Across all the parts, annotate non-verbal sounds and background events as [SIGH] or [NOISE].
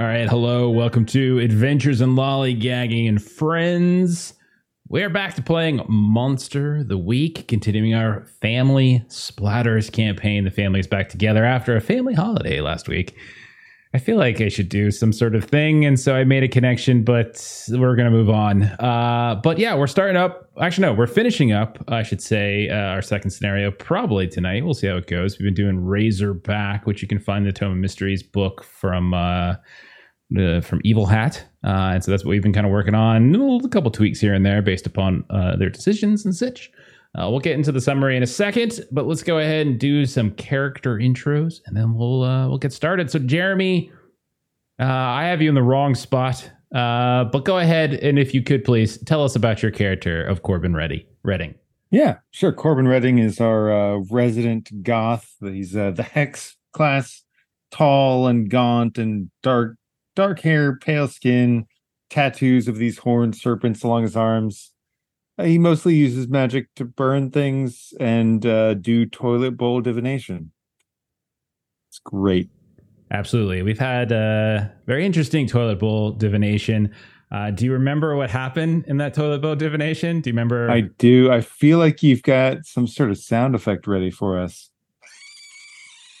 All right, hello, welcome to Adventures in Lollygagging and Friends. We're back to playing Monster the Week, continuing our family splatters campaign. The family is back together after a family holiday last week. I feel like I should do some sort of thing, and so I made a connection, but we're gonna move on. Uh, but yeah, we're starting up. Actually, no, we're finishing up. I should say uh, our second scenario probably tonight. We'll see how it goes. We've been doing Razorback, which you can find in the Tome of Mysteries book from uh, uh, from Evil Hat, uh, and so that's what we've been kind of working on. A couple tweaks here and there based upon uh, their decisions and such. Uh, we'll get into the summary in a second, but let's go ahead and do some character intros, and then we'll uh, we'll get started. So, Jeremy, I have you in the wrong spot, uh, but go ahead and if you could please tell us about your character of Corbin Reddy Redding. Yeah, sure. Corbin Redding is our uh, resident goth. He's uh, the hex class, tall and gaunt and dark, dark hair, pale skin, tattoos of these horned serpents along his arms. Uh, he mostly uses magic to burn things and uh, do toilet bowl divination. It's great. Absolutely, we've had a very interesting toilet bowl divination. Uh, do you remember what happened in that toilet bowl divination? Do you remember? I do. I feel like you've got some sort of sound effect ready for us.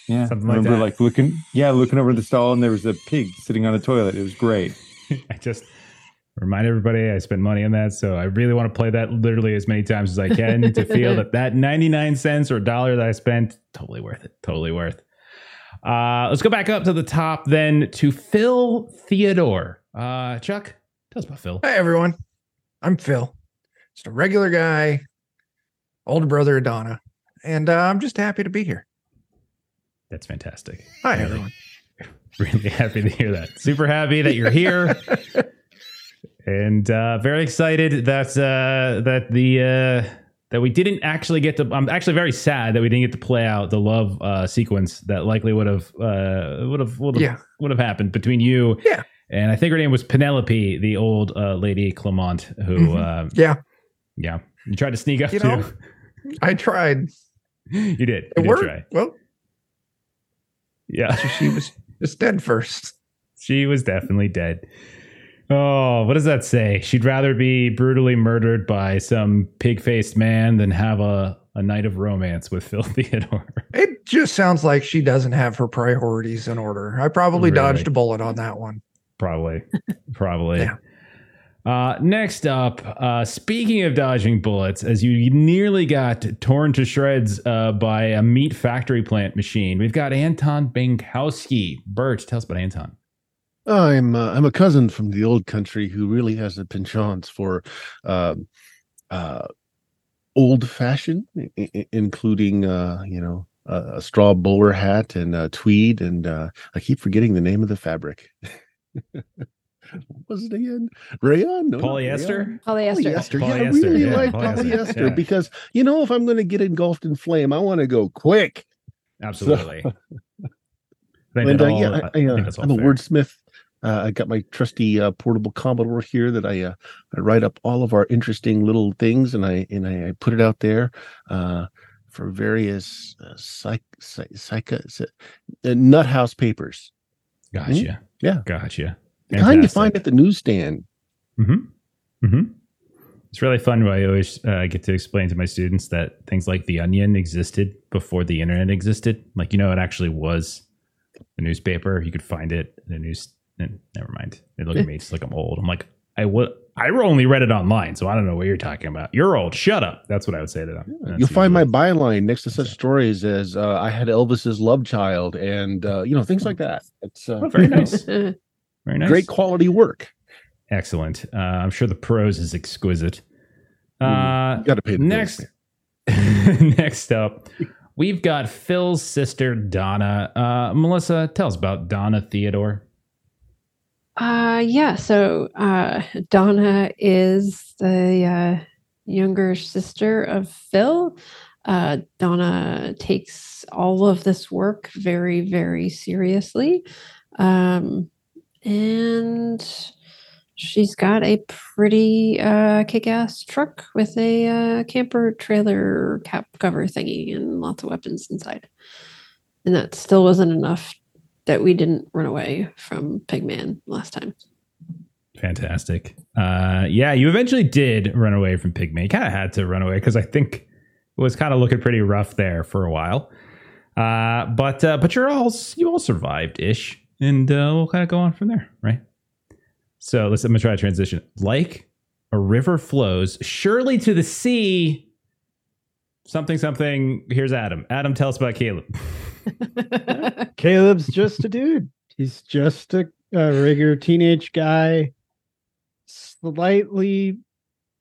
Yeah, Something like remember that. like looking, yeah, looking over the stall, and there was a pig sitting on the toilet. It was great. [LAUGHS] I just remind everybody I spent money on that, so I really want to play that literally as many times as I can to feel [LAUGHS] that that ninety nine cents or dollar that I spent totally worth it. Totally worth. Uh, let's go back up to the top then to Phil Theodore. Uh, Chuck, tell us about Phil. Hi, everyone. I'm Phil. Just a regular guy, older brother of Donna, and uh, I'm just happy to be here. That's fantastic. Hi, Really? everyone. [LAUGHS] Really happy to hear that. Super happy that you're here. [LAUGHS] and uh, very excited that uh, that the uh, that we didn't actually get to. I'm actually very sad that we didn't get to play out the love uh, sequence that likely would have uh, would have would have Yeah. would have happened between you. Yeah. And I think her name was Penelope, the old uh, lady Clement, who Mhm. uh, Yeah, yeah, you tried to sneak up You to. know, I tried. [LAUGHS] you did. You It did worked. try. Well, Yeah. so she was [LAUGHS] just dead first. She was definitely dead. Oh, what does that say? She'd rather be brutally murdered by some pig faced man than have a, a night of romance with [LAUGHS] Phil Theodore. It just sounds like she doesn't have her priorities in order. I probably Really? dodged a bullet on that one. Probably. Probably. [LAUGHS] Yeah. Uh, next up, uh, speaking of dodging bullets, as you nearly got torn to shreds uh, by a meat factory plant machine, we've got Anton Bankowski. Bert, tell us about Anton. I'm uh, I'm a cousin from the old country who really has a penchant for um, uh, old fashioned, I- I- including uh, you know a, a straw bowler hat and uh, tweed, and uh, I keep forgetting the name of the fabric. [LAUGHS] was it again? Rayon? No, Polyester? rayon. Polyester. Polyester. Yeah, I really yeah, like polyester, polyester yeah. because you know if I'm going to get engulfed in flame, I want to go quick. Absolutely. I think and uh, all- yeah, I I, I, think uh, that's all I'm a fair. wordsmith. Uh, I got my trusty uh, portable Commodore here that I uh, I write up all of our interesting little things and I and I, I put it out there uh, for various uh, psych, psych, psych, uh, nut house papers. Gotcha. Yeah. Gotcha. The kind you find at the newsstand. Mm-hmm. Mm-hmm. It's really fun I always uh, get to explain to my students that things like The Onion existed before the internet existed. Like, you know, it actually was a newspaper. You could find it in a news. And never mind. They look at me just like I'm old. I'm like, I would. I only read it online, so I don't know what you're talking about. You're old. Shut up. That's what I would say to them. That's You'll find my byline next to such stories as uh, I had Elvis's love child and uh, you know things like that. It's uh, Oh, very nice. Uh, [LAUGHS] Very nice. great quality work. Excellent. Uh, I'm sure the prose is exquisite. Uh, You got to pay the next [LAUGHS] next up we've got phil's sister donna uh melissa tell us about donna theodore Uh, yeah. So uh, Donna is the uh, younger sister of Phil. Uh, Donna takes all of this work very, very seriously. Um, and she's got a pretty uh, kick ass truck with a uh, camper trailer cap cover thingy and lots of weapons inside. And that still wasn't enough that we didn't run away from Pigman last time. Fantastic. Uh, yeah, you eventually did run away from Pigman. You kind of had to run away because I think it was kind of looking pretty rough there for a while. Uh, but uh, but you're all you all survived ish, and uh, we'll kind of go on from there, right? So let's. I'm gonna try to transition. Like a river flows surely to the sea. Something something. Here's Adam. Adam, tell us about Caleb. [LAUGHS] [LAUGHS] Caleb's just a dude. He's just a, a regular teenage guy, slightly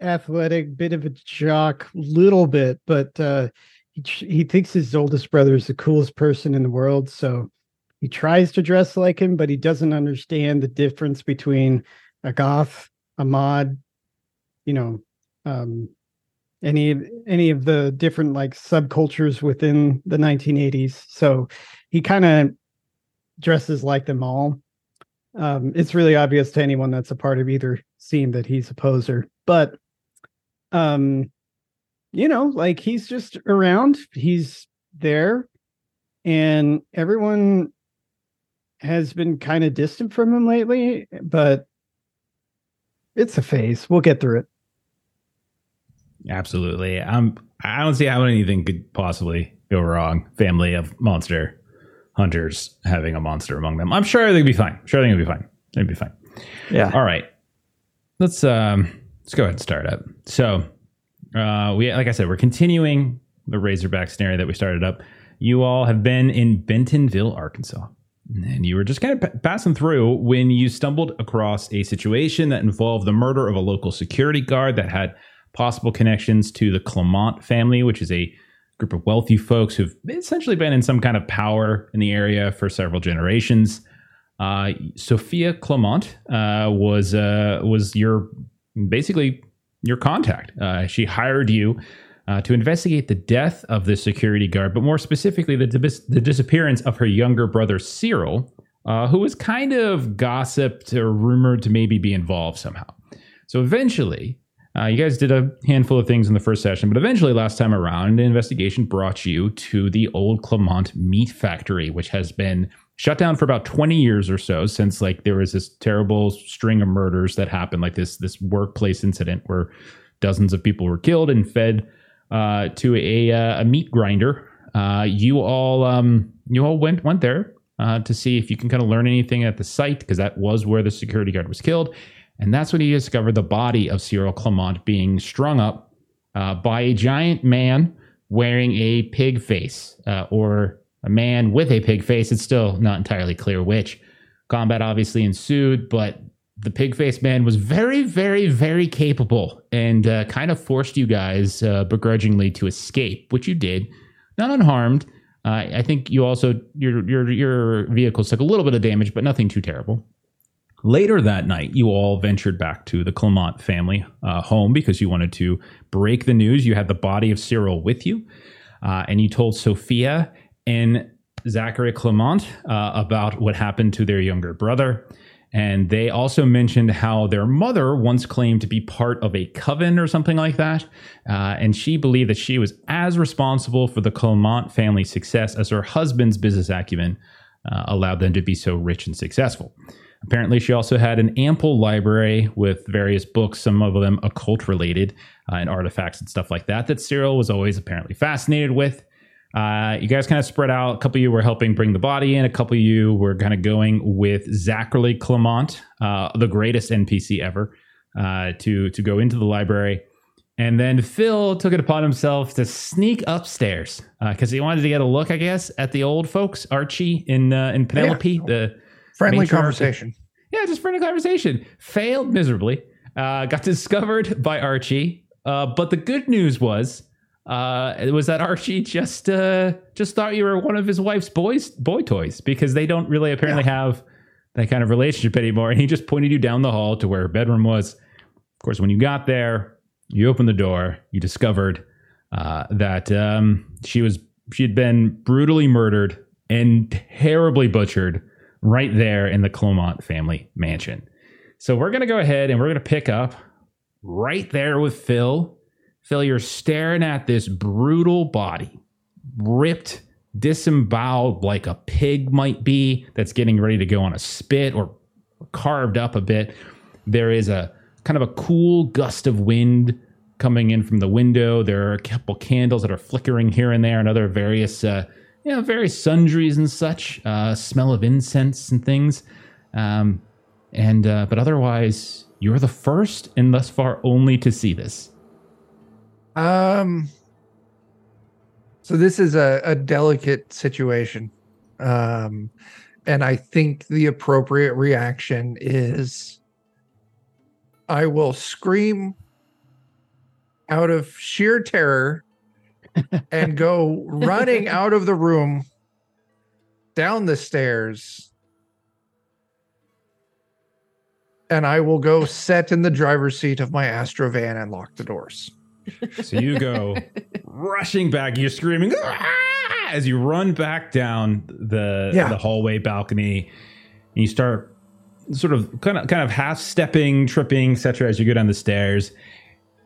athletic, bit of a jock, little bit, but uh, he he thinks his oldest brother is the coolest person in the world. So he tries to dress like him, but he doesn't understand the difference between a goth, a mod, you know, um, any any of the different like subcultures within the 1980s. So he kind of dresses like them all. Um, it's really obvious to anyone that's a part of either scene that he's a poser, but um, you know, like he's just around, he's there, and everyone has been kind of distant from him lately, but it's a phase. We'll get through it. Absolutely. Um, I don't see how anything could possibly go wrong. Family of monster hunters having a monster among them. I'm sure they'd be fine. Sure they'd be fine. They'd be fine. Yeah. All right. Let's um let's go ahead and start up. So uh we like I said, we're continuing the Razorback scenario that we started up. You all have been in Bentonville, Arkansas. And you were just kind of p- passing through when you stumbled across a situation that involved the murder of a local security guard that had possible connections to the Clement family, which is a group of wealthy folks who've essentially been in some kind of power in the area for several generations. Uh, Sophia Clement uh, was uh, was your basically your contact. Uh, she hired you uh, to investigate the death of the security guard, but more specifically, the, dis- the disappearance of her younger brother Cyril, uh, who was kind of gossiped or rumored to maybe be involved somehow. So eventually, uh, you guys did a handful of things in the first session, but eventually, last time around, the investigation brought you to the old Clement meat factory, which has been shut down for about 20 years or so since like there was this terrible string of murders that happened like this this workplace incident where dozens of people were killed and fed uh, to a, uh, a meat grinder. Uh, you all um, you all went went there uh, to see if you can kind of learn anything at the site because that was where the security guard was killed and that's when you discovered the body of Cyril Clement being strung up uh, by a giant man wearing a pig face uh, or a man with a pig face. It's still not entirely clear which. Combat obviously ensued, but the pig face man was very, very, very capable and uh, kind of forced you guys uh, begrudgingly to escape, which you did, not unharmed. Uh, I think you also your your your vehicles took a little bit of damage, but nothing too terrible. Later that night, you all ventured back to the Clement family uh, home because you wanted to break the news. You had the body of Cyril with you, uh, and you told Sophia and Zachary Clement uh, about what happened to their younger brother. And they also mentioned how their mother once claimed to be part of a coven or something like that. Uh, and she believed that she was as responsible for the Clement family's success as her husband's business acumen uh, allowed them to be so rich and successful. Apparently, she also had an ample library with various books, some of them occult related uh, and artifacts and stuff like that, that Cyril was always apparently fascinated with. Uh, you guys kind of spread out. A couple of you were helping bring the body in. A couple of you were kind of going with Zachary Clement, uh, the greatest NPC ever, uh, to to go into the library. And then Phil took it upon himself to sneak upstairs because he wanted to get a look, I guess, at the old folks, Archie in, uh, and Penelope. The Friendly sure- conversation. yeah, just friendly conversation. Failed miserably. Uh, got [LAUGHS] discovered by Archie. Uh, but the good news was, uh, it was that Archie just uh, just thought you were one of his wife's boys boy toys because they don't really apparently have that kind of relationship anymore. And he just pointed you down the hall to where her bedroom was. Of course, when you got there, you opened the door. You discovered uh, that um, she was she had been brutally murdered and terribly butchered right there in the Clement family mansion. So we're gonna go ahead and we're gonna pick up right there with Phil. Phil, you're staring at this brutal body, ripped disemboweled like a pig might be that's getting ready to go on a spit or carved up a bit. There is a kind of a cool gust of wind coming in from the window. There are a couple candles that are flickering here and there, and other various, uh, you know, various sundries and such. Uh, smell of incense and things. Um, and uh, but otherwise, you're the first and thus far only to see this. Um. So this is a, a delicate situation, um, and I think the appropriate reaction is I will scream out of sheer terror and go running [LAUGHS] out of the room, down the stairs, and I will go set in the driver's seat of my Astro van and lock the doors. So you go rushing back. You're screaming "Ah!" as you run back down the Yeah. the hallway balcony. And you start sort of kind of kind of half stepping, tripping, etc. As you go down the stairs.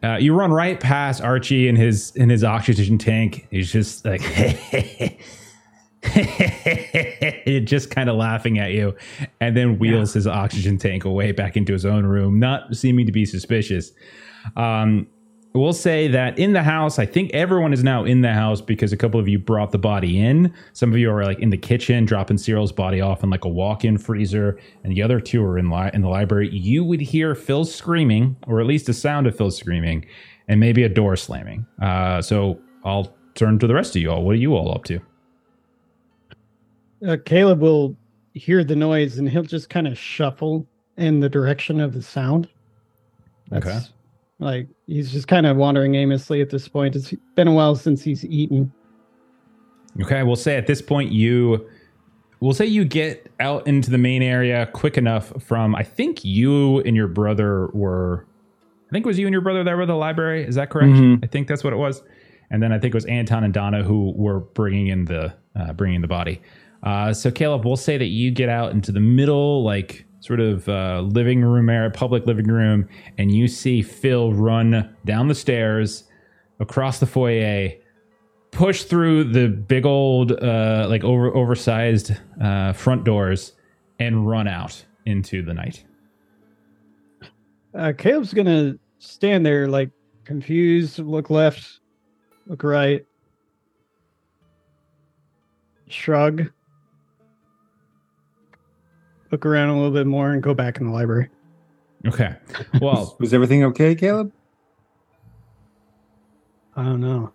Uh, you run right past Archie in his in his oxygen tank. He's just like [LAUGHS] just kind of laughing at you, and then wheels his oxygen tank away back into his own room, not seeming to be suspicious. Um, we'll say that in the house, I think everyone is now in the house because a couple of you brought the body in. Some of you are like in the kitchen, dropping Cyril's body off in like a walk-in freezer, and the other two are in li- in the library. You would hear Phil screaming, or at least a sound of Phil screaming, and maybe a door slamming. Uh, so I'll turn to the rest of you all. What are you all up to? Uh, Caleb will hear the noise and he'll just kind of shuffle in the direction of the sound. Okay. Like he's just kind of wandering aimlessly at this point. It's been a while since he's eaten. Okay, we'll say at this point you we'll say you get out into the main area quick enough from I think you and your brother were I think it was you and your brother that were the library, is that correct? Mhm. I think that's what it was. And then I think it was Anton and Donna who were bringing in the uh, bringing in the body. Uh, so Caleb, we'll say that you get out into the middle, like sort of uh, living room area, public living room, and you see Phil run down the stairs, across the foyer, push through the big old, uh, like over oversized uh, front doors, and run out into the night. Uh, Caleb's gonna stand there like confused, look left, look right, shrug, look around a little bit more, and go back in the library. Okay. Well, [LAUGHS] Was everything okay, Caleb? I don't know.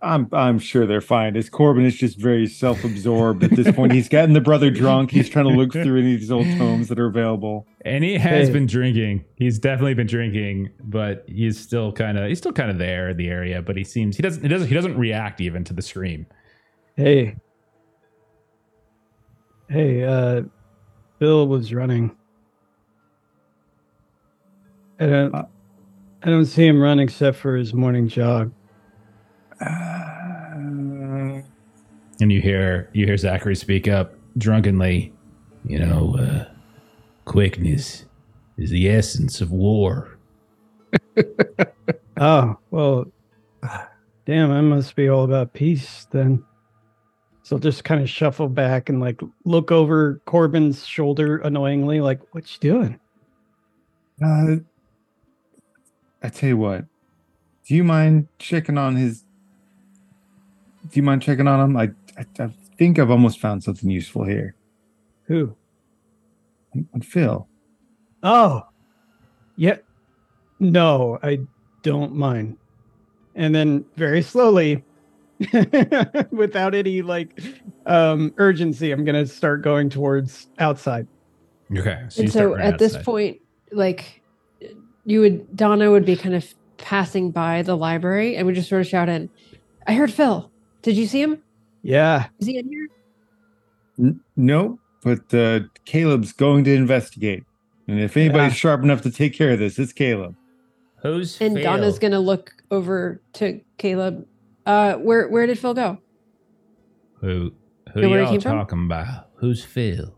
I'm I'm sure they're fine. As Corbin is just very self-absorbed at this point. He's gotten the brother drunk. He's trying to look through any of these old tomes that are available. and he has Hey. been drinking. He's definitely been drinking, but he's still kind of he's still kind of there in the area. But he seems he doesn't he doesn't he doesn't react even to the scream. Hey, hey, uh, Bill was running. I don't, I don't see him run except for his morning jog. Uh, And you hear you hear Zachary speak up drunkenly. You know, uh, quickness is the essence of war. [LAUGHS] Oh, well, damn, I must be all about peace then. So just kind of shuffle back and like look over Corbin's shoulder annoyingly, like, what you doing? uh, I tell you what. Do you mind checking on his? Do you mind checking on him? I I, I think I've almost found something useful here. Who? On Phil. Oh, yeah. No, I don't mind. And then very slowly, [LAUGHS] without any like um urgency, I'm gonna start going towards outside. Okay. So and so running at this point, like you would Donna would be kind of passing by the library and we just sort of shout in, I heard Phil. Did you see him? Yeah. Is he in here? N- no, but uh, Caleb's going to investigate. And if anybody's Yeah. sharp enough to take care of this, it's Caleb. who's And Phil? Donna's gonna look over to Caleb. Uh where where did Phil go? who who Know where he y'all came from? talking about? Who's Phil?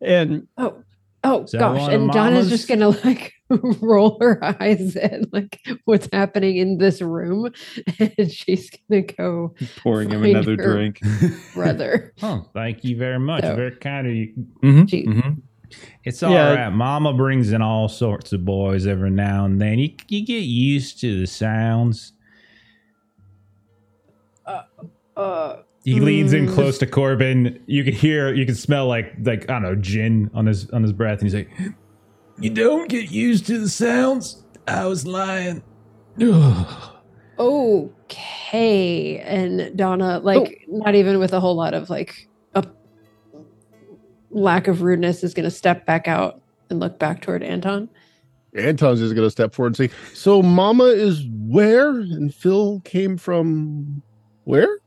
And Oh, Oh Is that gosh, one of and Donna's Mama's? just gonna like [LAUGHS] roll her eyes at like what's happening in this room, [LAUGHS] and she's gonna go Pouring him Find another her. drink. [LAUGHS] brother. Oh, thank you very much. So- very kind of you. Mhm, Gee. mhm. It's all Yeah. right. Mama brings in all sorts of boys every now and then. You you get used to the sounds. Uh, He leans in Mm. close to Corbin. You can hear, you can smell like like I don't know gin on his on his breath, and he's like, "You don't get used to the sounds." I was lying. [SIGHS] okay, and Donna, like, not even with a whole lot of like a lack of rudeness, is gonna step back out and look back toward Anton. Anton's just gonna step forward and say, "So, Mama is where?" And Phil came from where?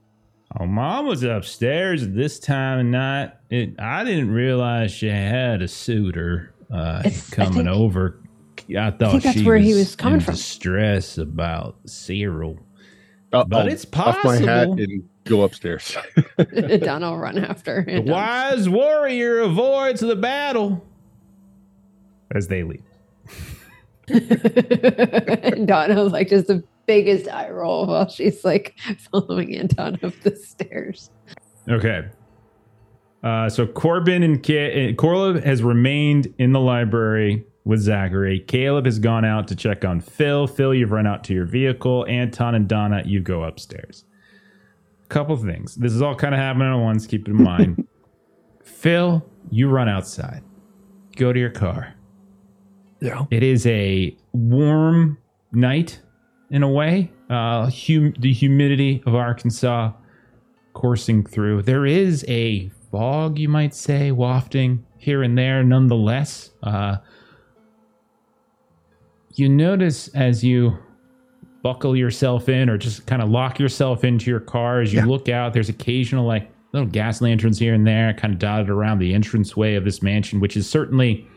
Oh, mom was upstairs at this time of night. It, I didn't realize she had a suitor uh, It's- I coming think- over. I thought think that's she where he was was coming in from. Stress about Cyril. Uh, But I'll it's off my hat possible. and go upstairs. [LAUGHS] [LAUGHS] Donna will run after The Anton. wise warrior avoids the battle. As they leave. [LAUGHS] and Donna like just the biggest eye roll while she's like [LAUGHS] following Anton up the stairs. Okay. Uh, so Corbin and Ca- uh, Corlib has remained in the library with Zachary. Caleb has gone out to check on Phil. Phil, you've run out to your vehicle. Anton and Donna, you go upstairs. Couple things. This is all kind of happening at once. Keep it in mind. [LAUGHS] Phil, you run outside. Go to your car. Yeah. It is a warm night in a way. Uh, hum- the humidity of Arkansas coursing through. There is a fog, you might say, wafting here and there, nonetheless. Uh, you notice as you buckle yourself in or just kind of lock yourself into your car as you Yeah. look out, there's occasional like little gas lanterns here and there, kind of dotted around the entranceway of this mansion, which is certainly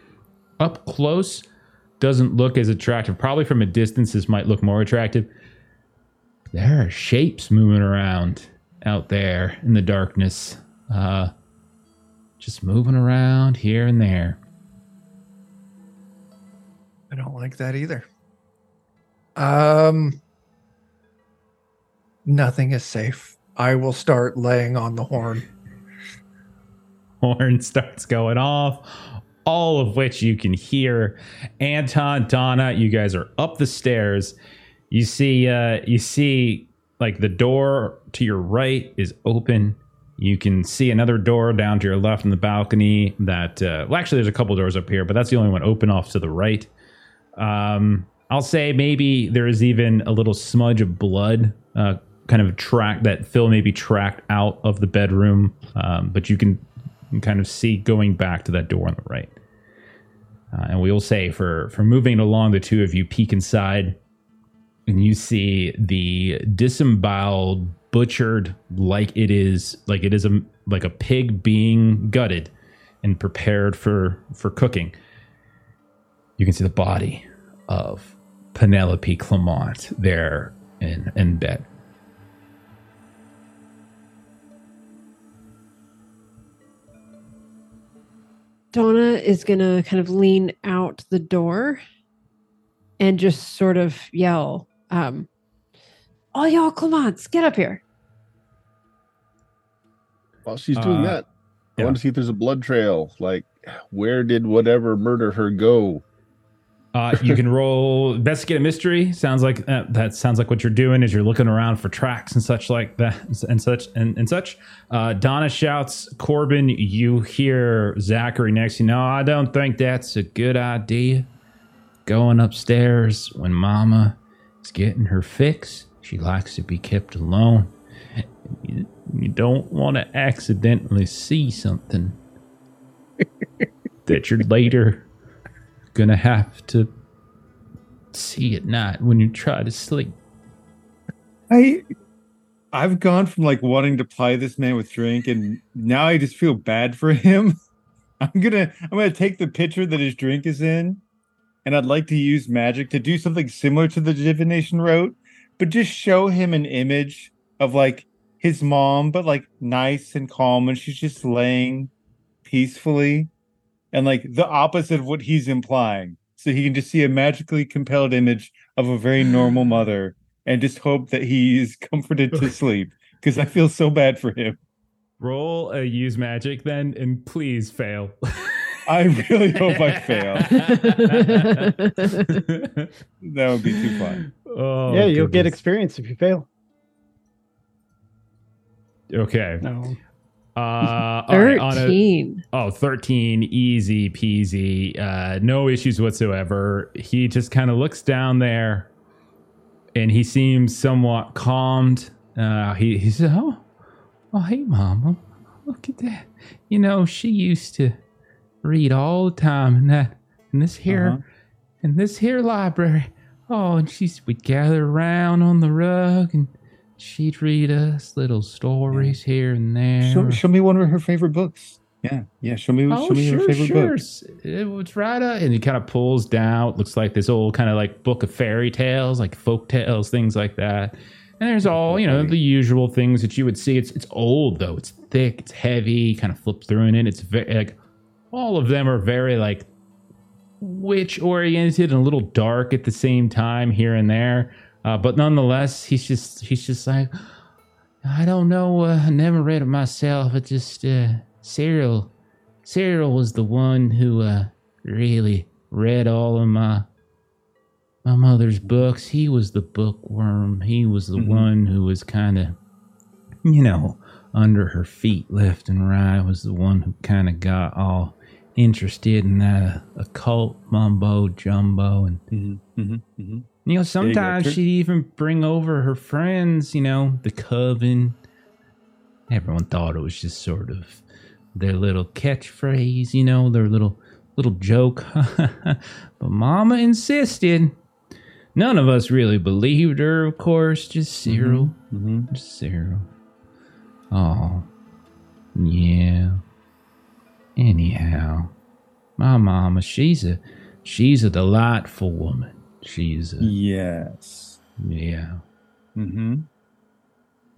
up close doesn't look as attractive. Probably from a distance, this might look more attractive. There are shapes moving around out there in the darkness. Uh, just moving around here and there. I don't like that either. Um, nothing is safe. I will start laying on the horn. [LAUGHS] Horn starts going off, all of which you can hear. Anton, Donna, you guys are up the stairs. You see, uh, you see, like the door to your right is open. You can see another door down to your left in the balcony. That uh, well, actually, there's a couple doors up here, but that's the only one open off to the right. Um, I'll say maybe there is even a little smudge of blood, uh, kind of track that Phil maybe tracked out of the bedroom, um, but you can, can kind of see going back to that door on the right. Uh, and we will say for for moving along, the two of you peek inside, and you see the disemboweled, butchered, like it is like it is a like a pig being gutted and prepared for for cooking. You can see the body of Penelope Clement there in in bed. Donna is gonna kind of lean out the door and just sort of yell, um, all y'all Clements, get up here. While she's doing Uh, that, I yeah. want to see if there's a blood trail. Like, where did whatever murder her go? Uh, you can roll investigate a mystery. Sounds like uh, that sounds like what you're doing is you're looking around for tracks and such like that and such and, and such. Uh, Donna shouts, Corbin, you hear Zachary next. You know, I don't think that's a good idea. Going upstairs when Mama is getting her fix. She likes to be kept alone. You, you don't want to accidentally see something [LAUGHS] that you're later gonna have to see at night when you try to sleep. I I've gone from like wanting to ply this man with drink and now I just feel bad for him. [LAUGHS] I'm gonna I'm gonna take the pitcher that his drink is in, and I'd like to use magic to do something similar to the divination wrote, but just show him an image of like his mom, but like nice and calm, and she's just laying peacefully and like the opposite of what he's implying. So he can just see a magically compelled image of a very normal [SIGHS] mother and just hope that he is [LAUGHS] comforted to sleep because I feel so bad for him. Roll a use magic then, and please fail. I really hope I fail. [LAUGHS] That would be too fun. Oh, yeah, you'll get experience if you fail. Okay. No. Uh, all right, on a- Oh, 13, easy peasy. Uh, no issues whatsoever. He just kind of looks down there and he seems somewhat calmed. Uh, he, he said, Oh, oh, hey, mama. Look at that. You know, she used to read all the time in that, in this here, Uh-huh. in this here library. Oh, and she's, we'd gather around on the rug and she'd read us little stories here and there. Show, show me one of her favorite books. Yeah, yeah. Show me, Oh, show me her sure, favorite sure. book. S- It was right up, and he kind of pulls down. Looks like this old kind of like book of fairy tales, like folk tales, things like that. And there's all you know the usual things that you would see. It's it's old though. It's thick. It's heavy. Kind of flip through in. It's very like all of them are very like witch oriented and a little dark at the same time here and there. Uh, but nonetheless, he's just he's just like I don't know. Uh, I never read it myself. It just uh, Cyril. Cyril was the one who uh, really read all of my my mother's books. He was the bookworm. He was the Mhm. one who was kind of, you know, under her feet left and right. Was the one who kind of got all interested in that uh, occult mumbo jumbo and Mm-hmm, mm-hmm, mm-hmm. You know, sometimes she'd even bring over her friends, you know, the coven. Everyone thought it was just sort of their little catchphrase, you know, their little little joke. [LAUGHS] but Mama insisted. None of us really believed her, of course, just Cyril. Mm-hmm. Just Cyril. Oh. Yeah. Anyhow. My mama, she's a she's a delightful woman. She's a Yes. yeah. Mm-hmm.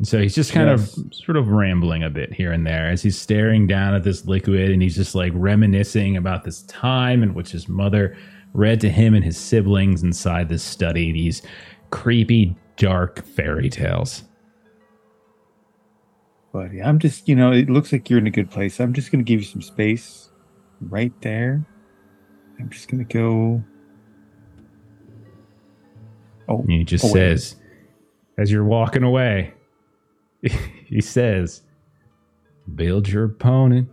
So he's just kind Yes. of sort of rambling a bit here and there as he's staring down at this liquid and he's just like reminiscing about this time in which his mother read to him and his siblings inside this study these creepy, dark fairy tales. Buddy, I'm just, you know, it looks like you're in a good place. I'm just going to give you some space right there. I'm just going to go. Oh, And he just Oh, says, as you're walking away, [LAUGHS] he says, build your opponent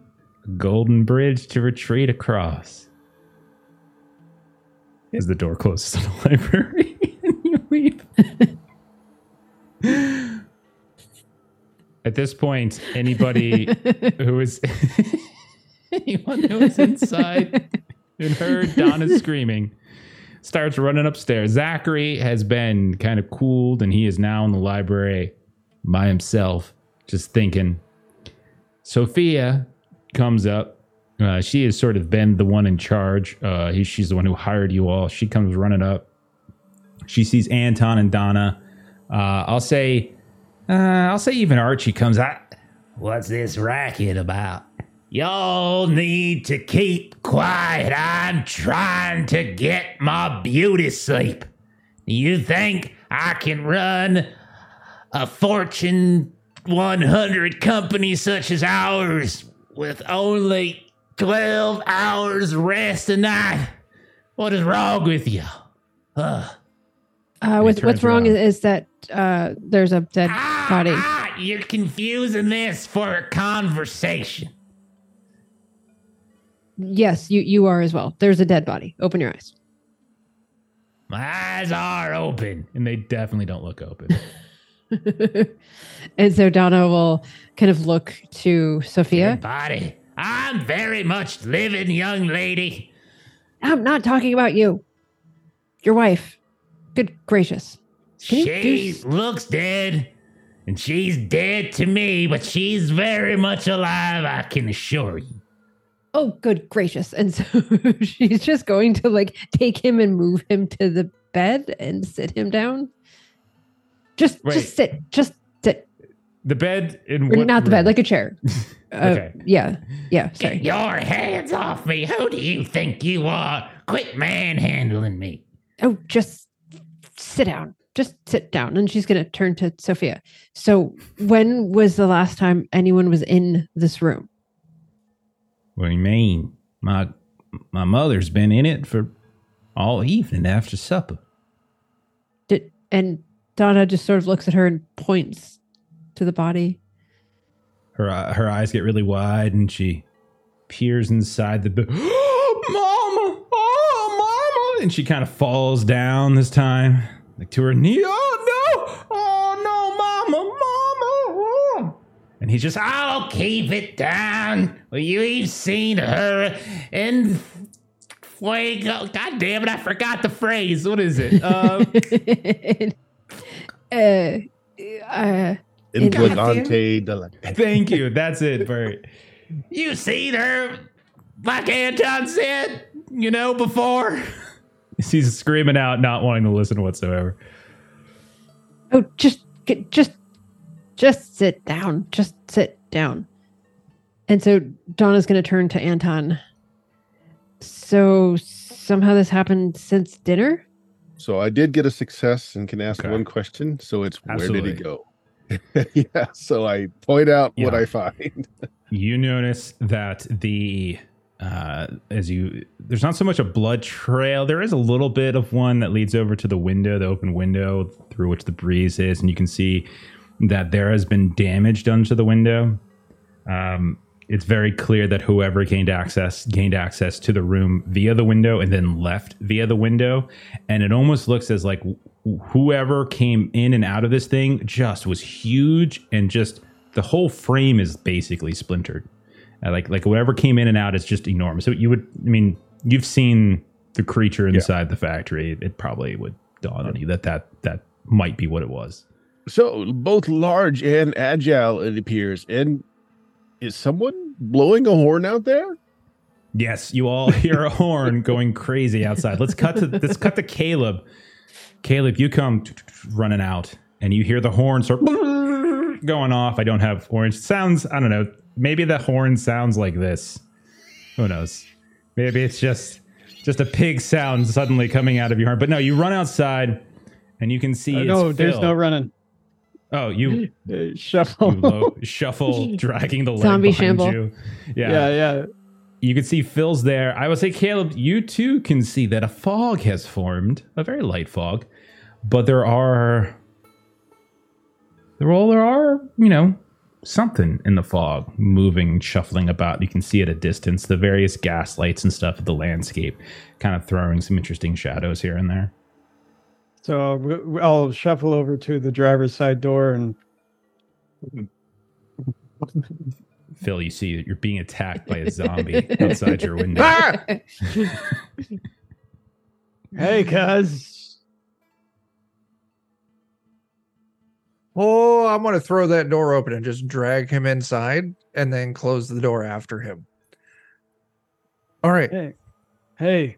a golden bridge to retreat across. As the door closes on the [LAUGHS] library and you leave. At this point, anybody [LAUGHS] who is anyone who is inside and heard Donna screaming starts running upstairs. Zachary has been kind of cooled and he is now in the library by himself, just thinking. Sophia comes up. Uh, she has sort of been the one in charge. Uh, he, she's the one who hired you all. She comes running up. She sees Anton and Donna. Uh, I'll say, uh, I'll say even Archie comes out. What's this racket about? Y'all need to keep quiet. I'm trying to get my beauty sleep. You think I can run a Fortune 100 company such as ours with only 12 hours rest a night? What is wrong with you? Ugh. Uh, what's, what's wrong is, is that uh, there's a dead Ah, body. ah, you're confusing this for a conversation. Yes, you you are as well. There's a dead body. Open your eyes. My eyes are open, and they definitely don't look open. [LAUGHS] and so Donna will kind of look to Sophia. Dead body. I'm very much living, young lady. I'm not talking about you. Your wife. Good gracious. Can you do She looks dead, and she's dead to me, but she's very much alive, I can assure you. Oh, good gracious. And so [LAUGHS] she's just going to like take him and move him to the bed and sit him down. Just Wait. just sit. Just sit. The bed in not the bed, like a chair. [LAUGHS] Uh, Okay. Yeah. Yeah. Sorry. Get your hands off me. Who do you think you are? Quit manhandling me. Oh, just sit down. Just sit down. And she's going to turn to Sophia. So, when was the last time anyone was in this room? What do you mean? My my mother's been in it for all evening after supper. Did and Donna just sort of looks at her and points to the body. Her uh, her eyes get really wide, and she peers inside the bed. [GASPS] mama, oh mama! And she kind of falls down this time, like to her knee. Oh no! Oh no, mama, mama! And he's just I'll keep it down. Well, you've seen her in fuego. God damn it, I forgot the phrase. What is it? Um, [LAUGHS] uh, uh, Inquigante de la thank you. That's it, [LAUGHS] Bert. You seen her, like Anton said, you know, before? He's screaming out, not wanting to listen whatsoever. oh, just, get- just, just sit down. Just sit down. And so Donna's going to turn to Anton. So somehow this happened since dinner. So I did get a success and can ask Okay. one question. So it's where did he go? [LAUGHS] yeah. So I point out what I find. [LAUGHS] you notice that the uh as you there's not so much a blood trail there is a little bit of one that leads over to the window the open window through which the breeze is and you can see that there has been damage done to the window. Um it's very clear that whoever gained access gained access to the room via the window and then left via the window. And it almost looks as like wh- whoever came in and out of this thing just was huge and just the whole frame is basically splintered. Uh, like like whatever came in and out is just enormous. So you would i mean you've seen the creature inside the factory. It probably would dawn on you that that that might be what it was So both large and agile, it appears. And is someone blowing a horn out there? Yes, you all [LAUGHS] hear a horn going crazy outside. Let's cut to let's cut to Caleb. Caleb, you come running out, and you hear the horn start [LAUGHS] going off. I don't have orange sounds. I don't know. Maybe the horn sounds like this. Who knows? Maybe it's just just a pig sound suddenly coming out of your horn. But no, you run outside, and you can see. Uh, it's no, there's no running. Oh, you [LAUGHS] Uh, shuffle. you low, shuffle, [LAUGHS] dragging the leg Zombie behind shamble. you. yeah, yeah. You can see Phil's there. I would say, Caleb, you too can see that a fog has formed, a very light fog, but there are, there all there are, you know, something in the fog, moving, shuffling about. You can see at a distance the various gas lights and stuff of the landscape, kind of throwing some interesting shadows here and there. So I'll shuffle over to the driver's side door and Phil, you see that you're being attacked by a zombie outside your window. Ah! [LAUGHS] hey, cuz. Oh, I'm going to throw that door open and just drag him inside and then close the door after him. All right. Hey, hey,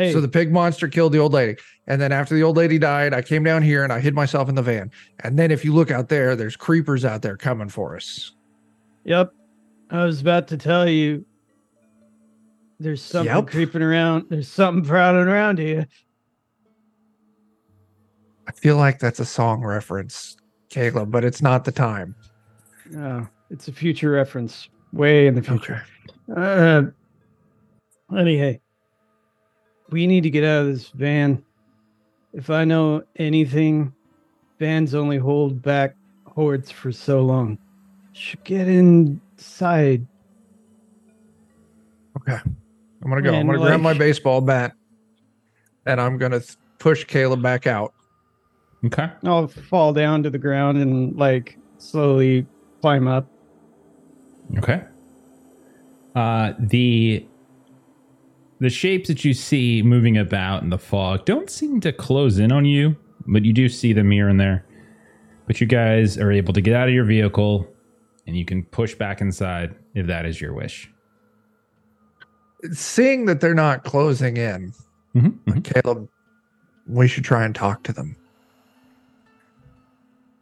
hey. So the pig monster killed the old lady. And then after the old lady died, I came down here and I hid myself in the van. And then if you look out there, there's creepers out there coming for us. Yep. I was about to tell you there's something Yep. creeping around. There's something prowling around here. I feel like that's a song reference, Caleb, but it's not the time. Oh, it's a future reference. Way in the future. Uh, anyway, we need to get out of this van. If I know anything, vans only hold back hordes for so long. Should get inside. Okay. I'm going to go. I'm And, going to grab my baseball bat and I'm going to th- push Caleb back out. Okay. I'll fall down to the ground and like slowly climb up. Okay. Uh, the the shapes that you see moving about in the fog don't seem to close in on you, but you do see them here and there. But you guys are able to get out of your vehicle, and you can push back inside if that is your wish. Seeing that they're not closing in, Mm-hmm. Caleb, we should try and talk to them.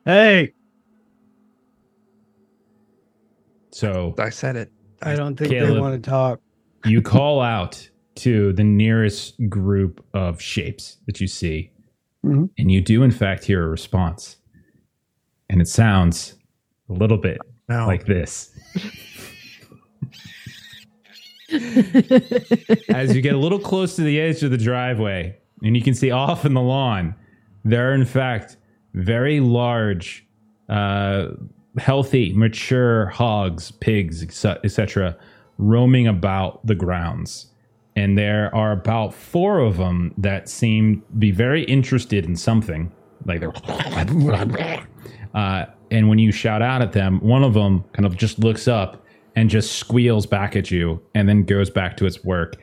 Hey, So I said it. I don't think they want to talk. you call out to the nearest group of shapes that you see, Mhm. and you do, in fact, hear a response. And it sounds a little bit No. like this. [LAUGHS] As you get a little close to the edge of the driveway, and you can see off in the lawn, there are, in fact, very large, uh, healthy, mature hogs, pigs, etc., roaming about the grounds. And there are about four of them that seem to be very interested in something. Like they're. [LAUGHS] Uh, and when you shout out at them, one of them kind of just looks up and just squeals back at you and then goes back to its work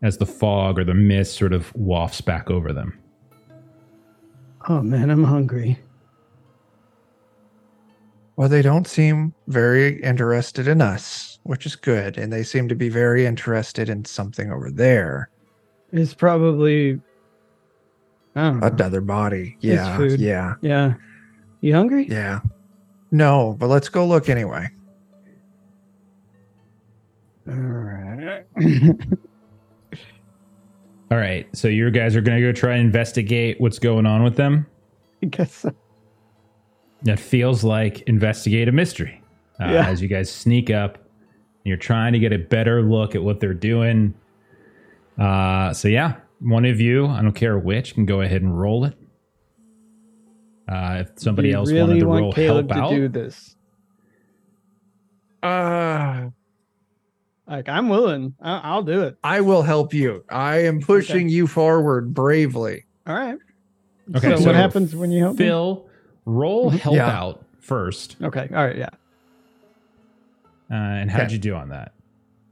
as the fog or the mist sort of wafts back over them. Oh man, I'm hungry. Well, they don't seem very interested in us, which is good. And they seem to be very interested in something over there. It's probably. I don't know. Another body. It's Yeah. food. Yeah. Yeah. You hungry? Yeah. No, but let's go look anyway. All right. [LAUGHS] All right, so you guys are going to go try and investigate what's going on with them. I guess so. That feels like investigate a mystery. Uh, Yeah. As you guys sneak up, you're trying to get a better look at what they're doing. Uh, so yeah, one of you, I don't care which, can go ahead and roll it. Uh, if somebody You else really wanted to want roll Caleb help to out, do this. Uh, Like I'm willing. I- I'll do it. I will help you. I am pushing you forward bravely. All right. Okay, so, so what happens when you help me? Phil, roll help Yeah. out first. Okay. All right. Yeah. Uh, and how'd Okay. you do on that?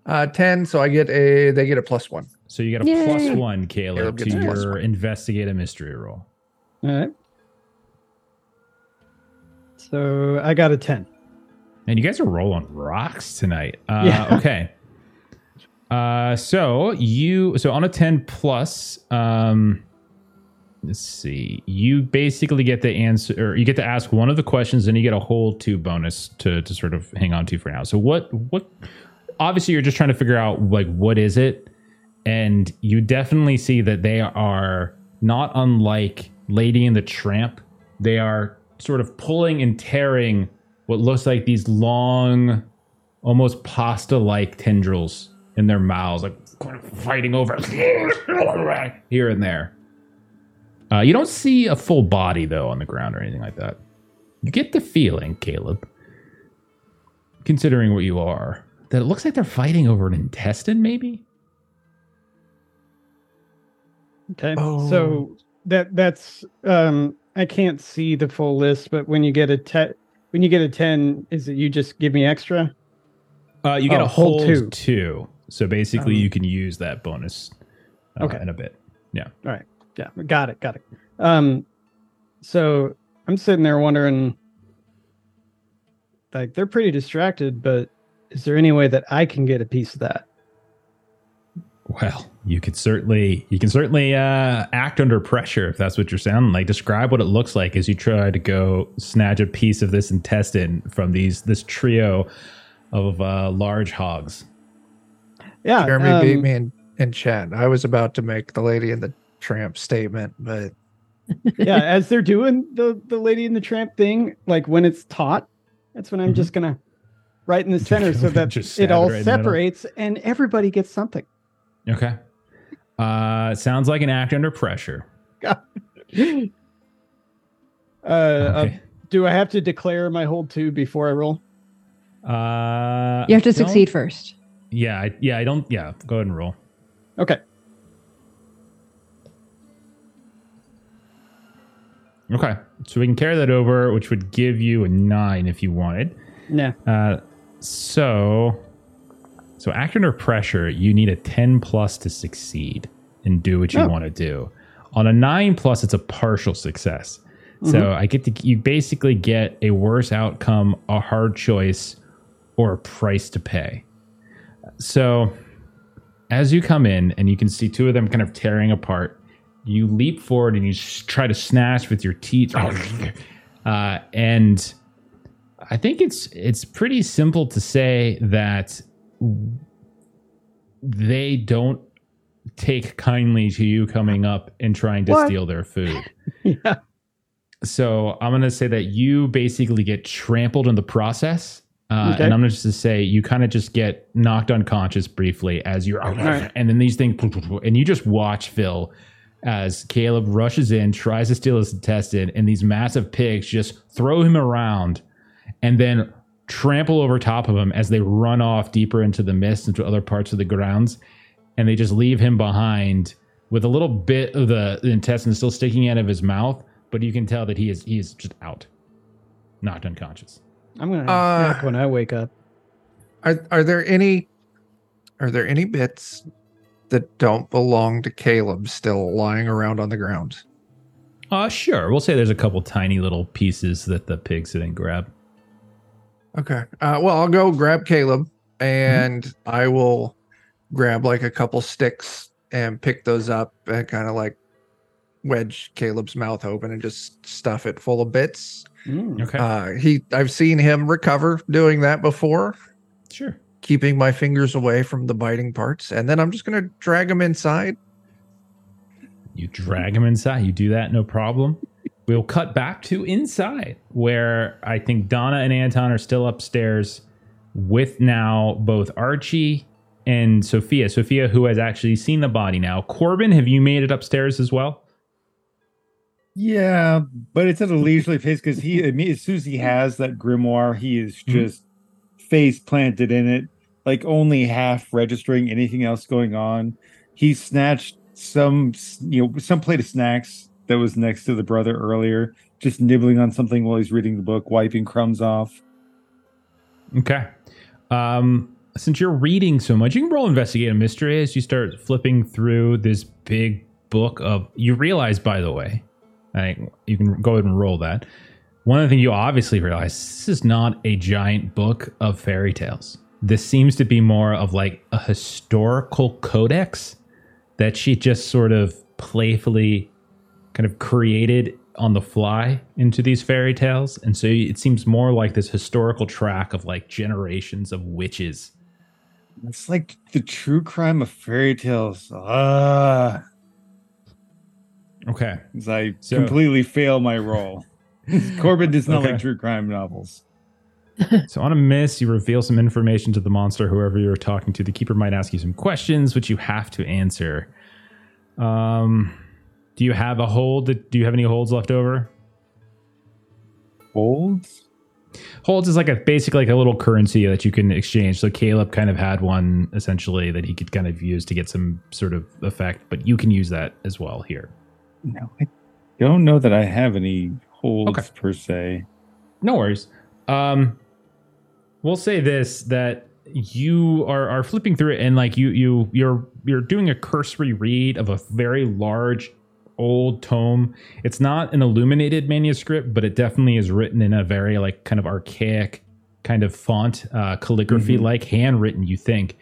Uh, 10, so I get a, they get a plus one. So you got a Yay. one, Caleb, Caleb to gets a plus your one. investigate a mystery roll. All right. So I got a ten. And you guys are rolling rocks tonight. Uh, Yeah. [LAUGHS] Okay. Uh, so you so on a ten plus, um, let's see. You basically get the answer, or you get to ask one of the questions, and you get a whole two bonus to to sort of hang on to for now. So what what? Obviously, you're just trying to figure out like what is it, and you definitely see that they are not unlike Lady and the Tramp. They are sort of pulling and tearing what looks like these long, almost pasta like tendrils in their mouths, like fighting over [LAUGHS] here and there. Uh, you don't see a full body, though, on the ground or anything like that. You get the feeling, Caleb, considering what you are, that it looks like they're fighting over an intestine, maybe? Okay. Oh. So that that's um I can't see the full list, but when you get a ten when you get a ten, is it you just give me extra? Uh, you get Oh, a whole two. two. So basically, Um, you can use that bonus uh, Okay. in a bit. Yeah. All right. Yeah, got it, got it. Um so I'm sitting there wondering like they're pretty distracted, but is there any way that I can get a piece of that? Well, you could certainly you can certainly uh, act under pressure if that's what you're sounding like. Describe what it looks like as you try to go snatch a piece of this intestine from these this trio of uh, large hogs. Yeah. Jeremy beat um, me in, in chat. I was about to make the lady in the tramp statement, but [LAUGHS] yeah, as they're doing the the lady in the tramp thing, like when it's taught, that's when I'm Mhm. just gonna right in the [LAUGHS] center so that Just it stab all it right in the middle. separates and everybody gets something. Okay. Uh, sounds like an act under pressure. [LAUGHS] uh, uh, Okay. do I have to declare my hold two before I roll? Uh, You have to succeed first. Yeah, I, yeah. I don't. Yeah, go ahead and roll. Okay. Okay, so we can carry that over, which would give you a nine if you wanted. Yeah. Uh, so, so act under pressure, you need a ten plus to succeed and do what you Oh. want to do. On a nine plus, it's a partial success. So I get to you basically get a worse outcome, a hard choice, or a price to pay. So as you come in and you can see two of them kind of tearing apart, you leap forward and you try to snatch with your teeth, [LAUGHS] uh, and I think it's it's pretty simple to say that they don't take kindly to you coming up and trying to What? steal their food. [LAUGHS] yeah. So I'm gonna say that you basically get trampled in the process, uh, Okay. and I'm gonna just to say you kind of just get knocked unconscious briefly as you're, right. and then these things, and you just watch Phil as Caleb rushes in, tries to steal his intestine, and these massive pigs just throw him around, and then trample over top of him as they run off deeper into the mist into other parts of the grounds, and they just leave him behind with a little bit of the, the intestine still sticking out of his mouth, but you can tell that he is he is just out, knocked unconscious. I'm gonna Uh, when I wake up. Are are there any are there any bits that don't belong to Caleb still lying around on the ground? Uh sure. We'll say there's a couple tiny little pieces that the pigs didn't grab. Okay. Uh, well, I'll go grab Caleb and I will grab like a couple sticks and pick those up and kind of like wedge Caleb's mouth open and just stuff it full of bits. Mm. Okay. Uh, he, I've seen him recover doing that before, sure. Keeping my fingers away from the biting parts, and then I'm just gonna drag them inside. You drag them inside. You do that, no problem. We'll cut back to inside, where I think Donna and Anton are still upstairs with now both Archie and Sophia. Sophia, who has actually seen the body now. Corbin, have you made it upstairs as well? Yeah, but it's at a leisurely pace because he, I mean, as soon as he has that grimoire, he is Mhm. just face planted in it, like only half registering anything else going on. He snatched some, you know, some plate of snacks that was next to the brother earlier, just nibbling on something while he's reading the book, wiping crumbs off. Okay. Um, since you're reading so much, you can roll investigate a mystery as you start flipping through this big book of. You realize, by the way, I think you can go ahead and roll that. One of the things you obviously realize this is not a giant book of fairy tales. This seems to be more of like a historical codex that she just sort of playfully kind of created on the fly into these fairy tales. And so it seems more like this historical track of like generations of witches. It's like the true crime of fairy tales. Ah, Okay. I So- completely fail my roll. [LAUGHS] Corbin does not Okay. like true crime novels. So on a miss, you reveal some information to the monster, whoever you're talking to. The keeper might ask you some questions, which you have to answer. Um, do you have a hold? Do you have any holds left over? Holds? Holds is like a basic like a little currency that you can exchange. So Caleb kind of had one essentially that he could kind of use to get some sort of effect, but you can use that as well here. No, I don't know that I have any holds Okay. per se. No worries. Um, we'll say this that you are are flipping through it and like you you you're you're doing a cursory read of a very large old tome. It's not an illuminated manuscript, but it definitely is written in a very like kind of archaic kind of font, uh, calligraphy like handwritten. You think,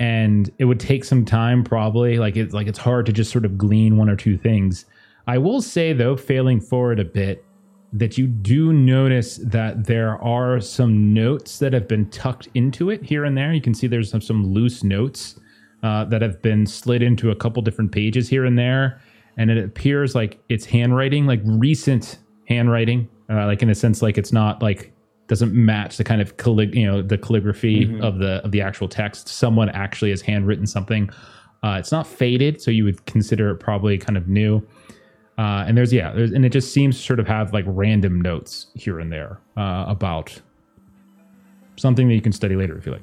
and it would take some time probably. Like it's like it's hard to just sort of glean one or two things. I will say though, failing forward a bit, that you do notice that there are some notes that have been tucked into it here and there. You can see there's some, some loose notes uh, that have been slid into a couple different pages here and there. And it appears like it's handwriting, like recent handwriting, uh, like in a sense, like it's not like doesn't match the kind of callig- you know the calligraphy Mhm. of the of the actual text. Someone actually has handwritten something. Uh, it's not faded, so you would consider it probably kind of new. Uh, and there's yeah, there's, and it just seems to sort of have like random notes here and there uh, about something that you can study later if you like.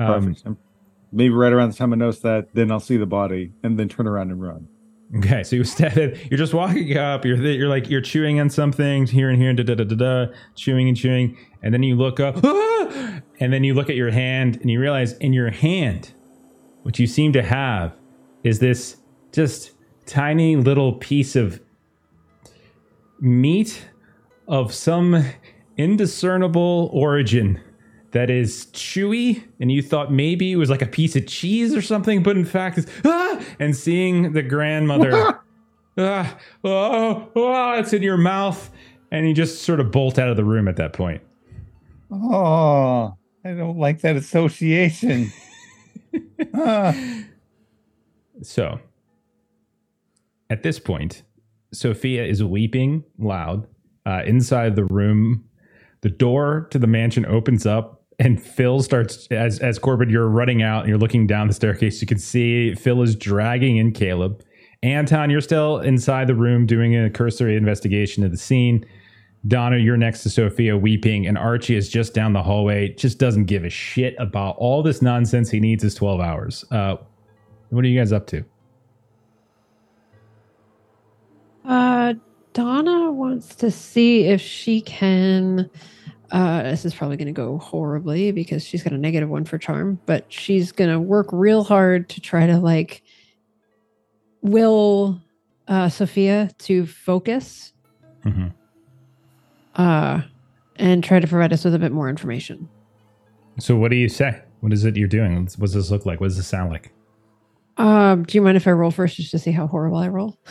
Um, Perfect. Maybe right around the time I notice that, then I'll see the body and then turn around and run. okay, so you [LAUGHS] you're just walking up, you're you're like you're chewing on something here and here, and da da da da da, chewing and chewing, and then you look up, "Ah!" [GASPS] and then you look at your hand and you realize in your hand, what you seem to have is this just tiny little piece of meat of some indiscernible origin that is chewy and you thought maybe it was like a piece of cheese or something but in fact it's ah! and seeing the grandmother [LAUGHS] ah, oh, oh, it's in your mouth and you just sort of bolt out of the room at that point Oh, I don't like that association. [LAUGHS] Ah. So, at this point, Sophia is weeping loud. Uh, inside the room, the door to the mansion opens up, and Phil starts as as Corbin. You're running out, and you're looking down the staircase. You can see Phil is dragging in Caleb. Anton, you're still inside the room doing a cursory investigation of the scene. Donna, you're next to Sophia weeping, and Archie is just down the hallway, just doesn't give a shit about all this nonsense. He needs his 12 hours. Uh, what are you guys up to? Uh, Donna wants to see if she can. Uh, this is probably going to go horribly because she's got a negative one for charm, but she's going to work real hard to try to like will uh, Sophia to focus Mhm. uh, and try to provide us with a bit more information. So, what do you say? What is it you're doing? What does this look like? What does this sound like? Um, do you mind if I roll first just to see how horrible I roll? [LAUGHS]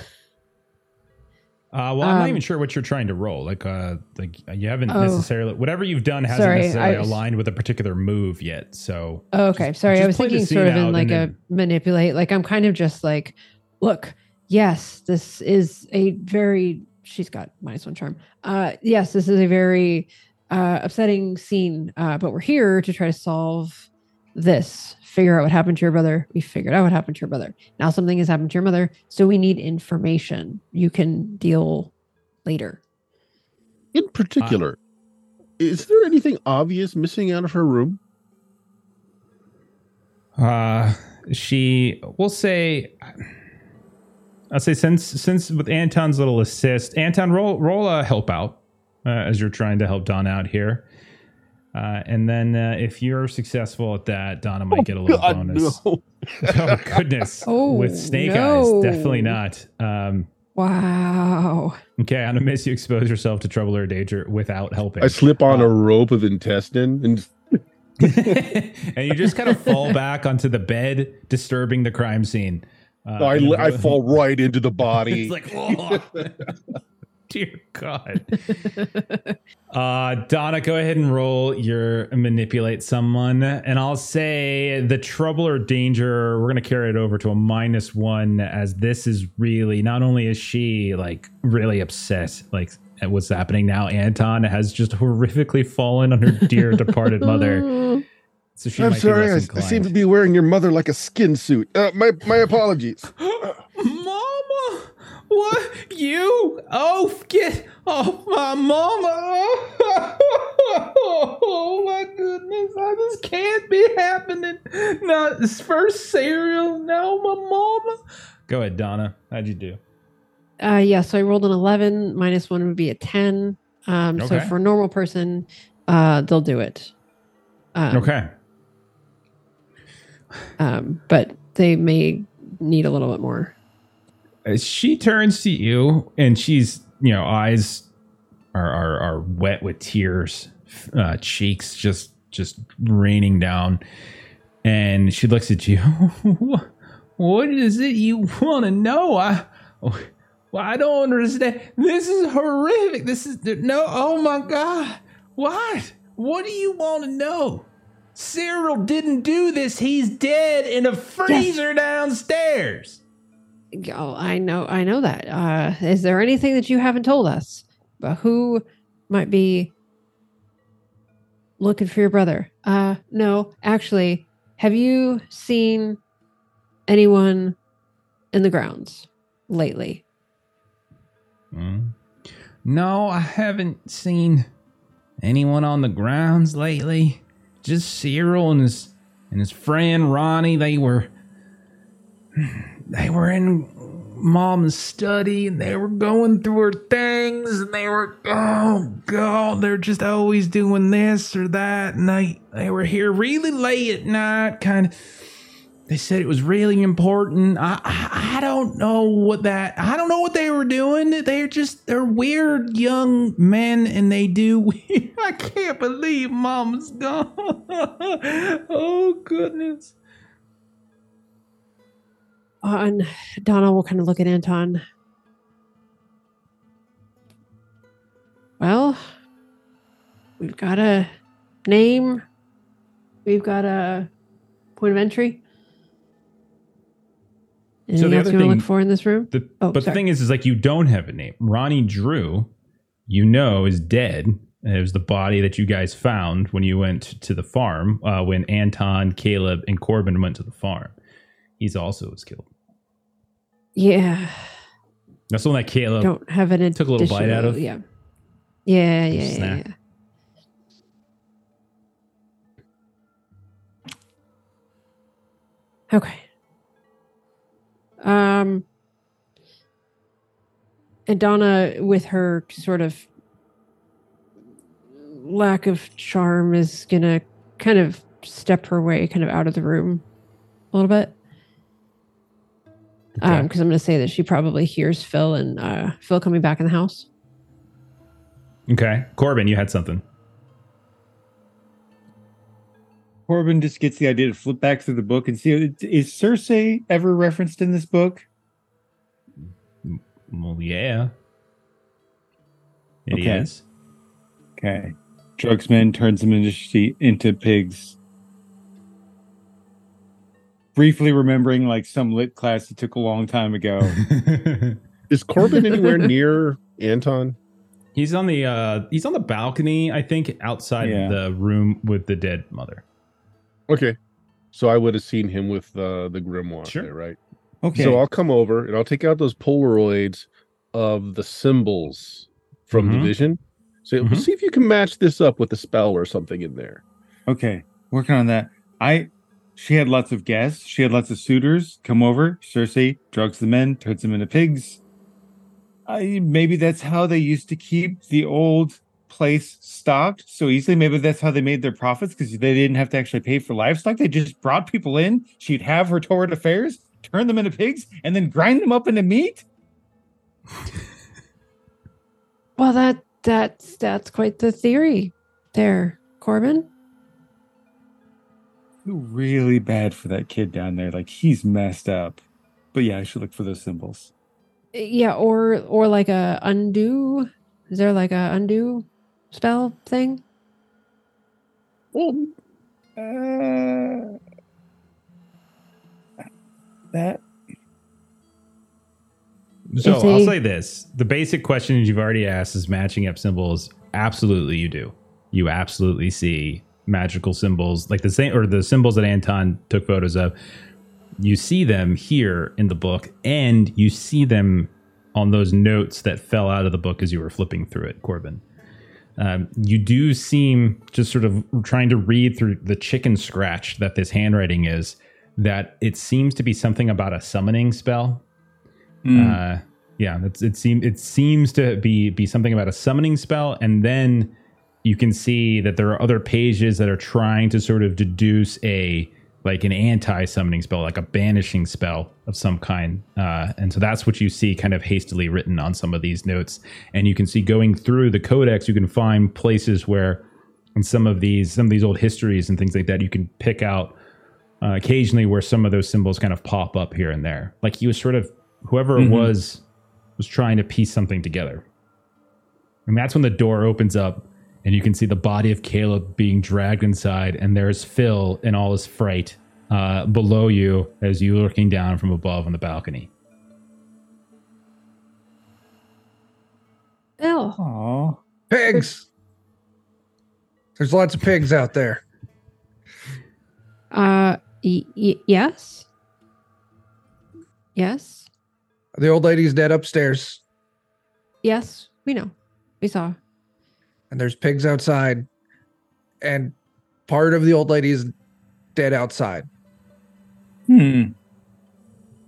Uh, well, I'm not Um, even sure what you're trying to roll. Like, uh, like you haven't Oh. necessarily whatever you've done hasn't Sorry, necessarily was- aligned with a particular move yet. So, Oh, okay. Just- Sorry, I was thinking sort of in like a manipulate. Like I'm kind of just like, look, yes, this is a very. She's got minus one charm. Uh, yes, this is a very uh, upsetting scene. Uh, but we're here to try to solve this. Figure out what happened to your brother. We figured out what happened to your brother. Now something has happened to your mother, so we need information. You can deal later. In particular, is there anything obvious missing out of her room? uh, she, we'll say, I'll say since since with Anton's little assist, Anton roll roll a help out uh, as you're trying to help Don out here. Uh, and then uh, if you're successful at that, Donna might get a little God, bonus. no. [LAUGHS] oh goodness! [LAUGHS] Oh, with snake no. eyes, definitely not. Um, Wow. okay, on a miss, you expose yourself to trouble or danger without helping, I slip on Uh, a rope of intestine and [LAUGHS] and you just kind of fall back onto the bed, disturbing the crime scene. Uh, I, in a I really- fall right into the body. It's like, oh, dear God. [LAUGHS] Uh, Donna, go ahead and roll your manipulate someone. And I'll say the trouble or danger, we're going to carry it over to a minus one, as this is really not only is she like really upset, like at what's happening now, Anton has just horrifically fallen on her dear departed mother. [LAUGHS] So she I'm sorry, be I, I seem to be wearing your mother like a skin suit. Uh, my my apologies. [GASPS] [LAUGHS] What you? Oh, get off my mama! [LAUGHS] Oh my goodness, I, this can't be happening. Not this first Cyril, now my mama. Go ahead, Donna. How'd you do? Uh, yeah, so I rolled an 11. Minus one would be a 10. Um, So for a normal person, uh, they'll do it. Um, Okay. Um, but they may need a little bit more. As she turns to you, and she's you know eyes are are, are wet with tears, uh, cheeks just just raining down, and she looks at you. [LAUGHS] what is it you want to know? I well, I don't understand. This is horrific. This is no. Oh my god! What? What do you want to know? Cyril didn't do this. He's dead in a freezer downstairs. Oh, I know, I know that. Uh, is there anything that you haven't told us But who might be looking for your brother? Uh, no, actually, have you seen anyone in the grounds lately? Mm. No, I haven't seen anyone on the grounds lately. Just Cyril and his and his friend Ronnie. They were they were in mom's study and they were going through her things and they were oh god they're just always doing this or that and they they were here really late at night kind of they said it was really important. I, I I don't know what that I don't know what they were doing. They're just they're weird young men and they do [LAUGHS] I can't believe mom's gone. [LAUGHS] oh goodness. And Donna will kind of look at Anton. Well, we've got a name. We've got a point of entry. Anything the else other to thing- look for in this room? The, Oh, but the thing is, is like you don't have a name. Ronnie Drew, you know, is dead. It was the body that you guys found when you went to the farm. Uh, when Anton, Caleb, and Corbin went to the farm, he's also was killed. Yeah, That's the one that Caleb. don't have an took a little bite out of? Yeah, yeah, yeah, yeah, yeah. Okay. Um, and Donna, with her sort of lack of charm, is gonna kind of step her way, kind of out of the room a little bit. Okay. Um, because I'm gonna say that she probably hears Phil and uh, Phil coming back in the house. Okay, Corbin, you had something. Corbin just gets the idea to flip back through the book and see is Circe ever referenced in this book? Well, yeah, it Okay. is. Okay. Drugsman turns them into into pigs. Briefly remembering like some lit class he took a long time ago. [LAUGHS] Is Corbin anywhere near Anton? he's on the uh he's on the balcony, I think, outside Yeah. the room with the dead mother. Okay. So I would have seen him with uh, the grimoire Sure. there, right? Okay. So I'll come over and I'll take out those Polaroids of the symbols from Mhm. the vision. So Mhm. see if you can match this up with a spell or something in there. Okay, working on that. I she had lots of guests. She had lots of suitors come over. Circe drugs the men, turns them into pigs. I maybe that's how they used to keep the old place stocked so easily. Maybe that's how they made their profits because they didn't have to actually pay for livestock. They just brought people in. She'd have her torrid affairs, turn them into pigs, and then grind them up into meat. [LAUGHS] Well, that that's that's quite the theory, there, Corbin. Feel really bad for that kid down there. Like he's messed up. But yeah, I should look for those symbols. Yeah, or or like a undo. Is there like a undo spell thing? Well, uh, that So If I'll say this: the basic questions you've already asked is matching up symbols. Absolutely, you do. You absolutely see magical symbols like the same or the symbols that Anton took photos of. You see them here in the book, and you see them on those notes that fell out of the book as you were flipping through it, Corbin. Um, you do seem just sort of trying to read through the chicken scratch that this handwriting is. That it seems to be something about a summoning spell uh, yeah, it's, it seems it seems to be be something about a summoning spell, and then you can see that there are other pages that are trying to sort of deduce a like an anti-summoning spell, like a banishing spell of some kind. Uh, and so that's what you see kind of hastily written on some of these notes. And you can see going through the codex, you can find places where in some of these some of these old histories and things like that, you can pick out uh, occasionally where some of those symbols kind of pop up here and there. Like he was sort of whoever it Mhm. was was trying to piece something together. And that's when the door opens up and you can see the body of Caleb being dragged inside, and there's Phil in all his fright uh, below you as you looking down from above on the balcony. Phil. Aw. Pigs. There's lots of pigs out there. Uh, y- y- yes. Yes. The old lady's dead upstairs, Yes. We know. We saw. And there's pigs outside, and part of the old lady is dead outside. Hmm.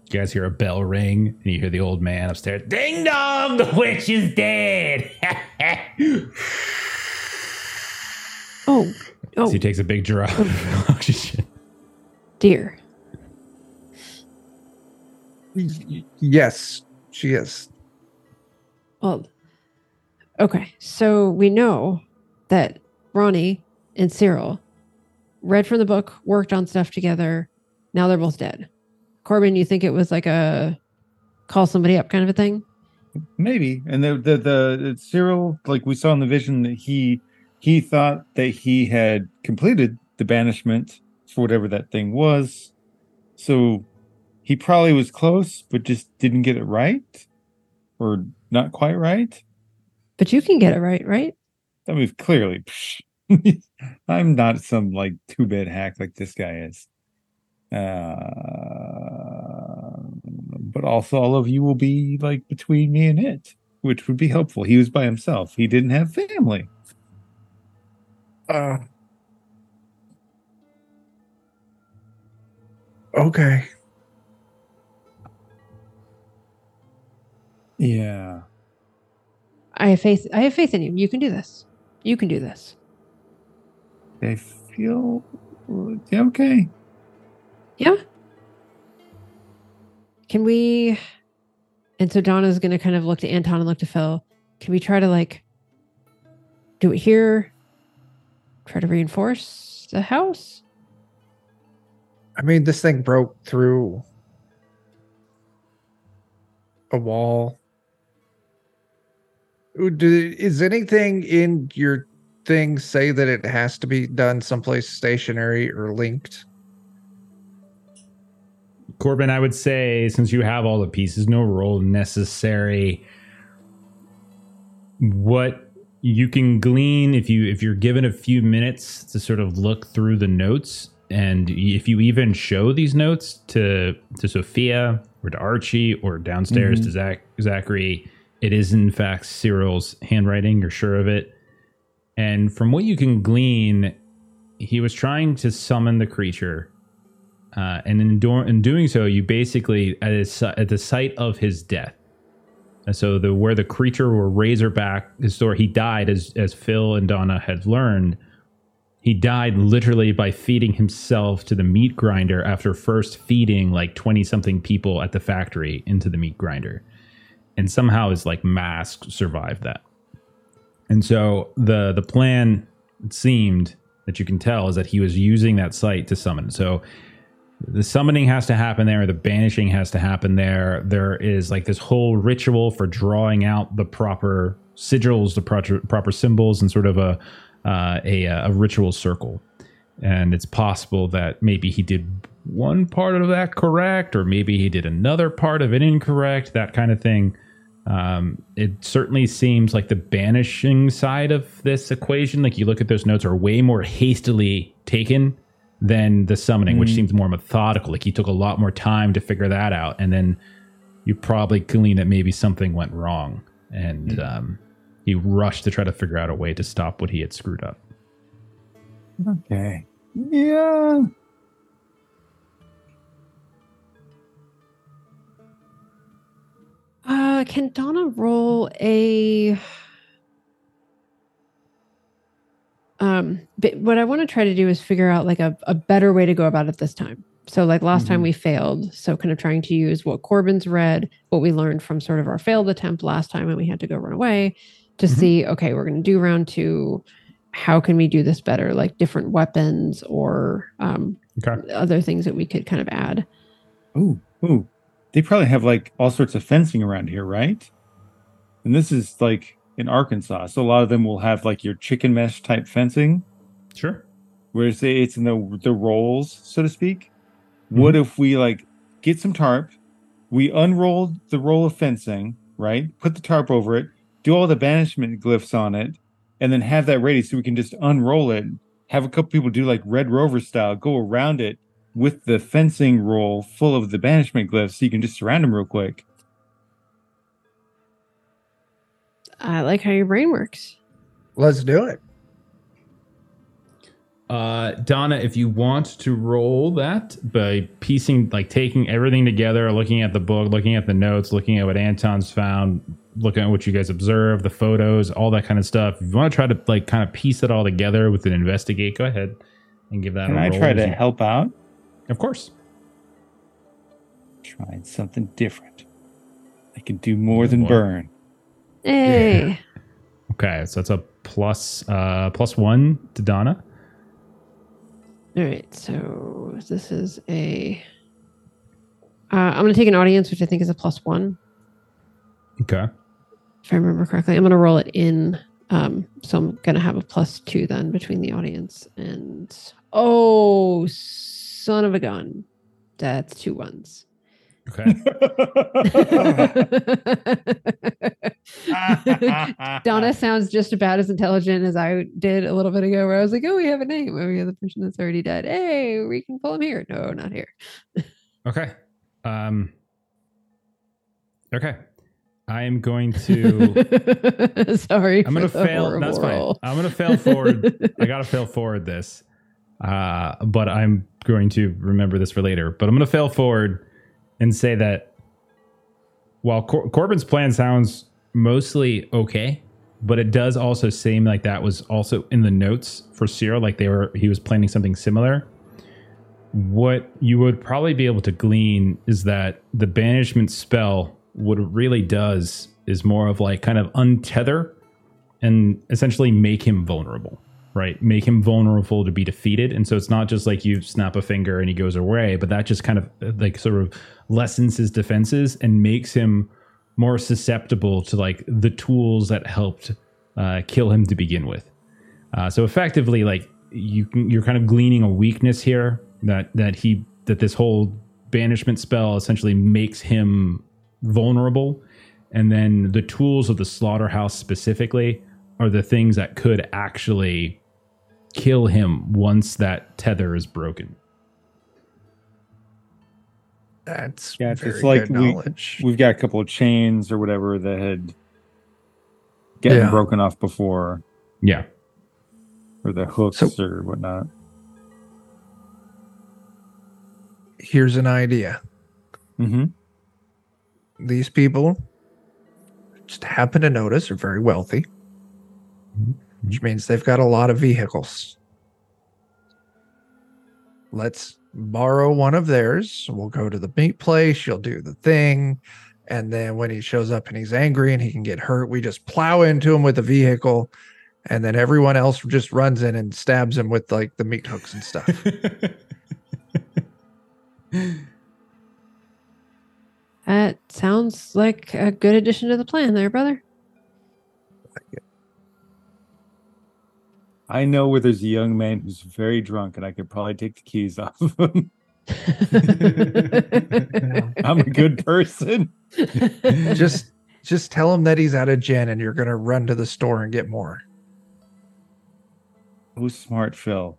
You guys hear a bell ring, and you hear the old man upstairs. Ding dong, the witch is dead. [LAUGHS] Oh. Oh So he takes a big drop of [LAUGHS] [LAUGHS] oxygen. dear. Yes, she is. Well. Okay. So we know that Ronnie and Cyril read from the book, worked on stuff together. Now they're both dead. Corbin, you think it was like a call somebody up kind of a thing? Maybe. And the the the Cyril, like we saw in the vision, that he he thought that he had completed the banishment for whatever that thing was. So he probably was close, but just didn't get it right or not quite right. But you can get it right, right? I mean, clearly, [LAUGHS] I'm not some like two bit hack like this guy is. Uh, but also, all of you will be like between me and it, which would be helpful. He was by himself. He didn't have family. Uh, okay. Yeah. I have faith. I have faith in you. You can do this. You can do this. I feel yeah, okay. Yeah. Can we? And so Donna's going to kind of look to Anton and look to Phil. Can we try to like do it here? Try to reinforce the house? I mean, this thing broke through a wall. Do, is anything in your thing say that it has to be done someplace stationary or linked? Corbin, I would say since you have all the pieces, no roll necessary. What you can glean if you if you're given a few minutes to sort of look through the notes, and if you even show these notes to to Sophia or to Archie or downstairs mm-hmm. to Zach Zachary, it is in fact Cyril's handwriting. You're sure of it, and from what you can glean, he was trying to summon the creature uh, and in, do- in doing so, you basically at, his, at the site of his death. And so the where the creature were Razorback, his he died as as Phil and Donna had learned. He died literally by feeding himself to the meat grinder after first feeding like twenty something people at the factory into the meat grinder, and somehow his like mask survived that. And so the the plan seemed that you can tell is that he was using that site to summon. So the summoning has to happen there the banishing has to happen there there is like this whole ritual for drawing out the proper sigils the proper, proper symbols and sort of a, uh, a a ritual circle and it's possible that maybe he did one part of that correct or maybe he did another part of it incorrect that kind of thing um, it certainly seems like the banishing side of this equation like you look at those notes are way more hastily taken than the summoning, which seems more methodical. Like he took a lot more time to figure that out, and then you probably glean that maybe something went wrong, and um, he rushed to try to figure out a way to stop what he had screwed up. Okay. Yeah. Uh, can Donna roll a? Um, but what I want to try to do is figure out like a, a better way to go about it this time. So, like last time Mhm. we failed, so kind of trying to use what Corbin's read, what we learned from sort of our failed attempt last time, and we had to go run away to Mhm. see. Okay, we're going to do round two. How can we do this better? Like different weapons or um, Okay. other things that we could kind of add. Ooh, ooh. They probably have like all sorts of fencing around here, right? And this is like in Arkansas. So a lot of them will have like your chicken mesh type fencing, Sure. where say it's in the the rolls, so to speak. Mm-hmm. What if we like get some tarp, we unroll the roll of fencing, right? Put the tarp over it, do all the banishment glyphs on it, and then have that ready so we can just unroll it. Have a couple people do like Red Rover style, go around it with the fencing roll full of the banishment glyphs, so you can just surround them real quick. I like how your brain works. Let's do it. Uh, Donna, if you want to roll that by piecing, like taking everything together, looking at the book, looking at the notes, looking at what Anton's found, looking at what you guys observed, the photos, all that kind of stuff. If you want to try to like kind of piece it all together with an investigate, go ahead and give that Can a I roll try to you- help out? Of course. Trying something different. I can do more Oh, than boy. burn. Hey. [LAUGHS] Okay, so that's a plus uh plus one to Donna. All right, so this is a. Uh, I'm going to take an audience, which I think is a plus one, Okay. if I remember correctly. I'm going to roll it in Um, so I'm gonna have a plus two then between the audience and oh, son of a gun, that's two ones. Okay. [LAUGHS] [LAUGHS] Donna sounds just about as intelligent as I did a little bit ago, where I was like, "Oh, we have a name. Oh, we have the person that's already dead. Hey, we can pull him here." No, not here. Okay. Um. Okay. I am going to. [LAUGHS] Sorry, I'm gonna fail. That's fine. roll. I'm gonna fail forward. I gotta fail forward this. Uh, but I'm going to remember this for later. But I'm gonna fail forward and say that while Cor- Corbin's plan sounds mostly okay, but it does also seem like that was also in the notes for Cyril, like they were he was planning something similar. What you would probably be able to glean is that the banishment spell, what it really does is more of like kind of untether and essentially make him vulnerable, right? Make him vulnerable to be defeated. And so it's not just like you snap a finger and he goes away, but that just kind of uh, like sort of lessens his defenses and makes him more susceptible to like the tools that helped uh, kill him to begin with. Uh, so effectively, like you can, you're kind of gleaning a weakness here that that he that this whole banishment spell essentially makes him vulnerable, and then the tools of the slaughterhouse specifically are the things that could actually kill him once that tether is broken. That's Yeah, it's very like good we- knowledge. We've got a couple of chains or whatever that had gotten Yeah. broken off before, Yeah. or the hooks So- or whatnot. Here's an idea. Mm-hmm. These people just happen to notice are very wealthy, which means they've got a lot of vehicles. Let's borrow one of theirs. We'll go to the meat place. You'll do the thing. And then when he shows up and he's angry and he can get hurt, we just plow into him with the vehicle. And then everyone else just runs in and stabs him with like the meat hooks and stuff. [LAUGHS] That sounds like a good addition to the plan, there, brother. I know where there's a young man who's very drunk, and I could probably take the keys [LAUGHS] off of him. [LAUGHS] I'm a good person. [LAUGHS] just just tell him that he's out of gin and you're gonna run to the store and get more. Who's smart, Phil?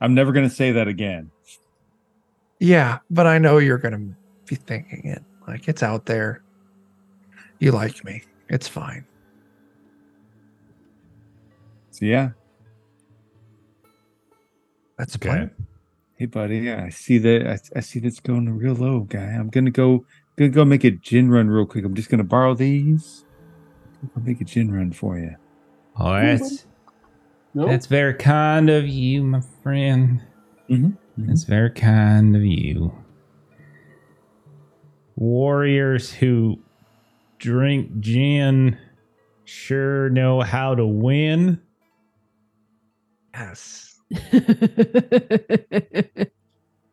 I'm never going to say that again. Yeah, but I know you're gonna be thinking it. Like it's out there. You like me. It's fine. So yeah, That's the Okay. plan. hey buddy, yeah, I see that. I, I see that's going real low, guy. I'm gonna go, gonna go make a gin run real quick. I'm just gonna borrow these. I'll make a gin run for you. Oh, that's No, that's very kind of you, my friend. Mhm. That's very kind of you. Warriors who drink gin sure know how to win. Yes. [LAUGHS]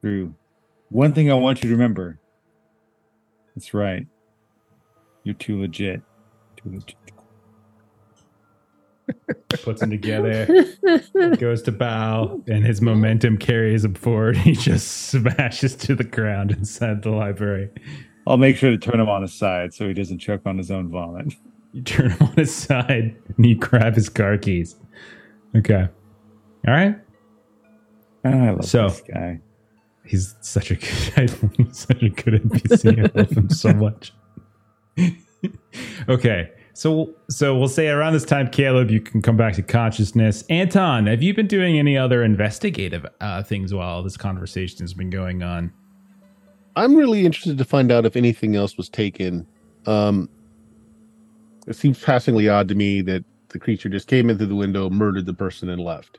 True. One thing I want you to remember. That's right. You're too legit. Too legit. [LAUGHS] Puts them together, goes to bow, and his momentum carries him forward. [LAUGHS] He just smashes to the ground inside the library. I'll make sure to turn him on his side so he doesn't choke on his own vomit. You turn him on his side and you grab his car keys. Okay. All right. I love So- this guy. He's such a good, [LAUGHS] he's such a good NPC. I love him so [LAUGHS] much. [LAUGHS] okay, so so we'll say around this time, Caleb, you can come back to consciousness. Anton, have you been doing any other investigative uh, things while this conversation has been going on? I'm really interested to find out if anything else was taken. Um, it seems passingly odd to me that the creature just came in through the window, murdered the person, and left.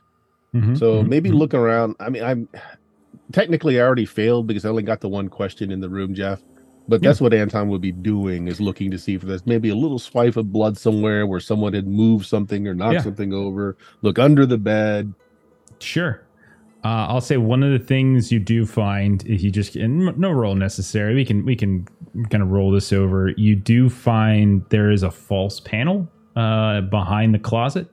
Mhm, So mhm, maybe mhm. look around. I mean, I'm technically I already failed because I only got the one question in the room, Jeff. But that's what Anton would be doing is looking to see if there's maybe a little swipe of blood somewhere where someone had moved something or knocked Yeah. something over. Look under the bed. Sure. Uh, I'll say one of the things you do find if you just and no roll necessary. We can we can kind of roll this over. You do find there is a false panel uh, behind the closet,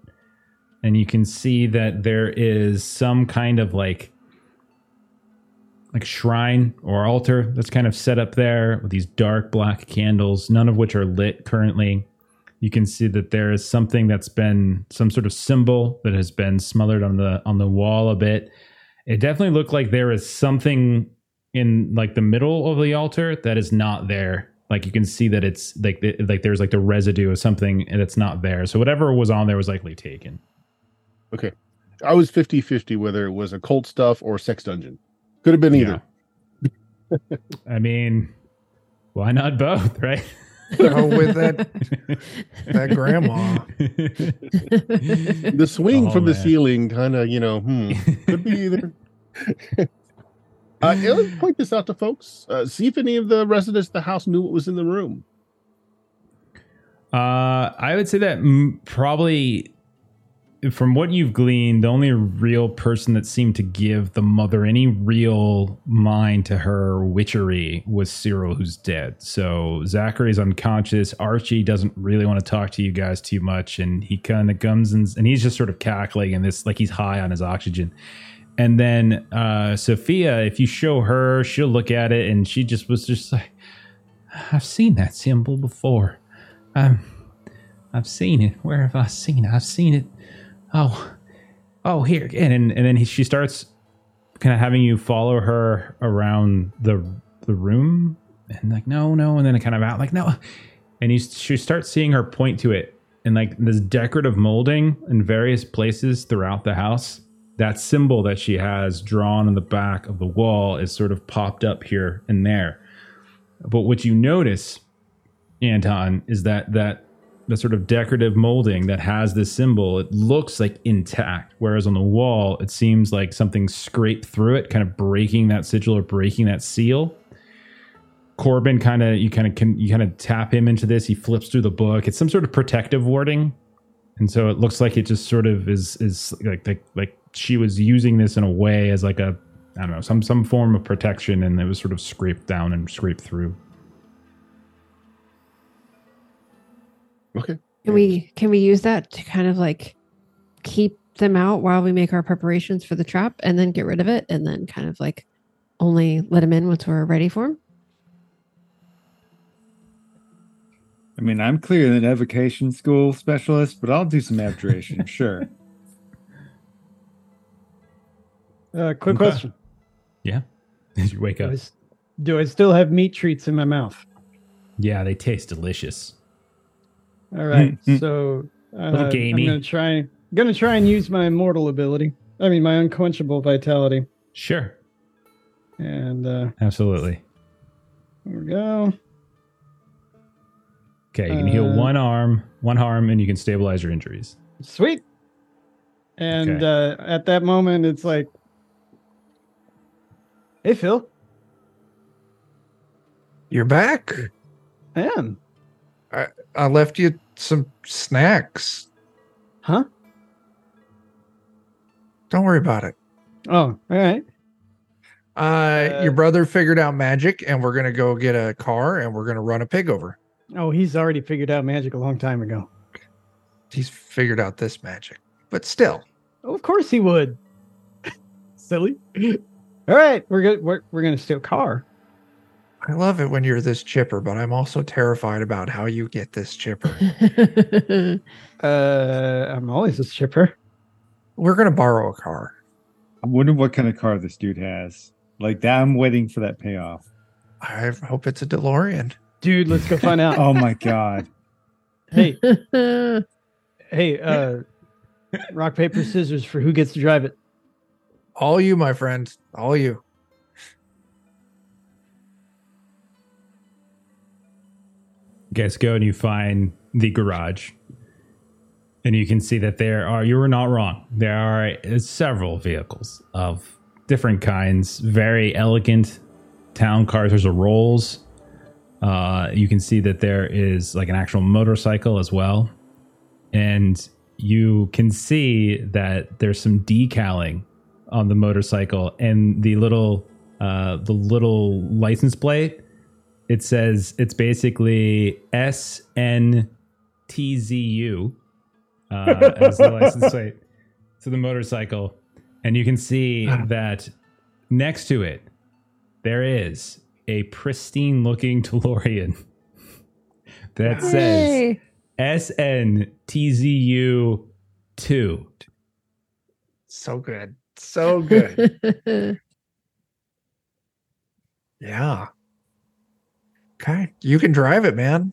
and you can see that there is some kind of like like shrine or altar that's kind of set up there with these dark black candles, none of which are lit currently. You can see that there is something that's been some sort of symbol that has been smothered on the on the wall a bit. It definitely looked like there is something in like the middle of the altar that is not there. Like you can see that it's like like there's like the residue of something and it's not there. So whatever was on there was likely taken. Okay. I was 50 50 whether it was occult stuff or sex dungeon. Could have been either. Yeah. I mean, why not both, right? Go with that [LAUGHS] that grandma. The swing Oh, from the ceiling kind of, you know, hmm, could be either. [LAUGHS] uh, yeah, let's point this out to folks. Uh, see if any of the residents of the house knew what was in the room. Uh, I would say that mm, probably, from what you've gleaned, the only real person that seemed to give the mother any real mind to her witchery was Cyril, who's dead. So Zachary's unconscious. Archie doesn't really want to talk to you guys too much, and he kind of comes and, and he's just sort of cackling and this like he's high on his oxygen. And then uh, Sophia, if you show her, she'll look at it and she just was just like, I've seen that symbol before. Um, I've seen it. Where have I seen it? I've seen it. Oh, oh, here again. And and then he, she starts kind of having you follow her around the the room, and like no, no, and then it kind of out like no, and you she starts seeing her point to it, and like this decorative molding in various places throughout the house. That symbol that she has drawn on the back of the wall is sort of popped up here and there. But what you notice Anton, is that that the sort of decorative molding that has this symbol, it looks like intact, whereas on the wall, it seems like something scraped through it, kind of breaking that sigil or breaking that seal. Corbin kind of you kind of can you kind of tap him into this. He flips through the book. It's some sort of protective warding, and so it looks like it just sort of is is like like like she was using this in a way as like a I don't know some some form of protection, and it was sort of scraped down and scraped through. Okay. Can we can we use that to kind of like keep them out while we make our preparations for the trap and then get rid of it and then kind of like only let them in once we're ready for them? I mean, I'm clearly an evocation school specialist, but I'll do some abjuration, [LAUGHS] sure. Uh, quick Okay. question: Yeah, [LAUGHS] as you wake do up. I, s- do I still have meat treats in my mouth? Yeah, they taste delicious. All right, Mm, mm. so uh, Little I'm gonna try. Gonna try and use my immortal ability. I mean, my unquenchable vitality. Sure, And uh, absolutely. there we go. Okay, you can heal Uh, one arm, one arm, and you can stabilize your injuries. Sweet. And Okay. uh, at that moment, it's like, "Hey, Phil, You're back. I am, I left you some snacks. huh? Don't worry about it. Oh, all right. Uh, Uh, your brother figured out magic, and we're gonna go get a car, and we're gonna run a pig over. Oh, he's already figured out magic a long time ago. He's figured out this magic, but still, Oh, of course he would. [LAUGHS] Silly. All right, we're good. We're, we're gonna steal a car. I love it when you're this chipper, but I'm also terrified about how you get this chipper. [LAUGHS] Uh, I'm always a chipper. we're gonna borrow a car. I wonder what kind of car this dude has. Like that, I'm waiting for that payoff. I hope it's a DeLorean. Dude, let's go find out. [LAUGHS] Oh my god. Hey, [LAUGHS] hey, uh, rock, paper, scissors for who gets to drive it. All you, my friend. All you. Guys go and you find the garage. And you can see that there are, you were not wrong. There are uh, several vehicles of different kinds, very elegant town cars. There's a Rolls. Uh, you can see that there is like an actual motorcycle as well. And you can see that there's some decaling on the motorcycle and the little uh, the little license plate it says it's basically S N T Z U uh, as the [LAUGHS] license plate to the motorcycle. And you can see [SIGHS] that next to it, there is a pristine looking [LAUGHS] DeLorean that says SNTZU 2. So good. So good. [LAUGHS] yeah. Okay. You can drive it, man.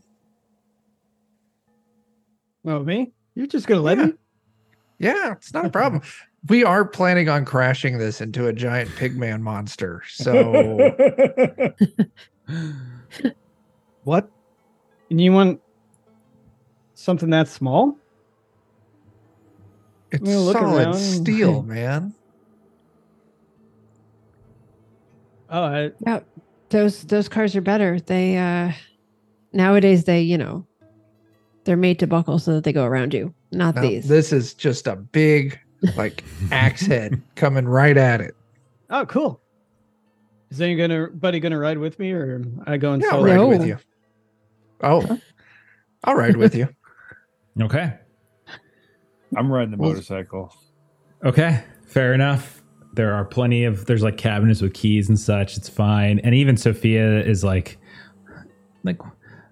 Oh, me? You're just gonna let Yeah. me? Yeah, it's not a problem. [LAUGHS] We are planning on crashing this into a giant pigman monster. So [LAUGHS] What? And you want something that small? it's look solid around. steel, [LAUGHS] man. Oh, I, yeah, those those cars are better. They uh nowadays they, you know, they're made to buckle so that they go around you. Not Now, these. this is just a big like axe head coming right at it. oh, cool. Is anybody gonna ride with me, or am I going Yeah, I'll solo? ride No. with you. Oh, I'll ride with you. Okay. I'm riding the motorcycle. Okay, fair enough. There are plenty of there's like cabinets with keys and such. It's fine. And even Sophia is like like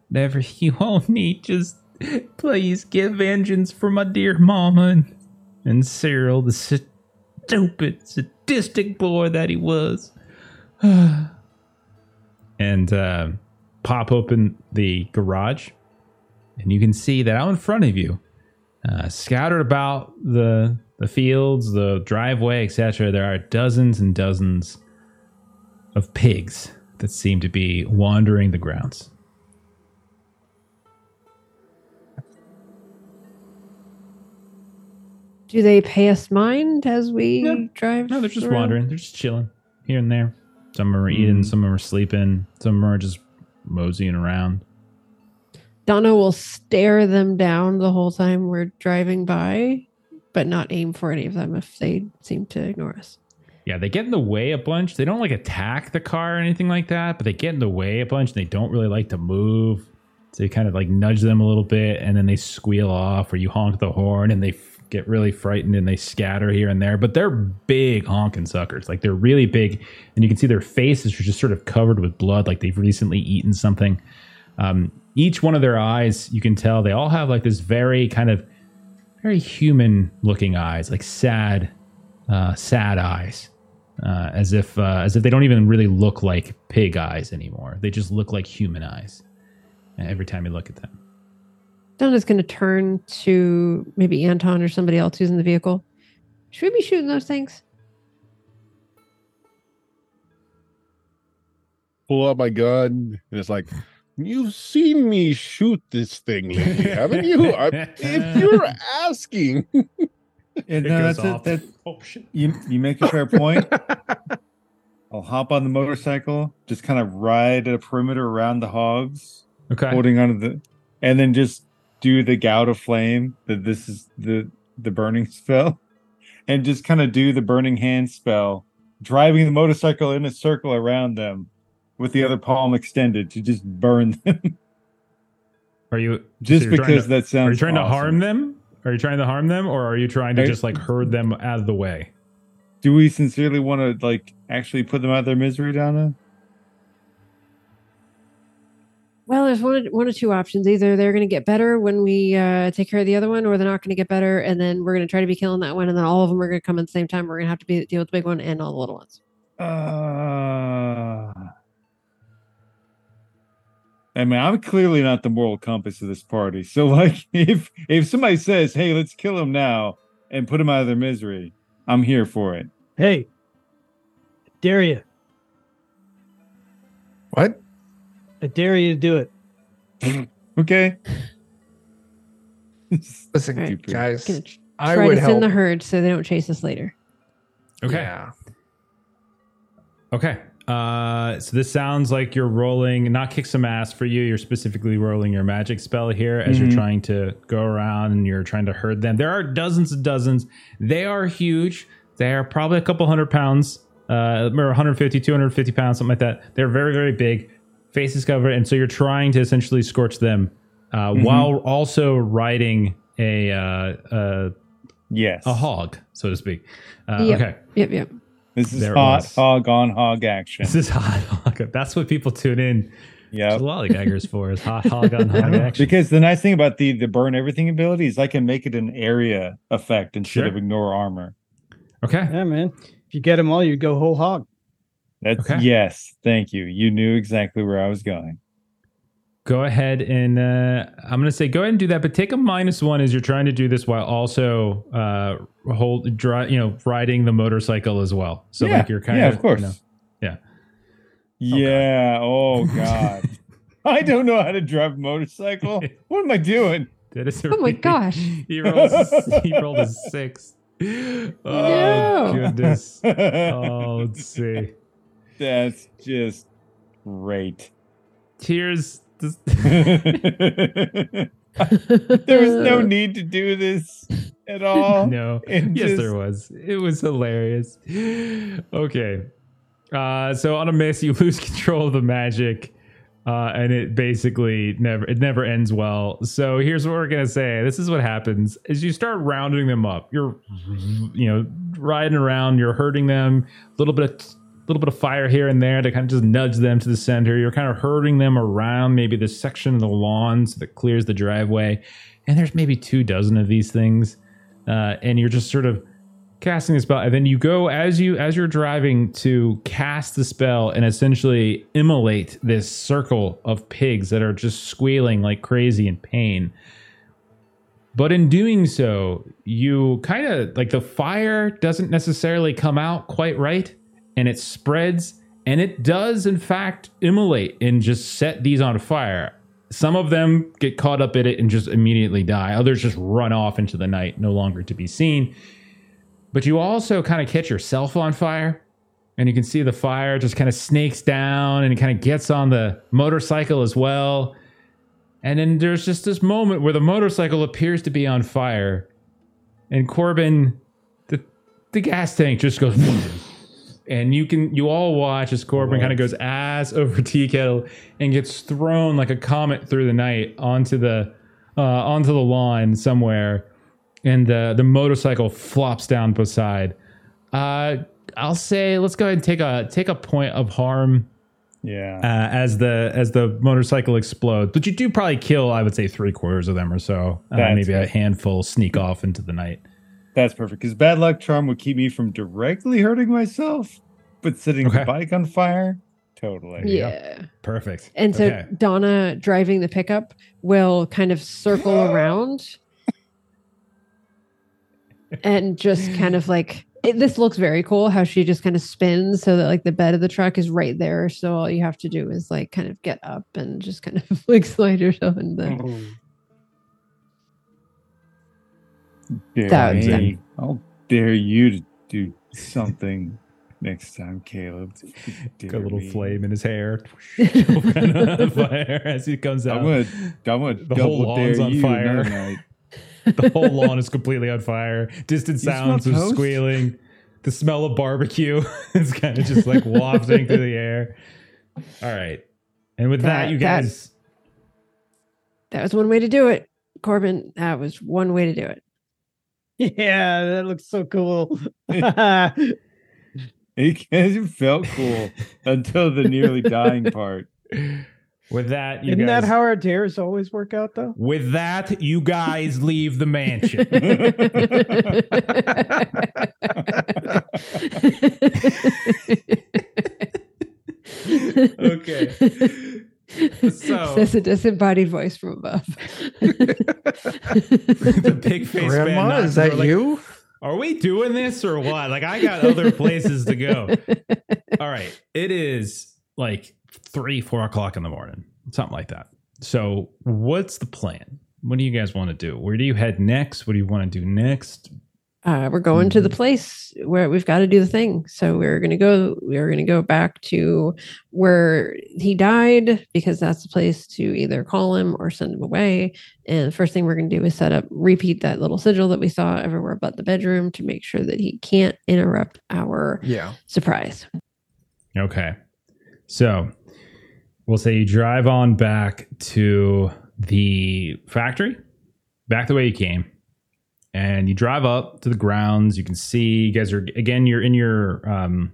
whatever [LAUGHS] you all need, just please give vengeance for my dear mama and, and Cyril, the stupid, sadistic boy that he was. [SIGHS] and uh, pop open the garage, and you can see that out in front of you, uh, scattered about the the fields, the driveway, etc. There are dozens and dozens of pigs that seem to be wandering the grounds. Do they pay us mind as we Yeah. drive? No, they're just around? wandering. They're just chilling here and there. Some are eating, Mm. some are sleeping, some are just moseying around. Donna will stare them down the whole time we're driving by, but not aim for any of them if they seem to ignore us. Yeah, they get in the way a bunch. They don't like attack the car or anything like that, but they get in the way a bunch and they don't really like to move. So you kind of like nudge them a little bit and then they squeal off or you honk the horn and they f- get really frightened and they scatter here and there. But they're big honking suckers. Like they're really big and you can see their faces are just sort of covered with blood like they've recently eaten something. Um, each one of their eyes, you can tell they all have like this very kind of very human looking eyes, like sad, uh, sad eyes uh, as if uh, as if they don't even really look like pig eyes anymore. They just look like human eyes uh, every time you look at them. Donna's going to turn to maybe Anton or somebody else who's in the vehicle. Should we be shooting those things? Pull out my gun, and it's like, you've seen me shoot this thing lately, haven't you? I, [LAUGHS] if you're asking, [LAUGHS] Yeah, no, that's it. That, oh you you make a fair point. [LAUGHS] I'll hop on the motorcycle, just kind of ride a perimeter around the hogs, Okay. holding onto the, and then just do the gout of flame. That this is the the burning spell, and just kind of do the burning hand spell, driving the motorcycle in a circle around them, with the other palm extended to just burn them. Are you just so because to- that sounds. Are you trying to harm them? Are you trying to harm them, or are you trying to I- just like herd them out of the way? Do we sincerely want to like actually put them out of their misery, Donna? Well, there's one, one or two options. Either they're going to get better when we uh, take care of the other one, or they're not going to get better, and then we're going to try to be killing that one, and then all of them are going to come at the same time. We're going to have to be, deal with the big one and all the little ones. Uh, I mean, I'm clearly not the moral compass of this party. So, like, [LAUGHS] if if somebody says, "Hey, let's kill him now and put him out of their misery," I'm here for it. Hey, dare you? What? I dare you to do it. [LAUGHS] Okay. [LAUGHS] Listen, All right. guys, Gonna tr- I try would to help. thin the herd so they don't chase us later. Okay. Yeah. Okay. Uh, so this sounds like you're rolling, not kick some ass for you. You're specifically rolling your magic spell here as you're Mhm. trying to go around and you're trying to herd them. There are dozens and dozens. They are huge. They are probably a couple hundred pounds, uh, or 150, 250 pounds, something like that. They're very, very big. Faces covered. And so you're trying to essentially scorch them uh, Mhm. while also riding a uh, a, Yes. a hog, so to speak. Uh, Yep. Okay, Yep, yep. This is There hot was. hog on hog action. this is hot hog. That's what people tune in Yep. to lollygaggers for is hot hog on hog [LAUGHS] action. Because the nice thing about the the burn everything ability is I can make it an area effect instead Sure. of ignore armor. Okay, Yeah, man. If you get them all, you go whole hog. That's Okay. yes, thank you. You knew exactly where I was going. Go ahead and uh, I'm going to say go ahead and do that, but take a minus one as you're trying to do this while also uh, hold dry, you know, riding the motorcycle as well. So yeah, like you're kind yeah, of, of course. you know, yeah. Yeah. Oh [LAUGHS] god. I don't know how to drive a motorcycle. What am I doing? That is a Oh my really- gosh. [LAUGHS] He rolled a, he rolled a six. [LAUGHS] Oh No. goodness. Oh, let's see. That's just great. Here's this, [LAUGHS] there was no [LAUGHS] need to do this at all. no. And yes, just- there was. It was hilarious. Okay. Uh, so on a miss, you [LAUGHS] lose control of the magic. Uh, and it basically never it never ends well. So here's what we're gonna say. This is what happens as you start rounding them up. You're you know riding around. You're hurting them. A little bit of little bit of fire here and there to kind of just nudge them to the center. You're kind of herding them around maybe this section of the lawn so that clears the driveway. And there's maybe two dozen of these things, uh, and you're just sort of casting the spell and then you go as you as you're driving to cast the spell and essentially immolate this circle of pigs that are just squealing like crazy in pain but in doing so you kind of like the fire doesn't necessarily come out quite right and it spreads and it does in fact immolate and just set these on fire. Some of them get caught up in it and just immediately die. Others just run off into the night no longer to be seen. But you also kind of catch yourself on fire and you can see the fire just kind of snakes down and it kind of gets on the motorcycle as well. And then there's just this moment where the motorcycle appears to be on fire and corbin the, the gas tank just goes [LAUGHS] and you can you all watch as corbin kind of goes ass over [LAUGHS] tea kettle and gets thrown like a comet through the night onto the uh, onto the lawn somewhere and the the motorcycle flops down beside. Uh, I'll say let's go ahead and take a take a point of harm Yeah. uh, as the as the motorcycle explodes. But you do probably kill, I would say, three quarters of them or so. Uh, That's maybe a handful sneak off into the night. That's perfect. Because bad luck charm would keep me from directly hurting myself, but setting Okay. the bike on fire, totally. Yeah. Perfect. And so Okay. Donna driving the pickup will kind of circle [GASPS] around and just kind of like it, this looks very cool how she just kind of spins so that like the bed of the truck is right there. So all you have to do is like kind of get up and just kind of [LAUGHS] like slide yourself in the oh. Dare That was- me. I'll dare you to do something next time, Caleb. Got a little me. flame in his hair. [LAUGHS] [LAUGHS] fire as he comes out. I'm gonna, I'm gonna The whole lawn's on fire. another the whole lawn is completely on fire. Distant smell sounds of squealing. The smell of barbecue [LAUGHS] is kind of just like wafting through the air. All right. And with that, That- you that- guys that was one way to do it. Corbin, that was one way to do it. Yeah, that looks so cool. [LAUGHS] It, it [LAUGHS] felt cool until the nearly dying part. with that, you Isn't guys that how our dares always work out, though? with that, you guys leave the mansion. [LAUGHS] okay. So [LAUGHS] Says a disembodied voice from above. [LAUGHS] the big [LAUGHS] face Grandma, nods is that we're like, you? Are we doing this or what? Like, I got other places to go. All right. It is like three, four o'clock in the morning, something like that. So, what's the plan? What do you guys want to do? Where do you head next? What do you want to do next? Uh, we're going to the place where we've got to do the thing. So we're gonna go. We're gonna go back to where he died because that's the place to either call him or send him away. And the first thing we're gonna do is set up, repeat that little sigil that we saw everywhere but the bedroom to make sure that he can't interrupt our Yeah. surprise. Okay. So, we'll say you drive on back to the factory back the way you came, and you drive up to the grounds. You can see you guys are again. You're in your. Um,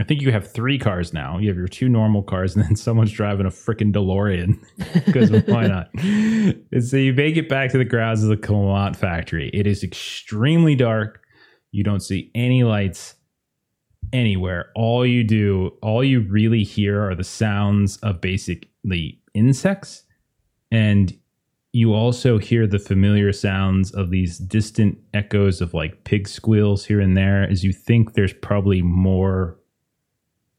I think you have three cars now. You have your two normal cars, and then [LAUGHS] someone's driving a freaking DeLorean [LAUGHS] because why not? And so you make it back to the grounds of the Clemonte factory. It is extremely dark. You don't see any lights anywhere. All you do, all you really hear are the sounds of basically insects. And you also hear the familiar sounds of these distant echoes of like pig squeals here and there as you think there's probably more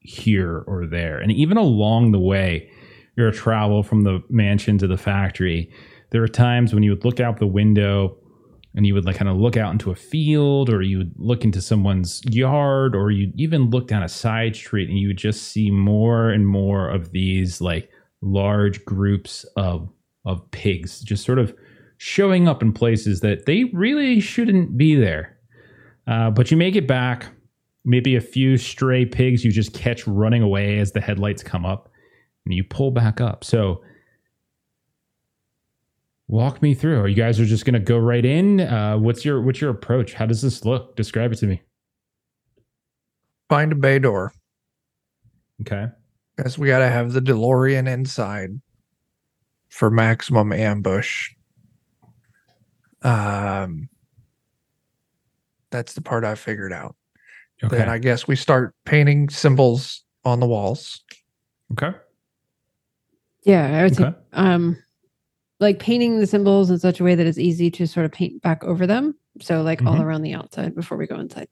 here or there. And even along the way, your travel from the mansion to the factory, there are times when you would look out the window and you would like kind of look out into a field or you would look into someone's yard or you even look down a side street and you would just see more and more of these like large groups of of pigs just sort of showing up in places that they really shouldn't be there uh, but you make it back maybe a few stray pigs you just catch running away as the headlights come up and you pull back up so walk me through. Are You guys are just going to go right in. Uh, what's your what's your approach? How does this look? Describe it to me. Find a bay door. Okay. Guess we got to have the DeLorean inside for maximum ambush. Um, that's the part I figured out. Okay. Then I guess we start painting symbols on the walls. okay. Yeah, I would say um like painting the symbols in such a way that it's easy to sort of paint back over them. So like all Mhm. around the outside before we go inside.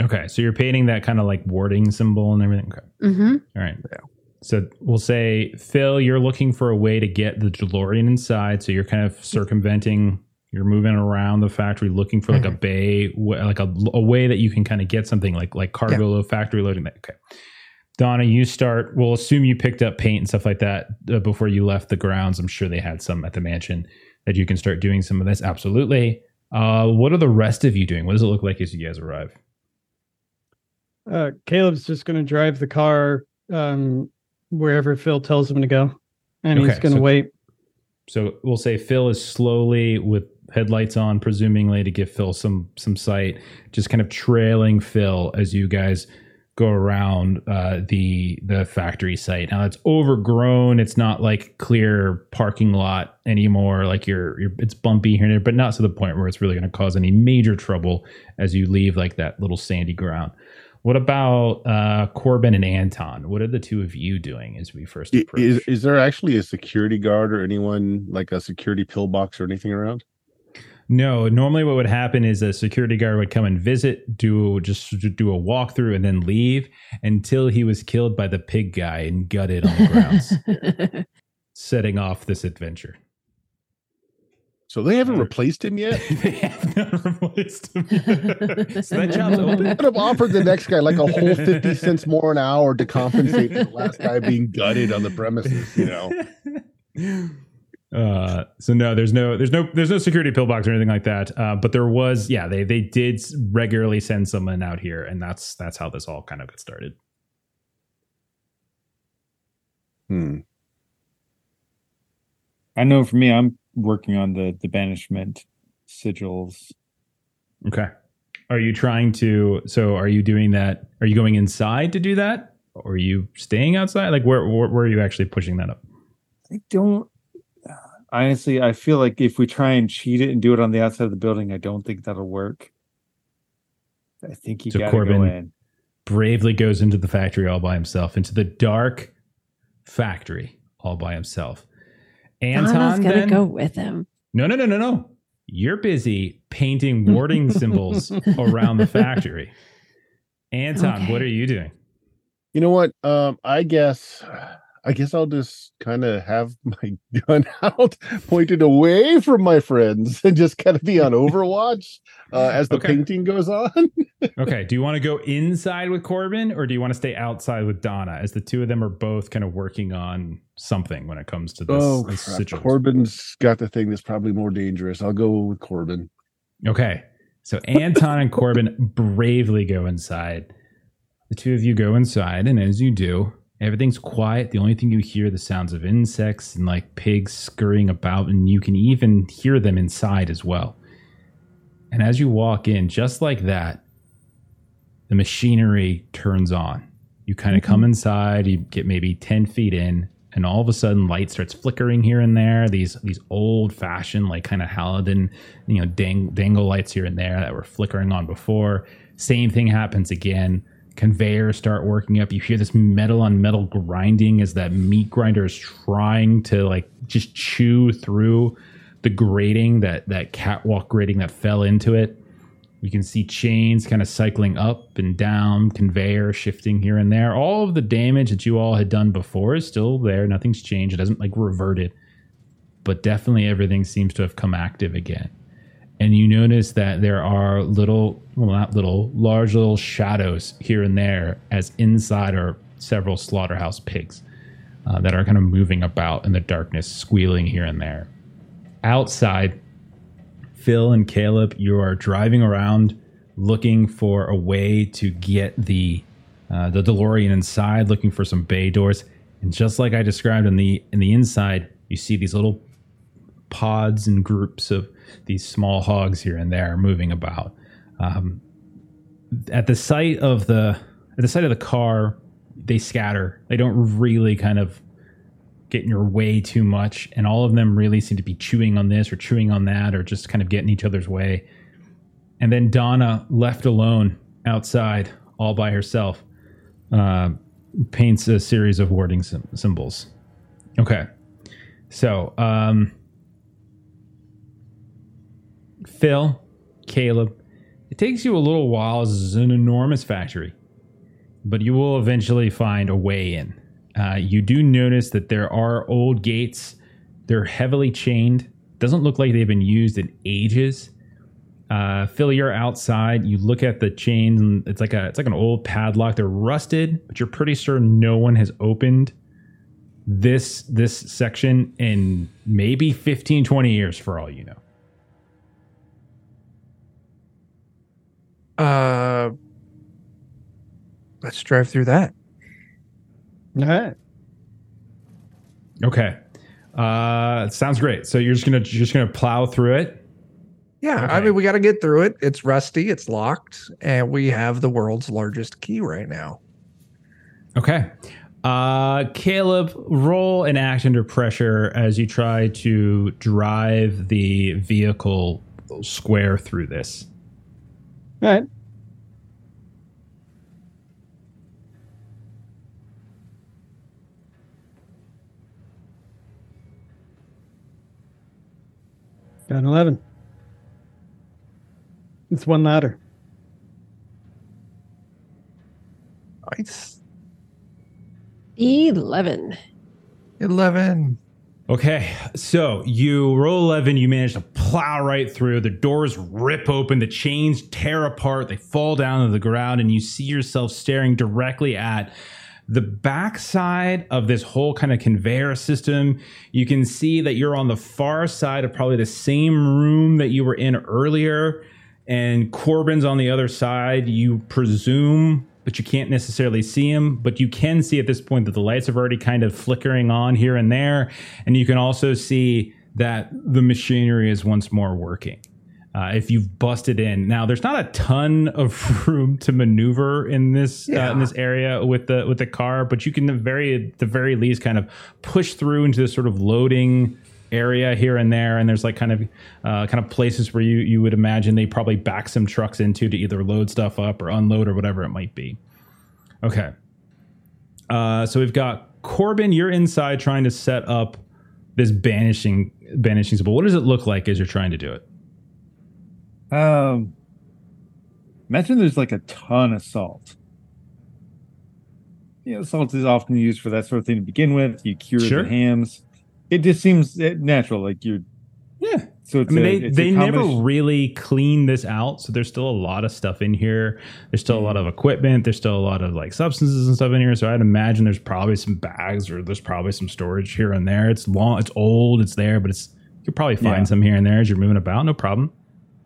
Okay. So you're painting that kind of like warding symbol and everything. Okay. Mm-hmm. All right. Yeah. So we'll say, Phil, you're looking for a way to get the DeLorean inside. So you're kind of circumventing. You're moving around the factory, looking for like a bay, like a, a way that you can kind of get something like like cargo load, factory loading. That okay. Donna, you start. We'll assume you picked up paint and stuff like that uh, before you left the grounds. I'm sure they had some at the mansion that you can start doing some of this. Absolutely. Uh, what are the rest of you doing? What does it look like as you guys arrive? Uh, Caleb's just going to drive the car um, wherever Phil tells him to go, and he's going to so- wait. So we'll say Phil is slowly with headlights on, presumingly to give Phil some some sight, just kind of trailing Phil as you guys go around uh, the the factory site. Now it's overgrown; it's not like clear parking lot anymore. Like you're, you're it's bumpy here and there, but not to the point where it's really going to cause any major trouble as you leave like that little sandy ground. What about uh, Corbin and Anton? What are the two of you doing as we first approach? Is, is there actually a security guard or anyone like a security pillbox or anything around? No, normally what would happen is a security guard would come and visit, do just do a walkthrough, and then leave until he was killed by the pig guy and gutted on the grounds, [LAUGHS] setting off this adventure. So they haven't replaced him yet. [LAUGHS] they have not replaced him. yet. [LAUGHS] so that job's Could have offered the next guy like a whole 50 [LAUGHS] cents more an hour to compensate for the last guy being gutted on the premises, you know. Uh, so no, there's no, there's no, there's no security pillbox or anything like that. Uh, but there was, yeah, they they did regularly send someone out here, and that's that's how this all kind of got started. Hmm. I know for me, I'm working on the the banishment sigils. Okay. Are you trying to? So, are you doing that? Are you going inside to do that, or are you staying outside? Like, where where, where are you actually pushing that up? I don't honestly. I feel like if we try and cheat it and do it on the outside of the building, I don't think that'll work. I think you So gotta go Corbin- in. Bravely goes into the factory all by himself, into the dark factory all by himself. Donna's Anton, gonna then? go with him. No, no, no, no, no. You're busy painting warding [LAUGHS] symbols around the factory. [LAUGHS] Anton, Okay. what are you doing? You know what? Um, I guess I guess I'll just kind of have [LAUGHS] my gun [LAUGHS] out, pointed away from my friends, and just kind of be on [LAUGHS] Overwatch uh, as the Okay. painting goes on. Okay. Do you want to go inside with Corbin or do you want to stay outside with Donna as the two of them are both kind of working on something when it comes to this? oh, this crap. Corbin's got the thing that's probably more dangerous. I'll go with Corbin. Okay. So Anton and Corbin bravely go inside. The two of you go inside, and as you do, Everything's quiet. The only thing you hear are the sounds of insects and like pigs scurrying about, and you can even hear them inside as well. And as you walk in, just like that, the machinery turns on. You kind of come mm-hmm. inside, you get maybe 10 feet in, and all of a sudden light starts flickering here and there. These these old fashioned, like kind of Halidon, you know, dang, dangle lights here and there that were flickering on before. Same thing happens again. Conveyors start working up. You hear this metal on metal grinding as that meat grinder is trying to like just chew through the grating that that catwalk grating that fell into it. You can see chains kind of cycling up and down, conveyor shifting here and there. All of the damage that you all had done before is still there. Nothing's changed. It doesn't like reverted, but definitely everything seems to have come active again. And you notice that there are little, well, not little, large little shadows here and there as inside are several slaughterhouse pigs uh, that are kind of moving about in the darkness, squealing here and there. Outside, Phil and Caleb, you are driving around looking for a way to get the uh, the DeLorean inside, looking for some bay doors. And just like I described in the in the inside, you see these little pods and groups of these small hogs here and there moving about. Um, at the sight of the at the sight of the car, they scatter. They don't really kind of get in your way too much, and all of them really seem to be chewing on this or chewing on that, or just kind of getting each other's way. And then Donna, left alone outside, all by herself, uh, paints a series of wording sym- symbols. Okay, so um, Phil, Caleb, it takes you a little while. This is an enormous factory, but you will eventually find a way in. Uh, you do notice that there are old gates. They're heavily chained. Doesn't look like they've been used in ages. Uh, Phil, you're outside. You look at the chains, and it's like a it's like an old padlock. They're rusted, but you're pretty sure no one has opened this this section in maybe 15, 20 years, for all you know. Uh, let's drive through that. All right. Okay. Uh, sounds great. So you're just gonna you're just gonna plow through it. Yeah, I mean, we got to get through it. It's rusty, it's locked, and we have the world's largest key right now. Okay. Uh, Caleb, roll and act under pressure as you try to drive the vehicle square through this. All right. Got an 11. It's one ladder. Nice. 11. 11. Okay, so you roll 11, you manage to plow right through. The doors rip open, the chains tear apart, they fall down to the ground, and you see yourself staring directly at the backside of this whole kind of conveyor system. You can see that you're on the far side of probably the same room that you were in earlier, and Corbin's on the other side. You presume but you can't necessarily see him. But you can see at this point that the lights have already kind of flickering on here and there, and you can also see that the machinery is once more working. Uh, if you've busted in now, there's not a ton of [LAUGHS] room to maneuver in this uh, in this area with the with the car, but you can the very the very least kind of push through into this sort of loading area here and there and there's like kind of uh, kind of places where you you would imagine they probably back some trucks into to either load stuff up or unload or whatever it might be okay uh, so we've got corbin you're inside trying to set up this banishing banishing symbol what does it look like as you're trying to do it Um, imagine there's like a ton of salt. You know, salt is often used for that sort of thing to begin with. You cure Sure. the hams. It just seems natural, like you're. yeah So I it's mean, a- they, they never really clean this out, so there's still a lot of stuff in here. There's still a lot mm-hmm. of equipment. There's still a lot of like substances and stuff in here. So I'd imagine there's probably some bags or there's probably some storage here and there. It's long, it's old, it's there, but it's you could probably find Yeah. some here and there as you're moving about. No problem.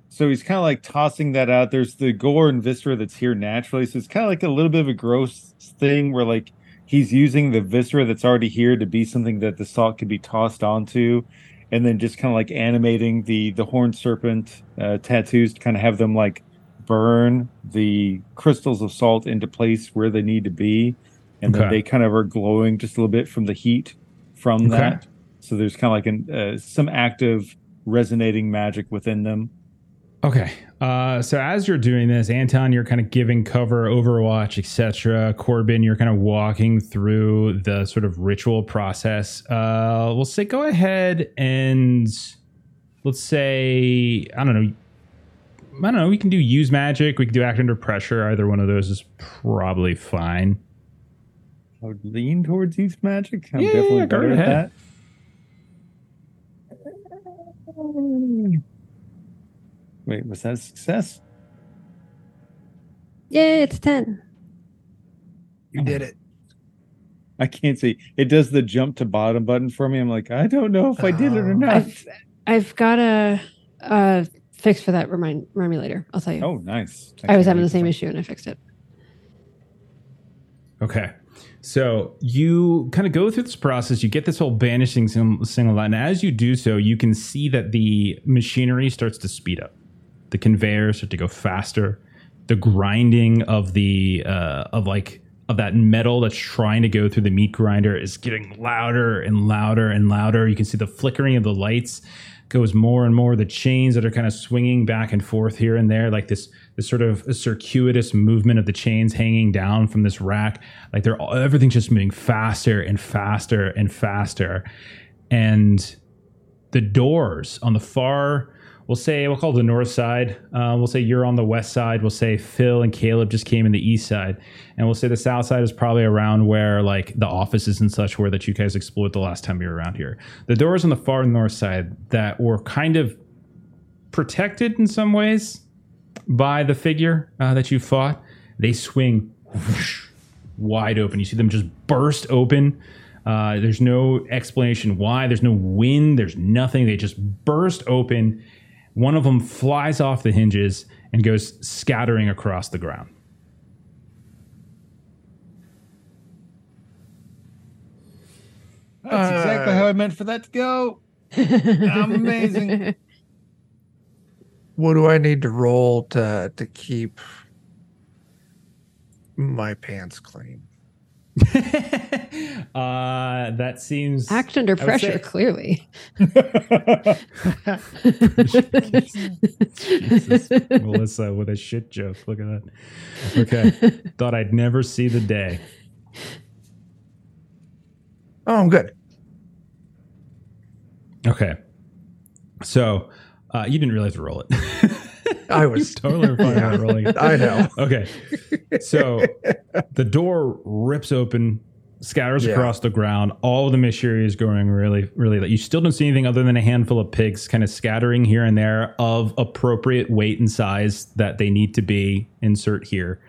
So he's kind of like tossing that out. There's the gore and viscera that's here naturally. So it's kind of like a little bit of a gross thing where like he's using the viscera that's already here to be something that the salt could be tossed onto, and then just kind of like animating the the horned serpent uh, tattoos to kind of have them like burn the crystals of salt into place where they need to be, and then they kind of are glowing just a little bit from the heat from Okay. that. So there's kind of like an uh, some active resonating magic within them. Okay. Uh, so as you're doing this, Anton, you're kind of giving cover, Overwatch, etc. Corbin, you're kind of walking through the sort of ritual process. Uh, we'll say go ahead and let's say I don't know. I don't know. We can do use magic. We can do act under pressure. Either one of those is probably fine. I would lean towards use magic. I'm Yeah, definitely yeah, go better at that. Wait, was that a success? Yeah, it's 10. You did it. I can't see. It does the jump to bottom button for me. I'm like, I don't know if I did it or Oh. not. I've, I've got a, a fix for that. Remind, remind me later. I'll tell you. Oh, nice. I was having the same issue and I fixed it. Okay. So you kind of go through this process. You get this whole banishing sim- single line. And as you do so, you can see that the machinery starts to speed up. The conveyors start to go faster. The grinding of the uh, of like of that metal that's trying to go through the meat grinder is getting louder and louder and louder. You can see the flickering of the lights goes more and more. The chains that are kind of swinging back and forth here and there, like this this sort of circuitous movement of the chains hanging down from this rack. Like they're all, everything's just moving faster and faster and faster. And the doors on the far, we'll say, we'll call it the north side. Uh, we'll say you're on the west side. We'll say Phil and Caleb just came in the east side. And we'll say the south side is probably around where like the offices and such were that you guys explored the last time you were around here. The doors on the far north side that were kind of protected in some ways by the figure uh, that you fought, they swing whoosh, wide open. You see them just burst open. Uh, there's no explanation why. There's no wind. There's nothing. They just burst open. One of them flies off the hinges and goes scattering across the ground. That's exactly how I meant for that to go. [LAUGHS] Amazing. What do I need to roll to to keep my pants clean? [LAUGHS] [LAUGHS] uh, that seems Act under pressure, say- clearly. Jesus, Melissa with a shit joke. Look at that. Okay, [LAUGHS] thought I'd never see the day. Oh, I'm good. Okay, so uh, you didn't really have to roll it. I [LAUGHS] was totally fine Yeah. with rolling it. I know. Okay. So the door rips open, scatters Yeah. across the ground. All of the machinery is going really, really. You still don't see anything other than a handful of pigs kind of scattering here and there of appropriate weight and size that they need to be. Insert here.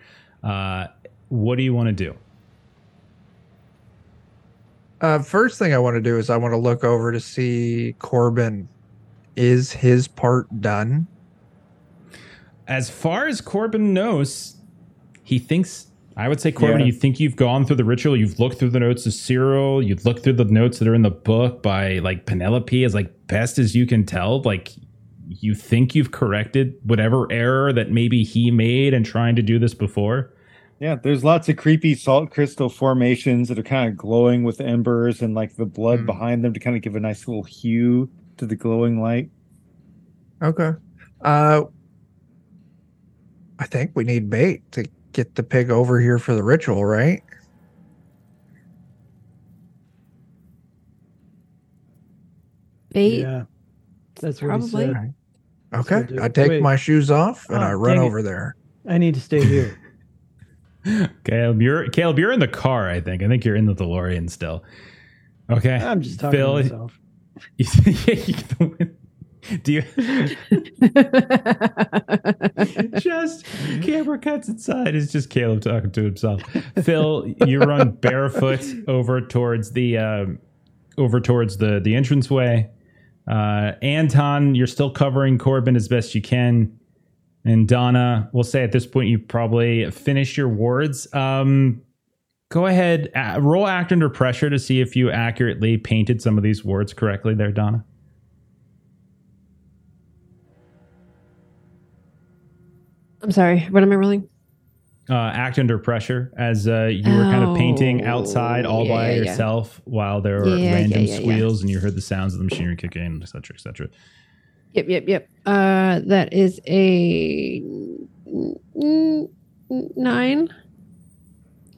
Uh, what do you want to do? Uh, first thing I want to do is I want to look over to see Corbin. Is his part done? As far as Corbin knows, he thinks. I would say, Corbin, Yeah. you think you've gone through the ritual. You've looked through the notes of Cyril. You've looked through the notes that are in the book by like Penelope as like best as you can tell. Like you think you've corrected whatever error that maybe he made in trying to do this before. Yeah, there's lots of creepy salt crystal formations that are kind of glowing with embers and like the blood Mm. behind them to kind of give a nice little hue to the glowing light. Okay. Uh, I think we need bait to get the pig over here for the ritual, right? Bait. Yeah, that's what Probably. he said. Okay. I take Wait. my shoes off and Oh, I run dang it. over there. I need to stay here. [LAUGHS] Caleb, you're Caleb, you're in the car. I think. I think you're in the DeLorean still. Okay. I'm just talking Phil, to myself. [LAUGHS] do you [LAUGHS] just camera cuts inside It's just Caleb talking to himself. Phil, you run barefoot over towards the um, over towards the the entranceway. Uh, Anton, you're still covering Corbin as best you can. And Donna, we'll say at this point you probably finished your wards. Um, go ahead, uh, roll act under pressure to see if you accurately painted some of these words correctly there, Donna. I'm sorry. What am I rolling? Uh, act under pressure as uh, you were kind of painting outside all Oh, yeah, by yeah, yeah. yourself while there were Yeah, yeah, random yeah, yeah. squeals and you heard the sounds of the machinery kicking, et cetera, et cetera. Yep, yep, yep. Uh, that is a nine.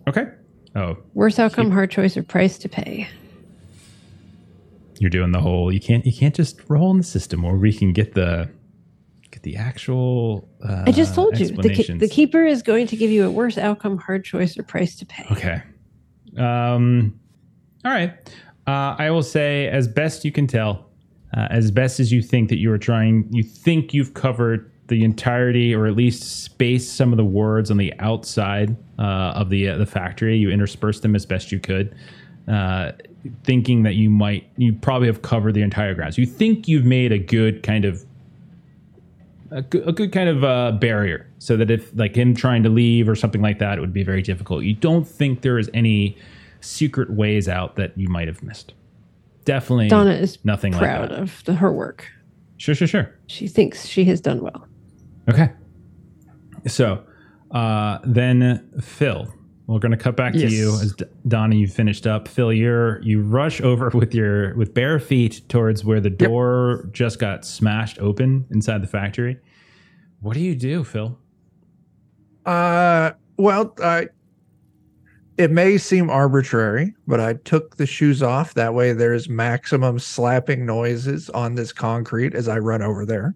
Okay. Oh, Worst outcome, hard choice, or price to pay. you're doing the whole. You can't. You can't just roll in the system, or we can get the the actual. Uh, I just told you the, the keeper is going to give you a worse outcome, hard choice, or price to pay. Okay. Um. All right. Uh, I will say, as best you can tell, uh, as best as you think that you are trying, you think you've covered the entirety, or at least spaced some of the words on the outside uh, of the uh, the factory. You interspersed them as best you could, uh, thinking that you might, you probably have covered the entire grounds. You think you've made a good kind of a good, a good kind of uh, barrier so that if like him trying to leave or something like that it would be very difficult. You don't think there is any secret ways out that you might have missed. Definitely Donna is nothing like proud that. of the, her work. sure sure sure. She thinks she has done well. okay. So uh, then phil we're going to cut back to Yes. you as D- Donna you finished up Phil you're you rush over [LAUGHS] with your with bare feet towards where the door just got smashed open inside the factory what do you do Phil Uh, well, I. It may seem arbitrary, but I took the shoes off. That way, there's maximum slapping noises on this concrete as I run over there.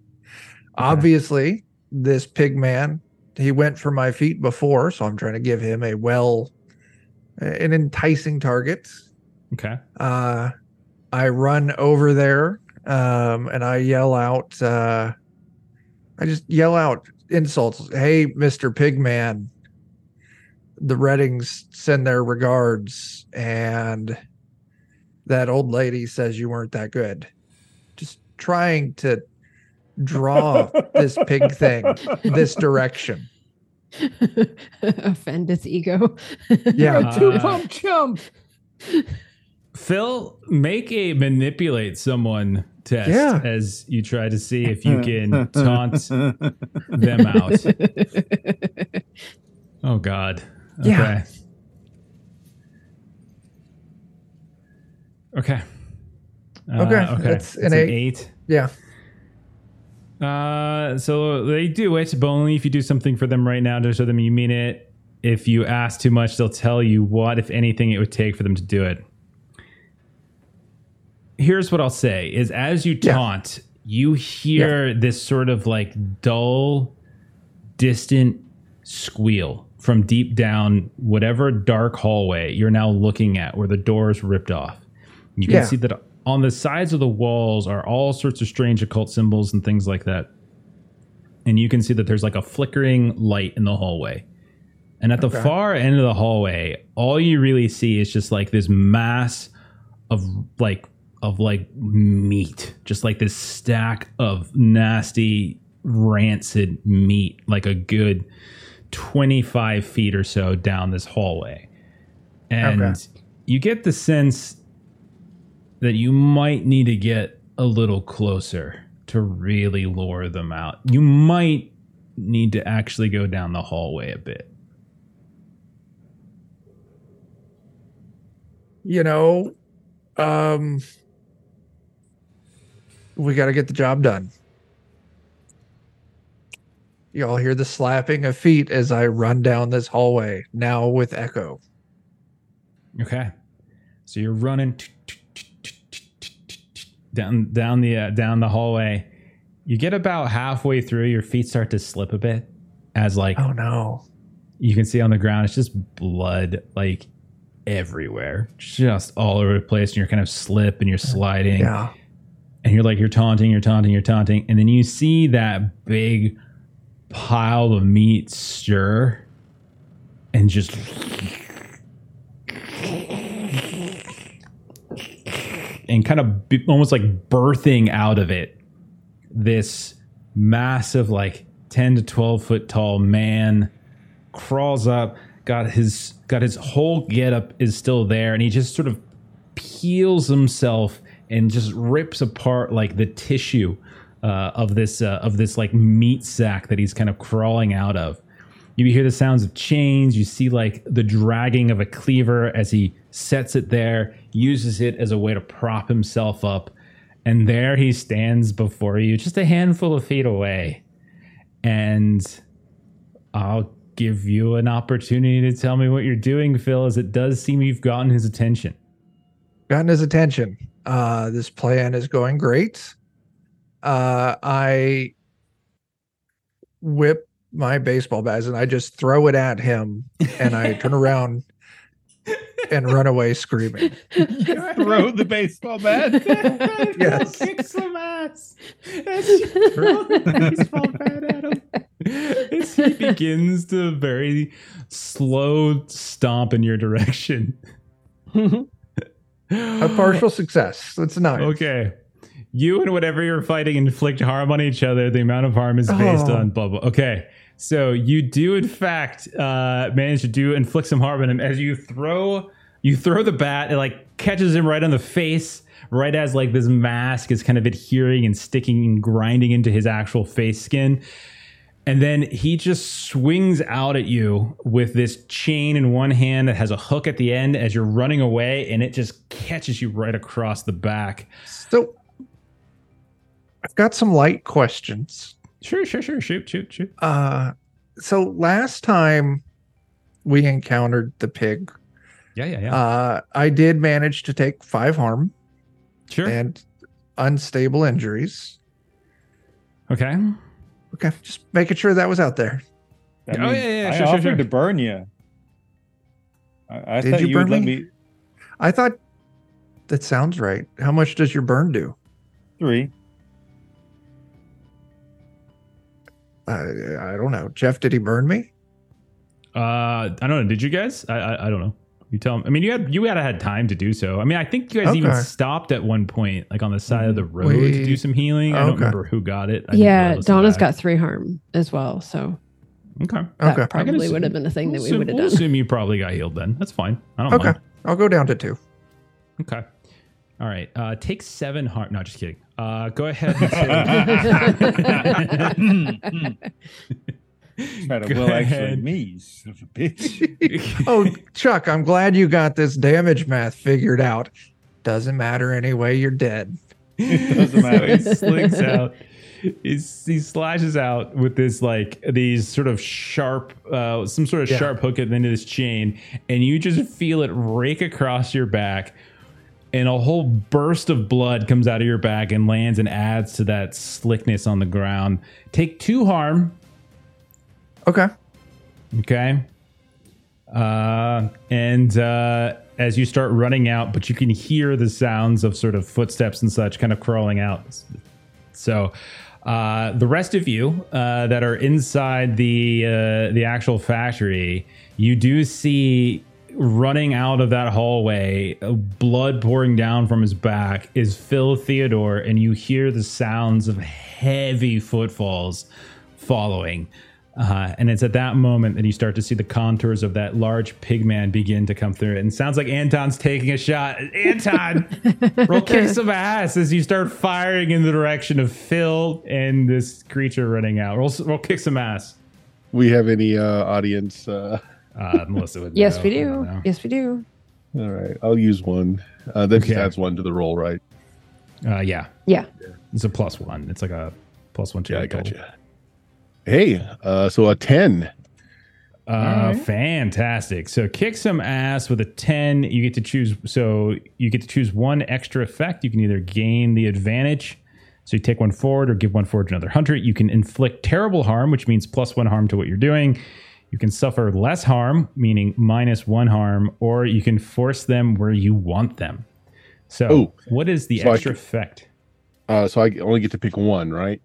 Obviously, this pig man, he went for my feet before, so I'm trying to give him a well, an enticing target. okay Uh, I run over there um, and I yell out, uh, I just yell out insults. Hey, Mr. Pigman, the Reddings send their regards, and that old lady says you weren't that good. Just trying to draw this pig thing this [LAUGHS] direction. Offend its ego. Yeah. Uh, Two pump chump. Phil, make a manipulate someone test Yeah. as you try to see if you can [LAUGHS] taunt them out. [LAUGHS] Oh God. Okay. Yeah. Okay. Uh, Okay, okay. that's It's an eight. eight. Yeah. Uh, so they do it, but only if you do something for them right now to show them you mean it. If you ask too much, they'll tell you what, if anything, it would take for them to do it. Here's what I'll say: is as you Yeah. taunt, you hear this sort of like dull, distant squeal from deep down whatever dark hallway you're now looking at, where the door is ripped off. You can Yeah. see that on the sides of the walls are all sorts of strange occult symbols and things like that. And you can see that there's like a flickering light in the hallway. And at the far end of the hallway, all you really see is just like this mass of like of like meat, just like this stack of nasty rancid meat, like a good 25 feet or so down this hallway. And Okay. you get the sense that you might need to get a little closer to really lure them out. You might need to actually go down the hallway a bit. you know, um, we got to get the job done. You all hear the slapping of feet as I run down this hallway, now with echo. Okay. So you're running down down the uh, down the hallway. You get about halfway through, your feet start to slip a bit as like Oh no. you can see on the ground it's just blood like everywhere. Just all over the place and you're kind of slip and you're sliding Yeah. and you're like you're taunting, you're taunting, you're taunting, and then you see that big pile of meat stir and just and kind of b- almost like birthing out of it this massive like 10 to 12 foot tall man crawls up got his got his whole getup is still there, and he just sort of peels himself and just rips apart like the tissue uh, of this uh, of this like meat sack that he's kind of crawling out of. You hear the sounds of chains. You see like the dragging of a cleaver as he sets it there, uses it as a way to prop himself up, and there he stands before you, just a handful of feet away. And I'll give you an opportunity to tell me what you're doing, Phil, as it does seem you've gotten his attention. Gotten his attention. Uh, this plan is going great. Uh, I whip my baseball bat and I just throw it at him and I turn around and run away screaming. [LAUGHS] Throw the baseball bat. [LAUGHS] Yes. Kick some ass. As throw the baseball bat at him. [LAUGHS] As he begins to very slow stomp in your direction. A partial success. That's nice. Okay. You and whatever you're fighting inflict harm on each other. The amount of harm is based Oh. on blah blah. Okay. So you do in fact uh, manage to do inflict some harm on him as you throw you throw the bat. It like catches him right on the face, right as like this mask is kind of adhering and sticking and grinding into his actual face skin. And then he just swings out at you with this chain in one hand that has a hook at the end as you're running away, and it just catches you right across the back. So I've got some light questions. Sure, sure, sure. Shoot, shoot, shoot. Uh so last time we encountered the pig, Yeah, yeah, yeah. uh I did manage to take five harm sure. and unstable injuries. okay. Okay, just making sure that was out there. I Oh, mean, yeah, yeah, I sure, sure, offered sure. to burn you. I, I Did thought you you, would burn let me? me I thought that sounds right. How much does your burn do? three. I, I don't know. Jeff, did he burn me? Uh, I don't know. Did you guys? I, I, I don't know. You tell him. I mean, you had you had had time to do so. I mean, I think you guys even stopped at one point, like on the side of the road, We- to do some healing. I don't remember who got it. I yeah, really listen Donna's back. got three harm as well, so Okay. that Okay. probably assume- would have been a thing that We'll we would have we'll done. assume you probably got healed then. That's fine. I don't know. Okay. mind. I'll go down to two. Okay. All right. Uh, take seven harm. No, just kidding. Uh, go ahead. And Try to Go will actually ahead. me, son of a bitch. [LAUGHS] Oh, Chuck, I'm glad you got this damage math figured out. Doesn't matter anyway, you're dead. It doesn't matter. He slinks out. He's, he slashes out with this like these sort of sharp, uh, some sort of Yeah. sharp hook at the end of this chain, and you just feel it rake across your back, and a whole burst of blood comes out of your back and lands and adds to that slickness on the ground. Take two harm. Okay. Okay. Uh, and uh, as you start running out, but you can hear the sounds of sort of footsteps and such kind of crawling out. So, uh, the rest of you uh, that are inside the uh, the actual factory, you do see running out of that hallway, uh, blood pouring down from his back, is Phil Theodore, and you hear the sounds of heavy footfalls following. Uh, and it's at that moment that you start to see the contours of that large pig man begin to come through. And it sounds like Anton's taking a shot. Anton, [LAUGHS] roll kick some ass as you start firing in the direction of Phil and this creature running out. Roll, roll kick some ass. We have any uh, audience? Uh, Uh, Melissa would [LAUGHS] yes, know. we do. know. Yes, we do. all right, I'll use one. Uh, that Okay. adds one to the roll, right? Uh, yeah, Yeah. it's a plus one. It's like a plus one. to Yeah, your I got total. you. Hey, uh, so a ten. Uh, Alright. fantastic. So kick some ass with a 10. You get to choose. So you get to choose one extra effect. You can either gain the advantage. So you take one forward or give one forward to another hunter. You can inflict terrible harm, which means plus one harm to what you're doing. You can suffer less harm, meaning minus one harm, or you can force them where you want them. So Oh. what is the So extra effect? Uh, so I only get to pick one, right?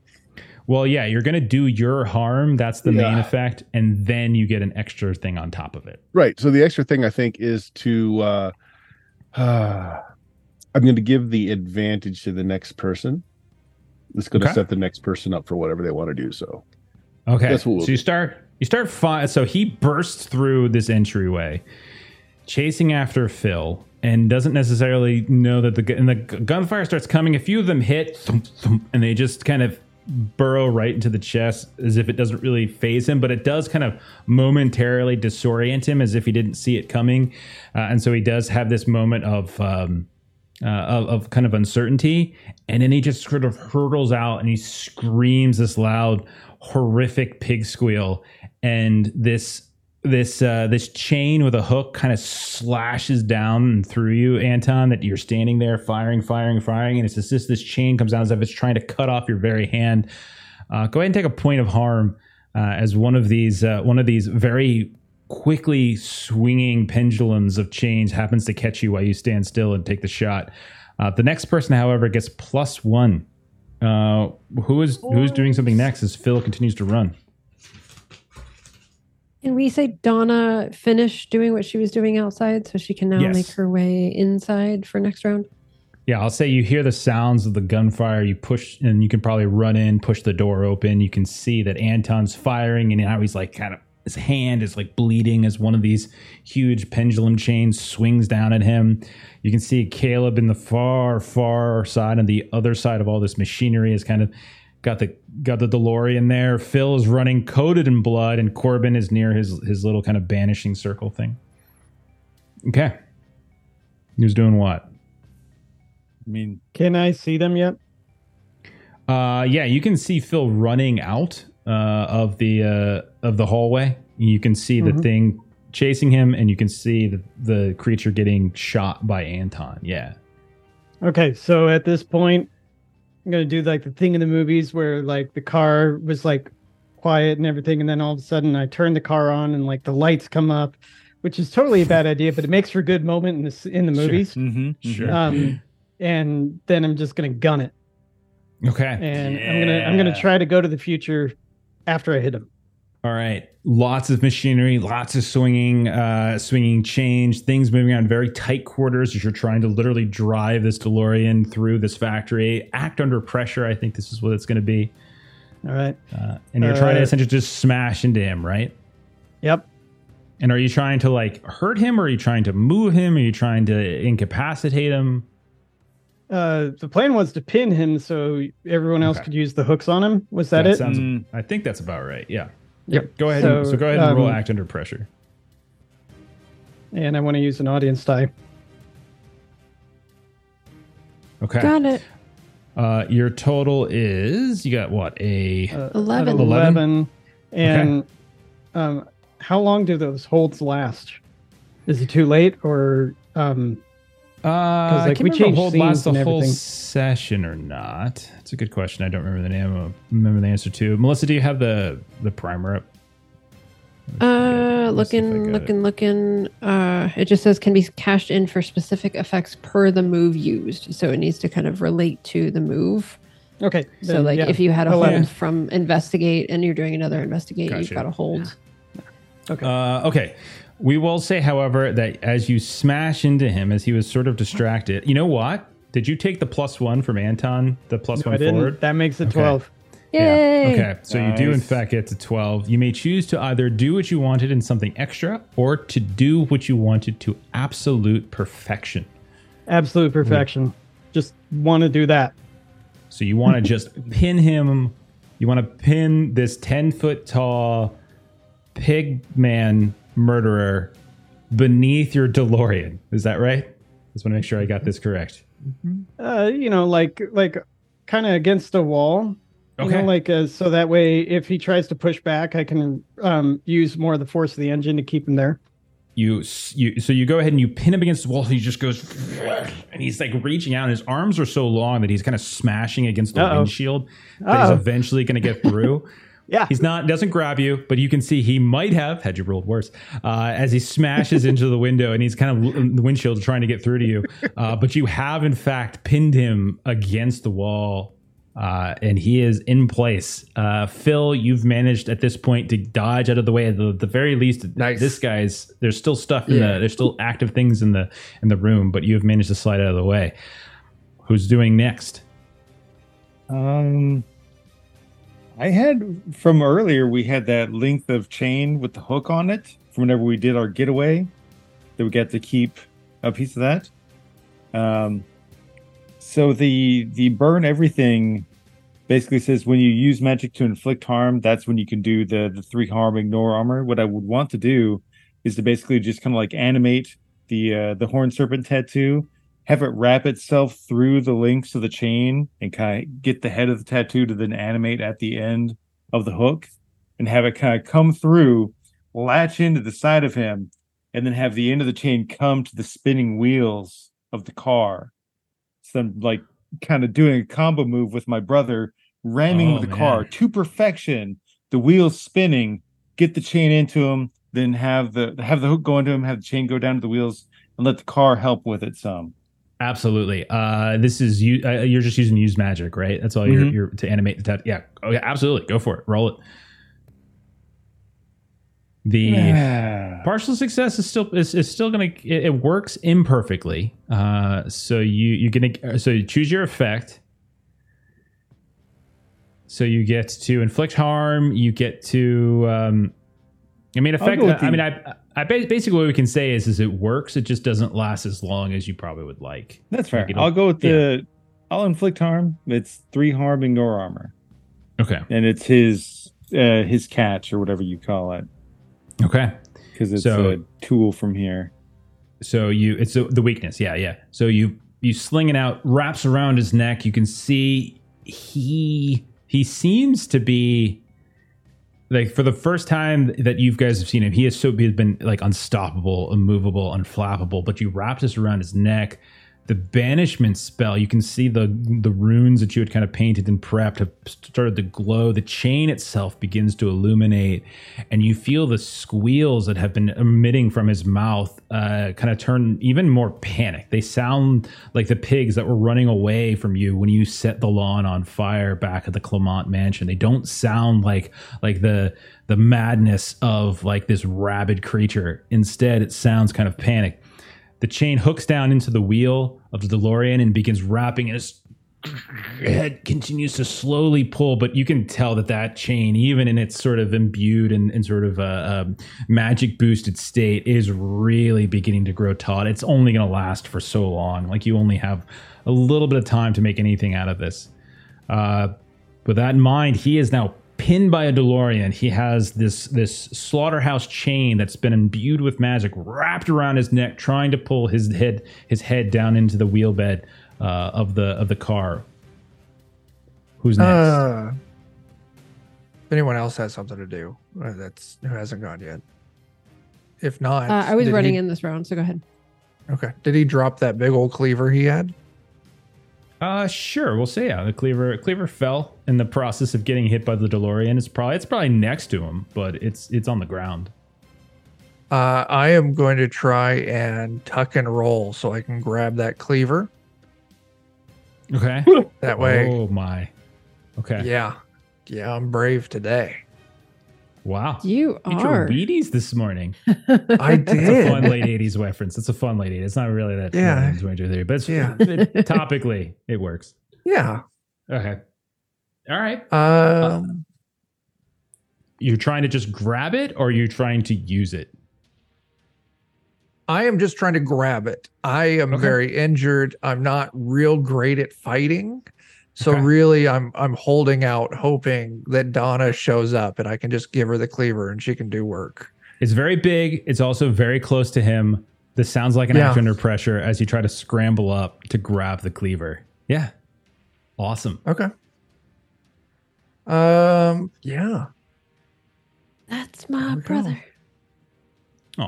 Well, yeah, you're going to do your harm. That's the main effect. And then you get an extra thing on top of it. Right. So the extra thing I think is to uh, uh [SIGHS] I'm going to give the advantage to the next person. It's going to Okay. set the next person up for whatever they want to do. So Okay. That's what we'll so you do. start You start so he bursts through this entryway, chasing after Phil, and doesn't necessarily know that the and the gunfire starts coming. A few of them hit, thump, thump, and they just kind of burrow right into the chest as if it doesn't really faze him, but it does kind of momentarily disorient him as if he didn't see it coming, uh, and so he does have this moment of. Um, uh, of, of kind of uncertainty, and then he just sort of hurtles out and he screams this loud, horrific pig squeal, and this this uh, this chain with a hook kind of slashes down through you, Anton. That you're standing there firing, firing, firing, and it's if this chain comes down as if it's trying to cut off your very hand. Uh, go ahead and take a point of harm uh, as one of these uh, one of these very quickly swinging pendulums of chains happens to catch you while you stand still and take the shot. Uh, the next person, however, gets plus one. Uh, who is who's doing something next as Phil continues to run? Can we say Donna finished doing what she was doing outside so she can now Yes. make her way inside for next round? Yeah, I'll say you hear the sounds of the gunfire. You push, and you can probably run in, push the door open. You can see that Anton's firing, and now he's like kind of his hand is like bleeding as one of these huge pendulum chains swings down at him. You can see Caleb in the far, far side, and the other side of all this machinery is kind of got the got the DeLorean there. Phil is running coated in blood, and Corbin is near his his little kind of banishing circle thing. Okay, who's doing what? I mean, Can I see them yet? Uh, yeah, you can see Phil running out uh, of the uh, of the hallway. You can see the Mhm. thing chasing him, and you can see the, the creature getting shot by Anton. Yeah. Okay, so at this point, I'm gonna do like the thing in the movies where like the car was like quiet and everything, and then all of a sudden I turn the car on and like the lights come up, which is totally a bad idea, but it makes for a good moment in this in the Sure. movies. mm-hmm, Sure. Um, and then I'm just gonna gun it, Okay. and I'm gonna I'm gonna try to go to the future after I hit him. All right. Lots of machinery, lots of swinging, uh, swinging change, things moving around very tight quarters as you're trying to literally drive this DeLorean through this factory. Act under pressure. I think this is what it's going to be. All right. Uh, and you're trying to Uh, essentially just smash into him, right? Yep. And are you trying to like hurt him, or are you trying to move him? Are you trying to incapacitate him? Uh, the plan was to pin him so everyone else Okay. could use the hooks on him. Was that, it? Sounds. Mm. I think that's about right. Yeah. Yep. Go ahead. and, So, so go ahead and roll um, act under pressure. and I want to use an audience die. Okay. Got it. Uh, your total is you got what a Uh, Eleven. Eleven? 11. And um, how long do those holds last? Is it too late or um, Uh, I can't we remember changed hold lasts the whole session or not. It's a good question. I don't remember the name of remember the answer to. Melissa, do you have the the primer up? Uh, Let's see if I looking, it. looking, looking. Uh, it just says can be cashed in for specific effects per the move used. So it needs to kind of relate to the move. okay? So then, like yeah. if you had a 11. hold from investigate and you're doing another investigate, you've got a hold. Okay. Uh, okay. We will say, however, that as you smash into him, as he was sort of distracted, you know what? Did you take the plus one from Anton? The plus No, I one didn't. forward? That makes it Okay. 12. Yay! Okay. So you do, in fact, get to 12. You may choose to either do what you wanted in something extra or to do what you wanted to absolute perfection. Absolute mm. perfection. Just want to do that. So you want to [LAUGHS] just pin him. You want to pin this 10 foot tall pig man murderer beneath your DeLorean. Is that right? Just want to make sure I got this correct. Uh, you know, like like kind of against a wall. You Okay. know, like uh, so that way, if he tries to push back, I can um, use more of the force of the engine to keep him there. you you so you go ahead and you pin him against the wall. He just goes, and he's like reaching out. And his arms are so long that he's kind of smashing against the Uh-oh. windshield. But he's Uh-oh. eventually going to get through. [LAUGHS] Yeah. He's not doesn't grab you, but you can see he might have had you rolled worse uh, as he smashes [LAUGHS] into the window and he's kind of the windshield trying to get through to you. Uh, [LAUGHS] but you have in fact pinned him against the wall. Uh, and he is in place. Uh, Phil, you've managed at this point to dodge out of the way. At the, the very least, Nice. this guy's there's still stuff in Yeah. the there's still active things in the in the room, but you have managed to slide out of the way. Who's doing next? Um, I had from earlier. We had that length of chain with the hook on it from whenever we did our getaway. That we got to keep a piece of that. Um, so the the burn everything basically says when you use magic to inflict harm, that's when you can do the the three harm ignore armor. What I would want to do is to basically just kind of like animate the uh, the horn serpent tattoo, have it wrap itself through the links of the chain, and kind of get the head of the tattoo to then animate at the end of the hook, and have it kind of come through, latch into the side of him, and then have the end of the chain come to the spinning wheels of the car. So I'm like kind of doing a combo move with my brother, ramming Oh, the car to perfection, the wheels spinning, get the chain into him, then have the have the hook go into him, have the chain go down to the wheels, and let the car help with it some. Absolutely. Uh, this is you. Uh, you're just using used magic, right? That's all you're, Mhm. you're to animate the tat. Yeah. Oh, yeah. Absolutely. Go for it. Roll it. The Yeah. partial success is still is, is still gonna it, it works imperfectly. Uh, so you you gonna so you choose your effect. So you get to inflict harm. You get to. Um, I mean, effect. I mean, I, I basically what we can say is is it works. It just doesn't last as long as you probably would like. That's fair. Like, I'll go with the I'll inflict harm. It's three harm ignore armor. Okay. And it's his uh his catch or whatever you call it. Okay. Because it's So- a tool from here. So you it's the, the weakness. Yeah, yeah. So you you sling it out, wraps around his neck. You can see he he seems to be like for the first time that you guys have seen him, he has so he has been like unstoppable, immovable, unflappable. But you wrapped this around his neck. The banishment spell, you can see the the runes that you had kind of painted and prepped have started to glow. The chain itself begins to illuminate, and you feel the squeals that have been emitting from his mouth uh, kind of turn even more panic. They sound like the pigs that were running away from you when you set the lawn on fire back at the Clemonte mansion. They don't sound like like the the madness of like this rabid creature. Instead, it sounds kind of panic. The chain hooks down into the wheel of the DeLorean and begins wrapping his head continues to slowly pull, but you can tell that that chain, even in its sort of imbued and, and sort of uh, um, magic boosted state, is really beginning to grow taut. It's only going to last for so long. Like you only have a little bit of time to make anything out of this. Uh, with that in mind, he is now pinned by a DeLorean. He has this this slaughterhouse chain that's been imbued with magic wrapped around his neck, trying to pull his head his head down into the wheel bed uh, of the of the car. Who's next? Uh, if anyone else has something to do, uh, that's who hasn't gone yet. If not, Uh, I was running he- in this round, so go ahead. Okay. Did he drop that big old cleaver he had? Uh, sure. We'll say yeah. The cleaver cleaver fell in the process of getting hit by the DeLorean. It's probably it's probably next to him, but it's it's on the ground. Uh, I am going to try and tuck and roll so I can grab that cleaver. Okay. [LAUGHS] That way, Oh my. Okay. yeah, yeah, I'm brave today. Wow. You Eat your are. Wheaties this morning. [LAUGHS] I That's a fun late '80s reference. It's a fun late '80s. It's not really that. Yeah. Yeah. 23, but it's, Yeah. it- [LAUGHS] topically it works. Yeah. Okay. All right. Um, You're trying to just grab it, or you're trying to use it. I am just trying to grab it. I am Okay. very injured. I'm not real great at fighting. So Okay. really I'm I'm holding out hoping that Donna shows up and I can just give her the cleaver and she can do work. It's very big. It's also very close to him. This sounds like an Yeah. act under pressure as you try to scramble up to grab the cleaver. Yeah. Awesome. Okay. Um yeah. That's my There we go. brother. Aw.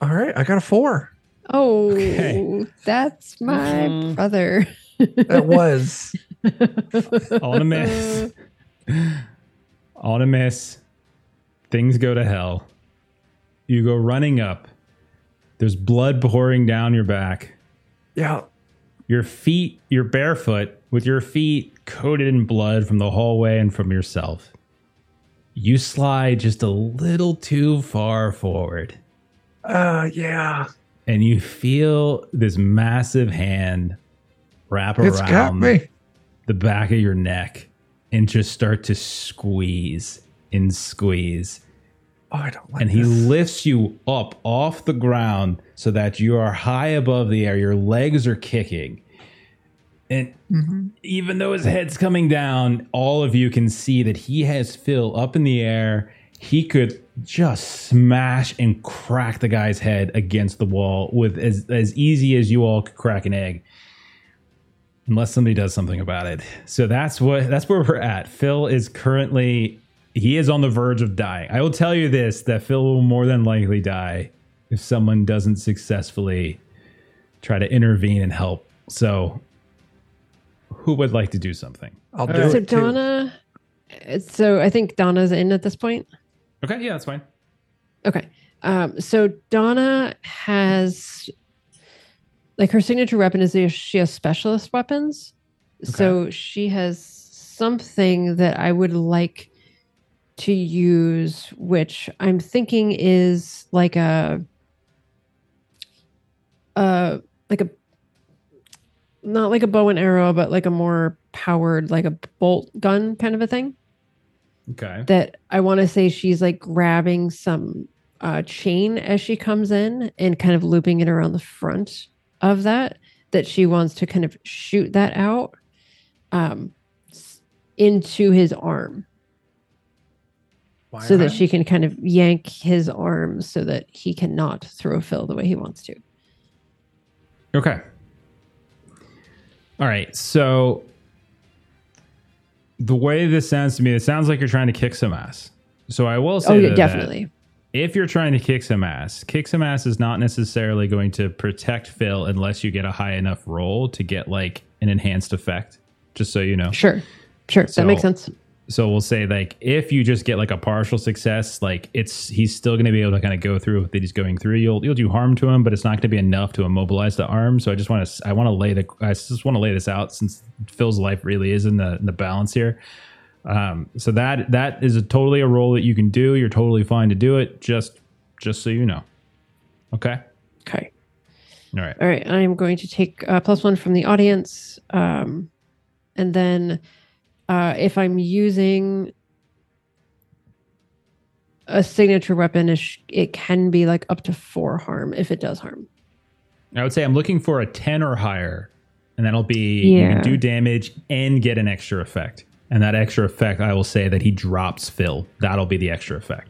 All right. I got a four. Oh, Okay. that's my Mhm. brother. That was [LAUGHS] On a miss. [LAUGHS] On a miss. Things go to hell. You go running up. There's blood pouring down your back. yeah. Your feet, you're barefoot with your feet coated in blood from the hallway and from yourself. You slide just a little too far forward Uh yeah. and you feel this massive hand wrap It's around me. the back of your neck and just start to squeeze and squeeze. Oh, I don't like and he this. lifts you up off the ground so that you are high above the air. Your legs are kicking. And Mhm. even though his head's coming down, all of you can see that he has Phil up in the air. He could just smash and crack the guy's head against the wall with as, as easy as you all could crack an egg. Unless somebody does something about it. So that's what that's where we're at. Phil is currently he is on the verge of dying. I will tell you this that Phil will more than likely die if someone doesn't successfully try to intervene and help. So who would like to do something? I'll do right. so it too. Donna. So I think Donna's in at this point. Okay, yeah, that's fine. Okay. Um, so Donna has like her signature weapon is the- she has specialist weapons. So she has something that I would like to use, which I'm thinking is like a uh like a not like a bow and arrow, but like a more powered, like a bolt gun kind of a thing Okay. that I want to say she's like grabbing some uh, chain as she comes in and kind of looping it around the front of that. That she wants to kind of shoot that out um, into his arm Why so that she can kind of yank his arm so that he cannot throw Phil the way he wants to. Okay. All right. So the way this sounds to me, it sounds like you're trying to kick some ass. So I will say Oh, yeah, that definitely. if you're trying to kick some ass, kick some ass is not necessarily going to protect Phil unless you get a high enough roll to get like an enhanced effect. Just so you know. Sure. Sure. So- that makes sense. So we'll say like if you just get like a partial success, like it's he's still going to be able to kind of go through what he's going through. You'll you'll do harm to him, but it's not going to be enough to immobilize the arm. So I just want to I want to lay the I just want to lay this out since Phil's life really is in the in the balance here. Um, so that that is a totally a role that you can do. You're totally fine to do it. Just just so you know. Okay. Okay. All right. All right, I'm going to take uh, plus one from the audience, um, and then uh, if I'm using a signature weapon, it can be like up to four harm if it does harm. I would say I'm looking for a 10 or higher, and that'll be you Yeah. can do damage and get an extra effect. And that extra effect, I will say that he drops Phil. That'll be the extra effect.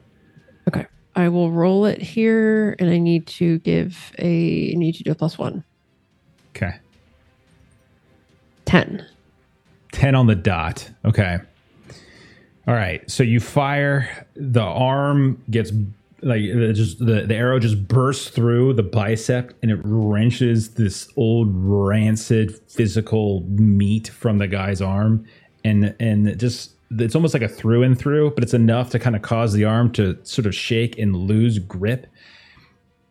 Okay, I will roll it here, and I need to give a I need to do a plus one. Okay. Ten. 10 on the dot. Okay. All right. So you fire, the arm gets like just the, the arrow just bursts through the bicep and it wrenches this old rancid physical meat from the guy's arm and and it just it's almost like a through and through but it's enough to kind of cause the arm to sort of shake and lose grip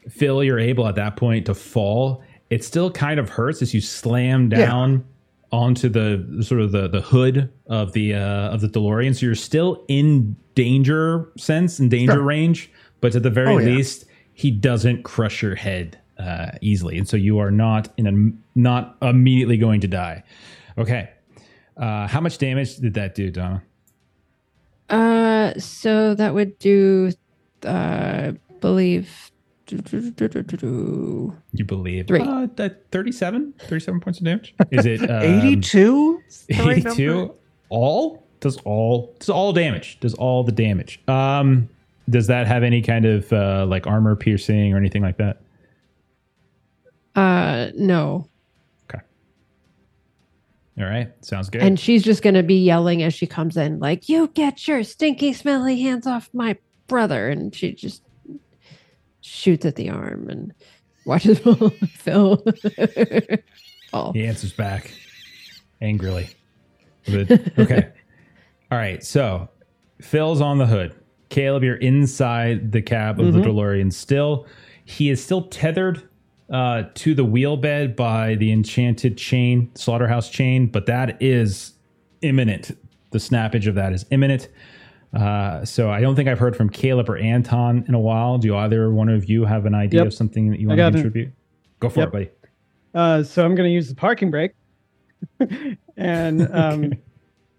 phil you're able at that point to fall it still kind of hurts as you slam down onto the sort of the the hood of the uh of the DeLorean so you're still in danger sense and danger Sure. range but at the very Oh, yeah. least he doesn't crush your head uh easily and so you are not in a not immediately going to die okay uh how much damage did that do Donna Uh, so that would do, uh, believe. You believe Three. uh, 37 37 points of damage is it um, 82? Is the right number? 82 all does all does all damage does all the damage um does that have any kind of uh like armor piercing or anything like that Uh, no. Okay. All right sounds good And she's just going to be yelling as she comes in, like, You get your stinky, smelly hands off my brother. And she just shoots at the arm and watches [LAUGHS] Phil fall. he answers back angrily. Okay. [LAUGHS] All right. So phil's on the hood. Caleb you're inside the cab of the Mm-hmm. delorean still. He is still tethered uh, to the wheel bed by the enchanted chain slaughterhouse chain but that is imminent. The snappage of that is imminent uh, so i don't think i've heard from caleb or anton in a while do either one of you have an idea Yep. of something that you want to got it. contribute go for Yep. it buddy Uh, so I'm going to use the parking brake, [LAUGHS] and [LAUGHS] um,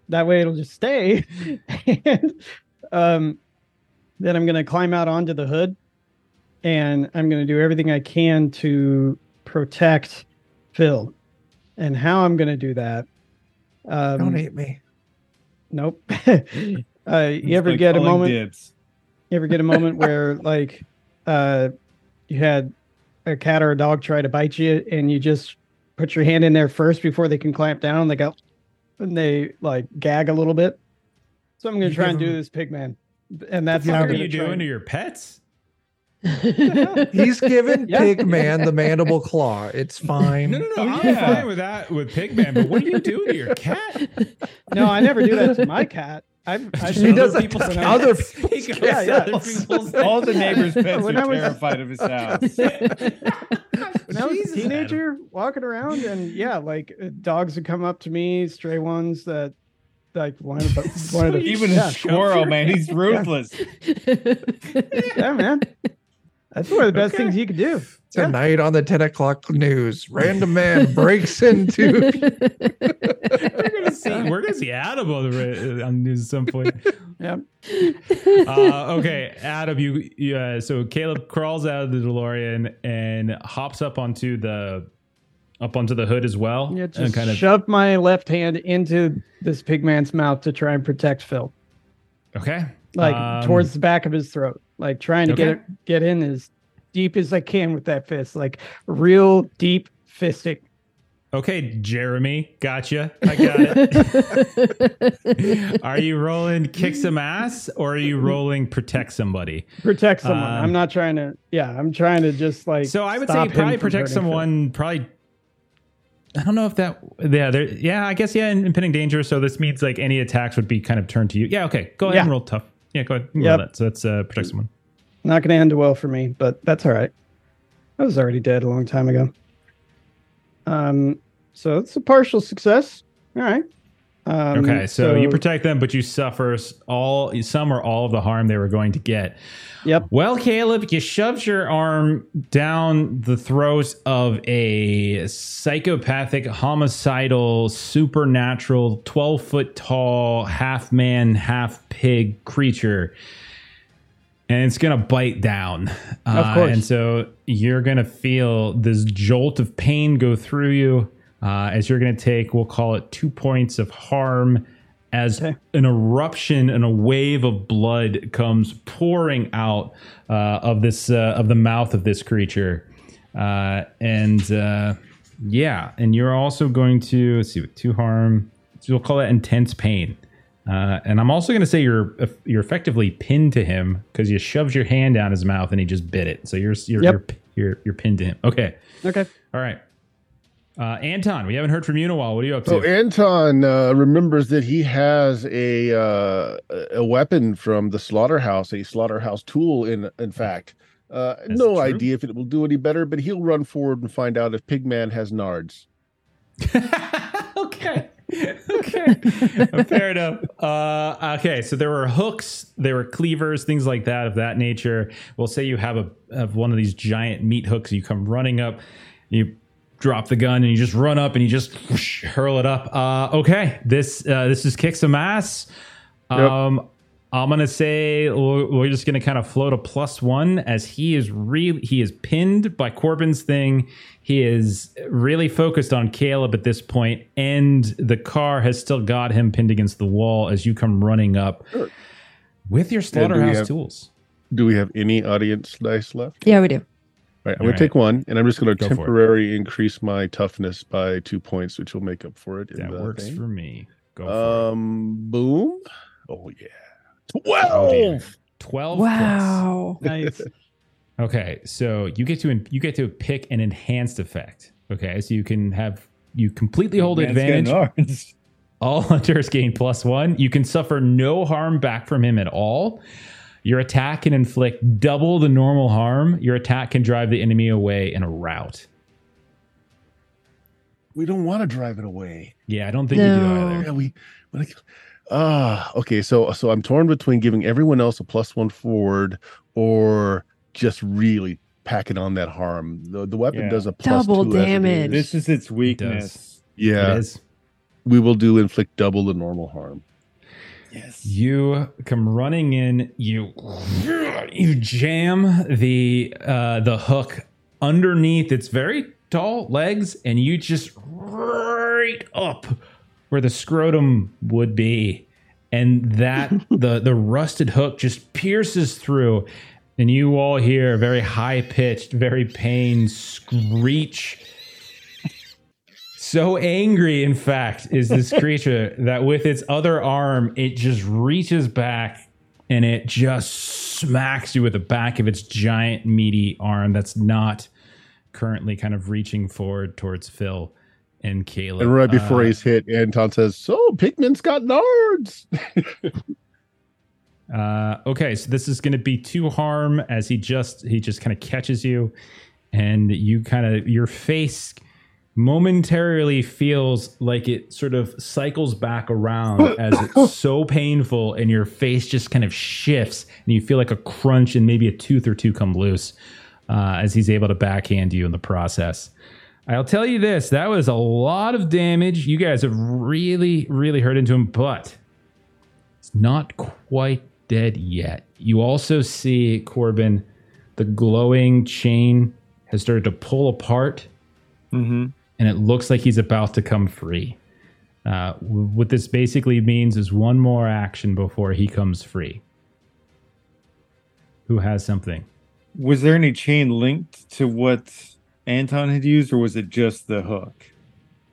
That way it'll just stay. [LAUGHS] and um, then I'm going to climb out onto the hood and I'm going to do everything I can to protect Phil. And how I'm going to do that. Um, Don't eat me. Nope. Uh, you ever like get a moment? Dibs. You ever get a moment where [LAUGHS] like uh you had a cat or a dog try to bite you and you just put your hand in there first before they can clamp down? They go and they like gag a little bit. So I'm gonna try and do this pig man. And that's What how are you try doing and- to your pets? [LAUGHS] [LAUGHS] He's given Yeah. Pigman the mandible claw. It's fine. No, no, no. Oh, I'm yeah. fine with that with Pigman, but what do you do to your cat? No, I never do that to my cat. I've, [LAUGHS] I've He does Other [LAUGHS] people's to cats. other people's goes Yeah, yeah. people's All the neighbors' [LAUGHS] pets When are was- terrified of his house. when I was Jesus, a teenager walking around and yeah, like uh, dogs would come up to me, stray ones that like wanted to, wanted to Even yeah, a squirrel, man, he's ruthless. yeah, man. That's one of the best Okay. things you could do. Yeah. Tonight on the 10 o'clock news, random man breaks into. [LAUGHS] We're gonna see. We're gonna see Adam on the on the news at some point. [LAUGHS] Yeah. Uh, okay, Adam, you, you uh, so Caleb crawls out of the DeLorean and hops up onto the up onto the hood as well, Yeah, and just kind of shove my left hand into this pig man's mouth to try and protect Phil, okay, like Um, towards the back of his throat, like trying to get okay. it, get in as deep as I can with that fist, like real deep fisting. Okay, Jeremy, gotcha. I got it. [LAUGHS] are you rolling kick some ass or are you rolling protect somebody? protect someone. Um, I'm not trying to. Yeah, I'm trying to just like. So I would stop say probably protect hurting Phil. someone. Probably. I don't know if that. Yeah, there. Yeah, I guess yeah. in Impending danger. So this means like any attacks would be kind of turned to you. Yeah. Okay. Go ahead Yeah. and roll tough. Yeah. Go ahead. and Yep. Roll that. So that's uh, protect someone. Not going to end well for me, but that's all right. I was already dead a long time ago. Um, so it's a partial success. All right. Um, Okay. So, you protect them, but you suffer all some or all of the harm they were going to get. Yep. Well, Caleb, you shoved your arm down the throat of a psychopathic, homicidal, supernatural, 12 foot tall, half man, half pig creature. And it's going to bite down. Of Uh, course. and so you're going to feel this jolt of pain go through you uh, as you're going to take, we'll call it two points of harm as Okay. an eruption and a wave of blood comes pouring out uh, of this uh, of the mouth of this creature, uh, and uh, yeah, and you're also going to let's see with two harm. So we'll call that intense pain. Uh, and I'm also going to say you're you're effectively pinned to him because you shoved your hand down his mouth and he just bit it. So you're you're Yep. you're, you're, you're pinned to him. Okay, Okay. all right. Uh, Anton, we haven't heard from you in a while. What are you up to? So Anton uh, remembers that he has a uh, a weapon from the slaughterhouse, a slaughterhouse tool. In in fact, uh, no true. idea if it will do any better, but he'll run forward and find out if Pigman has nards. [LAUGHS] okay. okay. [LAUGHS] Fair enough. Uh, okay. So there were hooks, there were cleavers, things like that of that nature. We'll say you have a have one of these giant meat hooks. You come running up, you drop the gun, and you just run up and you just whoosh, hurl it up. Uh, okay. This uh, this is kick some ass. Um, I'm gonna say we're we're just gonna kind of float a plus one as he is really he is pinned by Corbin's thing. He is really focused on Caleb at this point, and the car has still got him pinned against the wall as you come running up Sure. with your do we slaughterhouse have- tools. Do we have any audience dice left? Yeah, we do. All right, I'm going right. to take one, and I'm just going to temporarily increase my toughness by two points, which will make up for it. in That the works thing. for me. Go for it. Um, boom. Oh yeah, Oh, twelve. Twelve. plus. Wow. Nice. [LAUGHS] Okay, so you get to you get to pick an enhanced effect. Okay, so you can have you completely hold Man's advantage. All [LAUGHS] hunters gain plus one. You can suffer no harm back from him at all. Your attack can inflict double the normal harm. Your attack can drive the enemy away in a rout. we don't want to drive it away. Yeah, I don't think you do No. either. Yeah, we. what I- Ah, okay. So, so I'm torn between giving everyone else a plus one forward, or just really packing on that harm. The, the weapon Yeah. does a plus Double two as it is. damage. This is its weakness. does. Yeah. It is. we will do inflict double the normal harm. Yes. You come running in. You you jam the uh, the hook underneath its very tall legs, and you just right up where the scrotum would be, and that [LAUGHS] the the rusted hook just pierces through, and you all hear a very high pitched, very pained screech. So angry, in fact, is this [LAUGHS] creature that with its other arm, it just reaches back and it just smacks you with the back of its giant, meaty arm that's not currently kind of reaching forward towards Phil and Caleb. And right before Uh, he's hit, Anton says, "So Pigman's got nards." [LAUGHS] Uh, okay, so this is going to be two harm as he just he just kind of catches you, and you kind of your face momentarily feels like it sort of cycles back around [COUGHS] as it's so painful, and your face just kind of shifts, and you feel like a crunch and maybe a tooth or two come loose uh, as he's able to backhand you in the process. I'll tell you this: that was a lot of damage. You guys have really, really hurt into him, but it's not quite dead yet. You also see Corbin, the glowing chain has started to pull apart, Mm-hmm. And it looks like he's about to come free. Uh, w- what this basically means is one more action before he comes free. Who has something? Was there any chain linked to what Anton had used, or was it just the hook?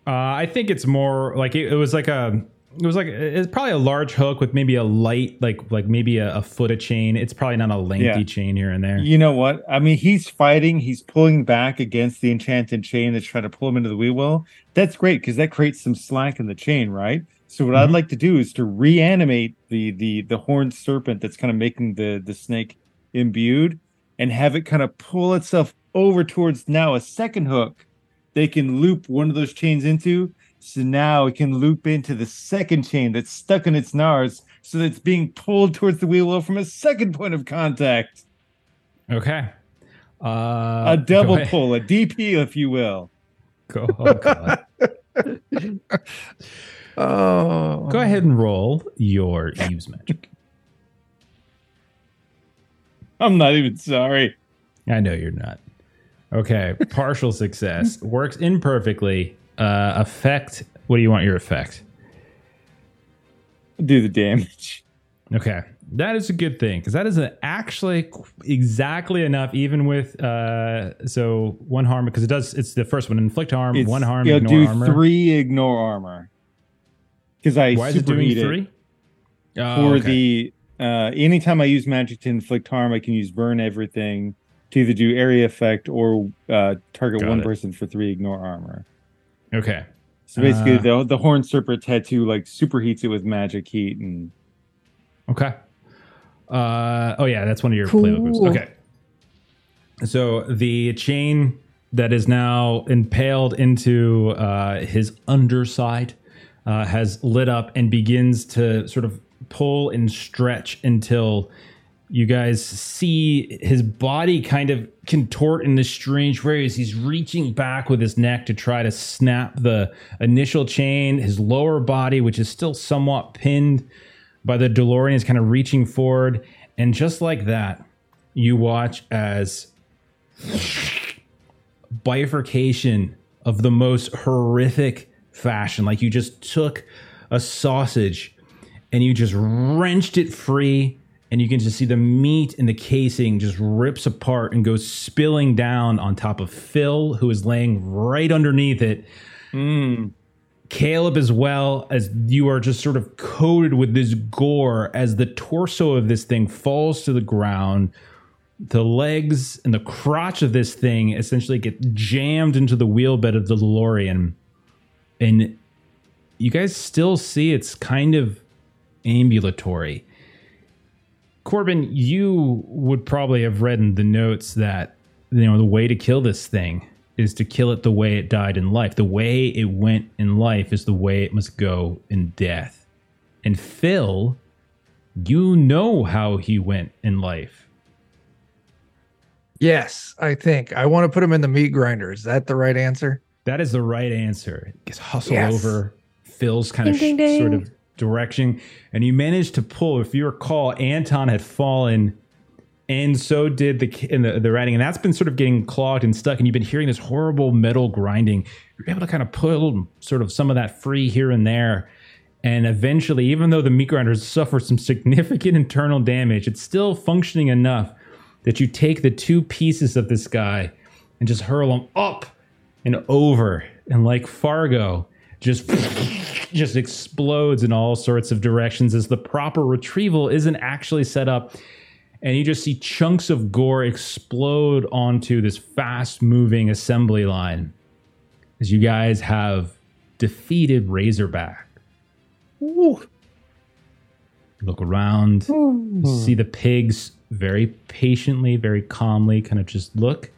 Uh, I think it's more like it, it was like a. It was like it's probably a large hook with maybe a light, like like maybe a, a foot of chain. It's probably not a lengthy Yeah. chain here and there. You know what? I mean, he's fighting. He's pulling back against the enchanted chain that's trying to pull him into the wheel well. That's great because that creates some slack in the chain, right? So what I'd Mhm. like to do is to reanimate the the the horned serpent that's kind of making the the snake imbued, and have it kind of pull itself over towards now a second hook. They can loop one of those chains into. So now it can loop into the second chain that's stuck in its nars, so that it's being pulled towards the wheel well from a second point of contact Okay. Uh, a double pull, a DP, if you will. Go, oh God. [LAUGHS] Oh, Go ahead and roll your use magic. I'm not even sorry. I know you're not. Okay, partial success works imperfectly. Uh, effect. What do you want your effect? Do the damage. Okay, that is a good thing because that is a, actually exactly enough, even with uh, so one harm because it does. It's the first one. Inflict harm, It's, one harm, You'll ignore do armor. three ignore armor. Because I Why is it doing superheat it three? Oh, for okay. the uh anytime I use magic to inflict harm, I can use burn everything to either do area effect or uh target Got one it. person for three ignore armor. Okay. So basically Uh, the the horn serpent tattoo like superheats it with magic heat and Okay. Uh, oh yeah, that's one of your playbook moves. Okay. So the chain that is now impaled into uh, his underside uh, has lit up and begins to sort of pull and stretch until you guys see his body kind of contort in this strange way as he's reaching back with his neck to try to snap the initial chain. His lower body, which is still somewhat pinned by the DeLorean, is kind of reaching forward. And just like that, you watch as bifurcation of the most horrific fashion. Like you just took a sausage and you just wrenched it free, and you can just see the meat in the casing just rips apart and goes spilling down on top of Phil, who is laying right underneath it. mm, Caleb as well as you are just sort of coated with this gore as the torso of this thing falls to the ground. The legs and the crotch of this thing essentially get jammed into the wheel bed of the DeLorean. And you guys still see it's kind of ambulatory. Corbin, you would probably have read in the notes that you know the way to kill this thing is to kill it the way it died in life. The way it went in life is the way it must go in death. And Phil, you know how he went in life. yes, I think I want to put him in the meat grinder. Is that the right answer? That is the right answer. Just hustle Yes. over, Phil's kind of Ding, ding, sort of direction, and you managed to pull. If you recall, Anton had fallen, and so did the in the, the writing, and that's been sort of getting clogged and stuck. And you've been hearing this horrible metal grinding. You're able to kind of pull sort of some of that free here and there. And eventually, even though the meat grinders suffer some significant [LAUGHS] internal damage, it's still functioning enough that you take the two pieces of this guy and just hurl them up and over. And like Fargo, just just explodes in all sorts of directions as the proper retrieval isn't actually set up. And you just see chunks of gore explode onto this fast moving assembly line as you guys have defeated Razorback. Look around, see the pigs very patiently, very calmly kind of just look,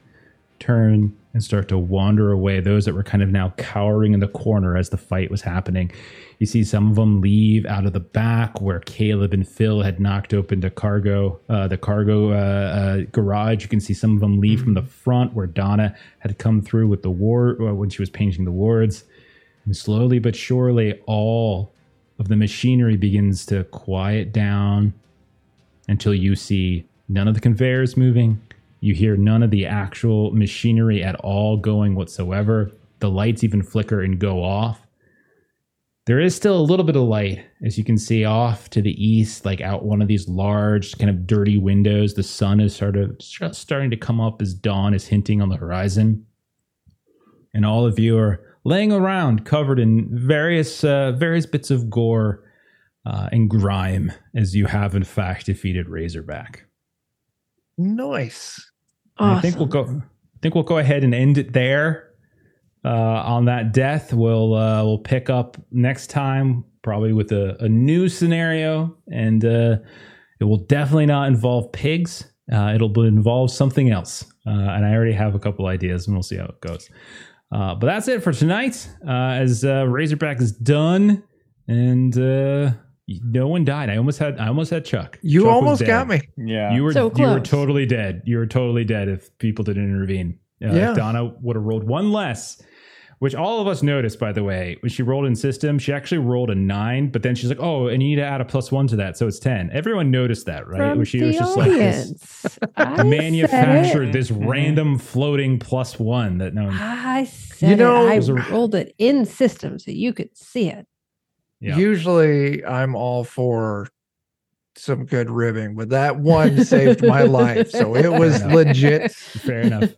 turn, and start to wander away. Those that were kind of now cowering in the corner as the fight was happening. You see some of them leave out of the back where Caleb and Phil had knocked open the cargo, uh, the cargo uh, uh, garage. You can see some of them leave from the front where Donna had come through with the ward uh, when she was painting the wards. And slowly but surely, all of the machinery begins to quiet down until you see none of the conveyors moving. You hear none of the actual machinery at all going whatsoever. The lights even flicker and go off. There is still a little bit of light, as you can see off to the east, like out one of these large, kind of dirty windows. The sun is sort of starting to come up as dawn is hinting on the horizon. And all of you are laying around, covered in various uh, various bits of gore uh, and grime, as you have in fact defeated Razorback. Nice. Awesome. I think we'll go. I think we'll go ahead and end it there. Uh, on that death, we'll uh, we'll pick up next time, probably with a, a new scenario, and uh, it will definitely not involve pigs. Uh, it'll involve something else, uh, and I already have a couple ideas, and we'll see how it goes. Uh, but that's it for tonight. Uh, as uh, Razorback is done, and uh, no one died. I almost had I almost had Chuck. You Chuck almost got me. Yeah. You were So you were totally dead. You were totally dead if people didn't intervene. Uh, Yeah. If Donna would have rolled one less, which all of us noticed, by the way, when she rolled in system, she actually rolled a nine, but then she's like, "Oh, and you need to add a plus one to that, so it's 10. Everyone noticed that, right? From Where she the was just like this, audience. I said manufactured this random floating plus one that no. I said you know- it. I Those are- rolled it in system so you could see it. Yeah. Usually I'm all for some good ribbing, but that one saved my life. So it [LAUGHS] was Fair legit. Fair enough.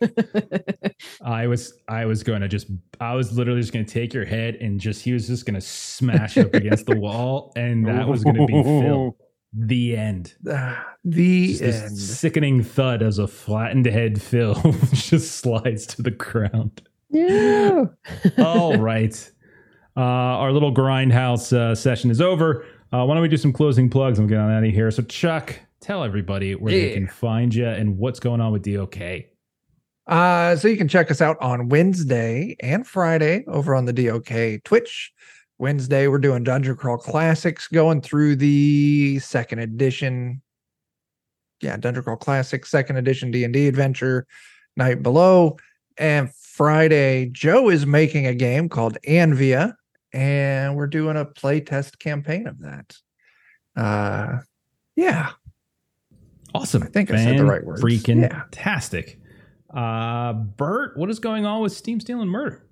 [LAUGHS] I was I was going to just I was literally just going to take your head and just he was just going to smash up against the wall and that was going to be Phil. [LAUGHS] The end. Ah, the Just end. sickening thud as a flattened head Phil just slides to the ground. no. All right. Uh, our little grindhouse uh, session is over. Uh, why don't we do some closing plugs and get on out of here? So, Chuck, tell everybody where they can find you and what's going on with DOK. Uh, so you can check us out on Wednesday and Friday over on the DOK Twitch. Wednesday, we're doing Dungeon Crawl Classics, going through the second edition. Yeah, Dungeon Crawl Classics, second edition D and D adventure, Night Below. And Friday, Joe is making a game called Anvia, and we're doing a playtest campaign of that. Uh, yeah, Awesome. I think I said the right word. Freaking Yeah. fantastic. Uh, Bert, what is going on with Steam Steel and Murder?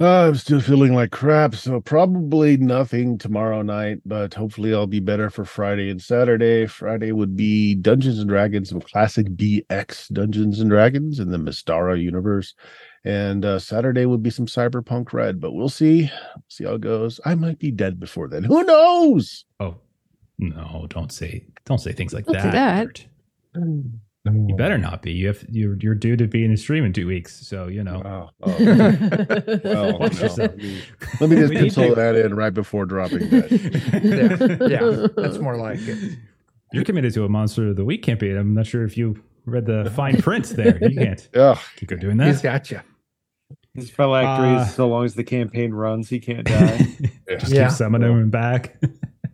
Uh, I'm still feeling like crap, so probably nothing tomorrow night, but hopefully I'll be better for Friday and Saturday. Friday would be Dungeons and Dragons, some classic BX Dungeons and Dragons in the Mystara universe. And uh, Saturday would be some Cyberpunk Red, but we'll see. See how it goes. I might be dead before then. Who knows? Oh, no, don't say don't say things like Don't that. that. You better not be. You have you're you're due to be in a stream in two weeks, so you know. [LAUGHS] Oh, oh, Watch no. Let me, let me just We need pencil that in right before dropping dead. [LAUGHS] yeah, yeah, that's more like it. You're committed to a Monster of the Week campaign. I'm not sure if you read the [LAUGHS] fine print there. You can't Ugh. keep on doing He's got you. His phylactery Uh, is so long as the campaign runs, he can't die. [LAUGHS] Just Yeah. keep summoning him back.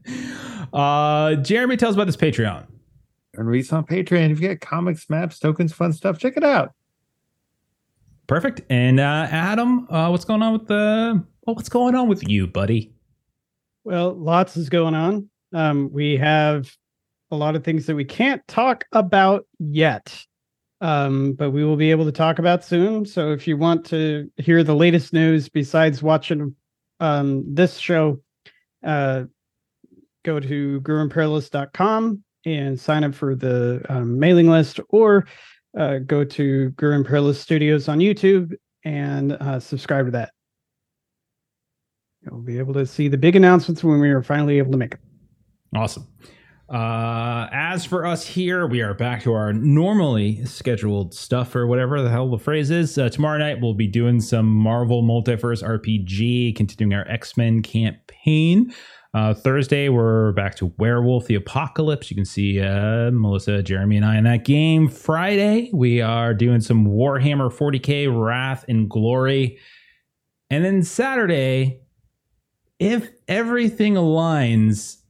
[LAUGHS] uh, Jeremy, tell us about this Patreon. and release on Patreon. If you get comics, maps, tokens, fun stuff, check it out. Perfect. And uh, Adam, uh, what's going on with the? Oh, what's going on with you, buddy? Well, lots is going on. Um, we have a lot of things that we can't talk about yet, um, but we will be able to talk about soon. So if you want to hear the latest news besides watching um, this show, uh, go to grimandperilous.com and sign up for the um, mailing list or uh, go to Grim and Perilous Studios on YouTube and uh, subscribe to that. You'll be able to see the big announcements when we are finally able to make them. Awesome. Uh, as for us here, we are back to our normally scheduled stuff or whatever the hell the phrase is. Uh, tomorrow night, we'll be doing some Marvel Multiverse RPG, continuing our X Men campaign. Uh, Thursday, we're back to Werewolf the Apocalypse. You can see uh, Melissa, Jeremy, and I in that game. Friday, we are doing some Warhammer 40k Wrath and Glory. And then Saturday, if everything aligns,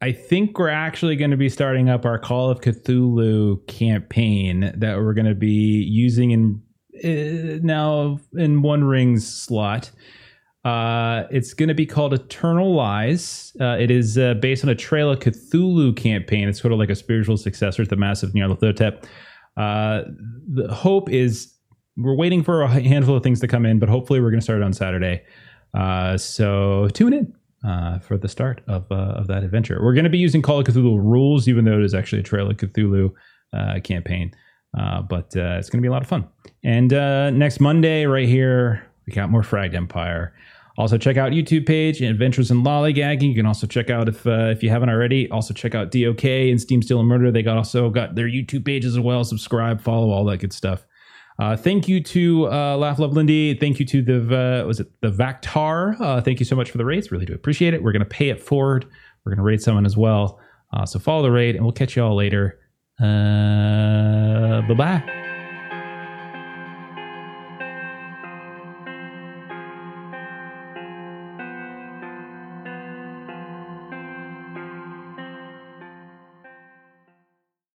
I think we're actually going to be starting up our Call of Cthulhu campaign that we're going to be using in uh, now in One Ring's slot. Uh, it's going to be called Eternal Lies. Uh, it is uh, based on a Trail of Cthulhu campaign. It's sort of like a spiritual successor to the Masks of Nyarlathotep. Uh, the hope is we're waiting for a handful of things to come in, but hopefully we're going to start on Saturday. Uh, so tune in uh, for the start of uh, of that adventure. We're going to be using Call of Cthulhu rules, even though it is actually a Trail of Cthulhu uh, campaign. Uh, but uh, it's going to be a lot of fun. And uh, next Monday, right here, we got more Fragged Empire. Also, check out YouTube page Adventures in Lollygagging. You can also check out if if you haven't already. Also, check out DOK and Steam Steel and Murder. They got also got their YouTube pages as well. Subscribe, follow, all that good stuff. Uh, thank you to uh, Laugh Love Lindy. Thank you to the uh, was it the Vactar. Uh, thank you so much for the rates. Really do appreciate it. We're gonna pay it forward. We're gonna raid someone as well. Uh, so follow the raid, and we'll catch you all later. Uh, bye bye.